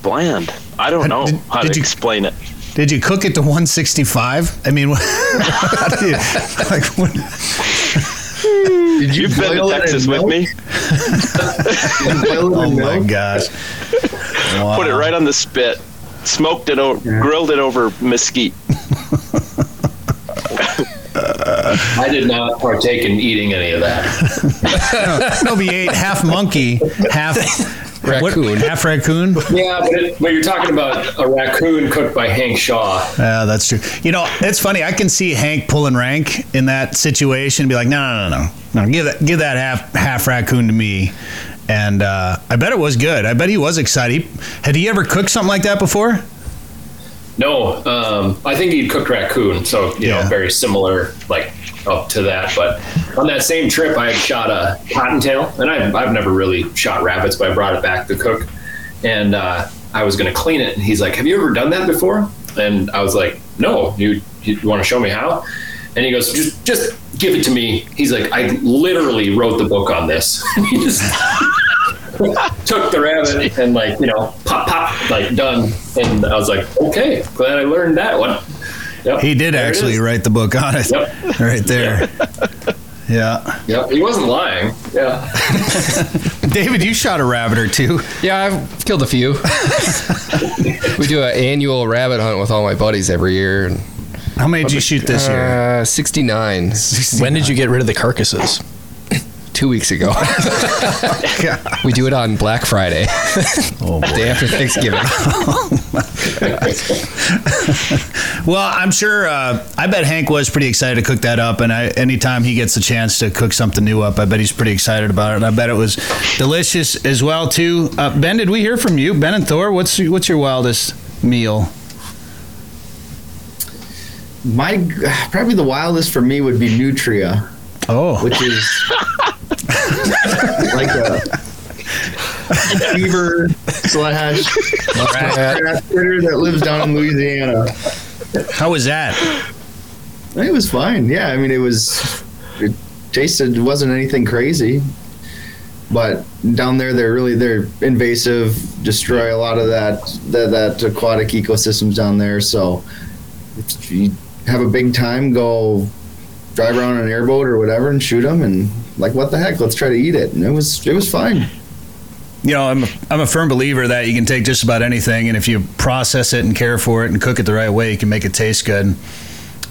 bland. I don't know how did to you- explain it. Did you cook it to 165? I mean, how you, like, what, Did You've been to boil it Texas in with milk? me. Did you oh my milk? gosh! Put it right on the spit. Smoked it over, grilled it over mesquite. I did not partake in eating any of that. no, we ate half monkey, half Raccoon. half raccoon. Yeah, but, it, but you're talking about a raccoon cooked by Hank Shaw. Yeah, that's true. You know, it's funny. I can see Hank pulling rank in that situation. and Be like, no, no, no, no, no. Give that, give that half half raccoon to me. And uh, I bet it was good. I bet he was excited. He, had he ever cooked something like that before? No, um, I think he'd cooked raccoon, so you Yeah. know, very similar, like up to that. But on that same trip, I had shot a cottontail, and I've, I've never really shot rabbits, but I brought it back to cook, and uh, I was going to clean it, and he's like, "Have you ever done that before?" And I was like, "No, you you want to show me how?" And he goes, "Just just give it to me." He's like, "I literally wrote the book on this." he just took the rabbit and like you know pop pop like done and i was like okay glad i learned that one yep, He did actually write the book on it. Yep. Right there. Yeah. yep he wasn't lying yeah David, you shot a rabbit or two. Yeah, I've killed a few. we do an annual rabbit hunt with all my buddies every year. And, How many did you shoot this year? Uh, 69. When did you get rid of the carcasses? Two weeks ago. we do it on Black Friday. Oh, boy. Day after Thanksgiving. Well, I'm sure. Uh, I bet Hank was pretty excited to cook that up, and I, anytime he gets the chance to cook something new up, I bet he's pretty excited about it. And I bet it was delicious as well too. Uh, ben, did we hear from you, Ben and Thor? What's what's your wildest meal? My probably the wildest for me would be nutria, Oh, which is like a fever slash rat critter that lives down in Louisiana. how was that? It was fine. Yeah, I mean, it was. It tasted it wasn't anything crazy, but down there they're really they're invasive, destroy a lot of that that, that aquatic ecosystems down there. So if you have a big time, go drive around on an airboat or whatever and shoot them, and like what the heck, let's try to eat it. And it was it was fine. You know, I'm a, I'm a firm believer that you can take just about anything, and if you process it and care for it and cook it the right way, you can make it taste good.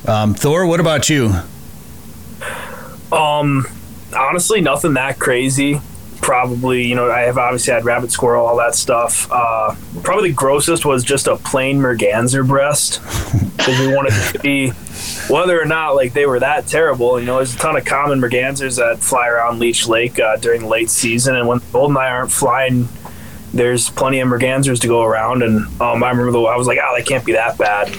Um, Thor, what about you? Um, honestly, nothing that crazy. Probably, you know, I have obviously had rabbit, squirrel, all that stuff. Uh, probably the grossest was just a plain merganser breast. Because we wanted to be whether or not like they were that terrible. You know, there's a ton of common mergansers that fly around Leech Lake uh, during the late season, and when goldeneye aren't flying, there's plenty of mergansers to go around. And um, I remember the I was like, oh, they can't be that bad.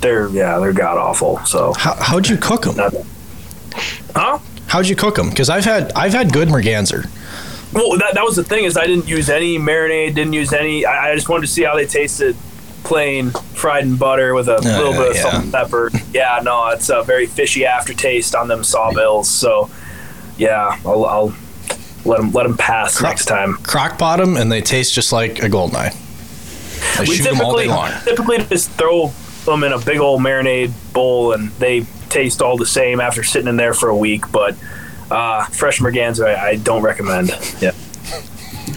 They're yeah, they're god awful. So How, how'd you cook them? Huh? How'd you cook them? Because I've had I've had good merganser. Well, that, that was the thing is I didn't use any marinade, didn't use any. I, I just wanted to see how they tasted, plain fried in butter with a little bit of yeah. salt and pepper. Yeah, no, it's a very fishy aftertaste on them sawbills. So, yeah, I'll, I'll let them let them pass next time. Crock bottom, and they taste just like a goldeneye. I we shoot them all day typically typically just throw them in a big old marinade bowl, and they taste all the same after sitting in there for a week. But uh, fresh merganser, I, I don't recommend. Yeah.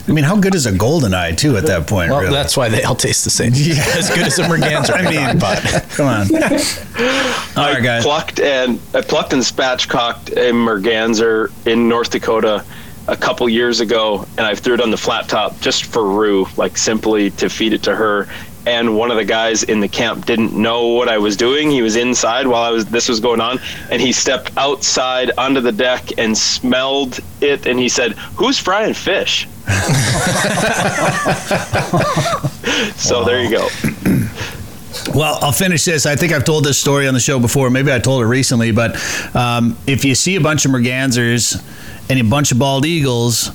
I mean, how good is a golden eye too at that point? Well, really? that's why they all taste the same. Yeah. as good as a merganser. I mean, but come on. All I right, guys. plucked and I plucked and spatchcocked a merganser in North Dakota a couple years ago, and I threw it on the flat top just for Rue, like simply to feed it to her. And one of the guys in the camp didn't know what I was doing. He was inside while I was this was going on, and he stepped outside onto the deck and smelled it, and he said, "Who's frying fish?" so there you go. Well, I'll finish this. I think I've told this story on the show before. Maybe I told it recently, but um, if you see a bunch of mergansers and a bunch of bald eagles,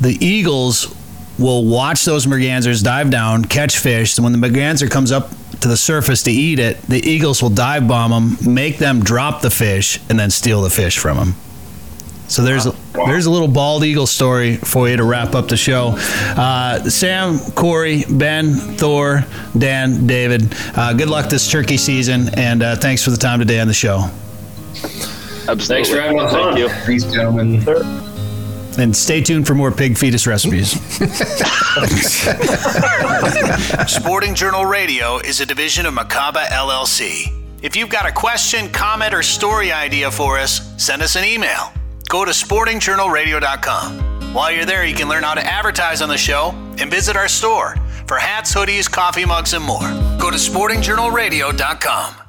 the eagles will watch those mergansers dive down, catch fish, and when the merganser comes up to the surface to eat it, the eagles will dive bomb them, make them drop the fish, and then steal the fish from them. So there's a, there's a little bald eagle story for you to wrap up the show. Uh, Sam, Corey, Ben, Thor, Dan, David. Uh, good luck this turkey season, and uh, thanks for the time today on the show. Absolutely. Thanks for having us Thank on. you. Thanks, gentlemen. And stay tuned for more pig fetus recipes. Sporting Journal Radio is a division of Macaba LLC. If you've got a question, comment, or story idea for us, send us an email. Go to sportingjournalradio.com. While you're there, you can learn how to advertise on the show and visit our store for hats, hoodies, coffee mugs, and more. Go to sportingjournalradio.com.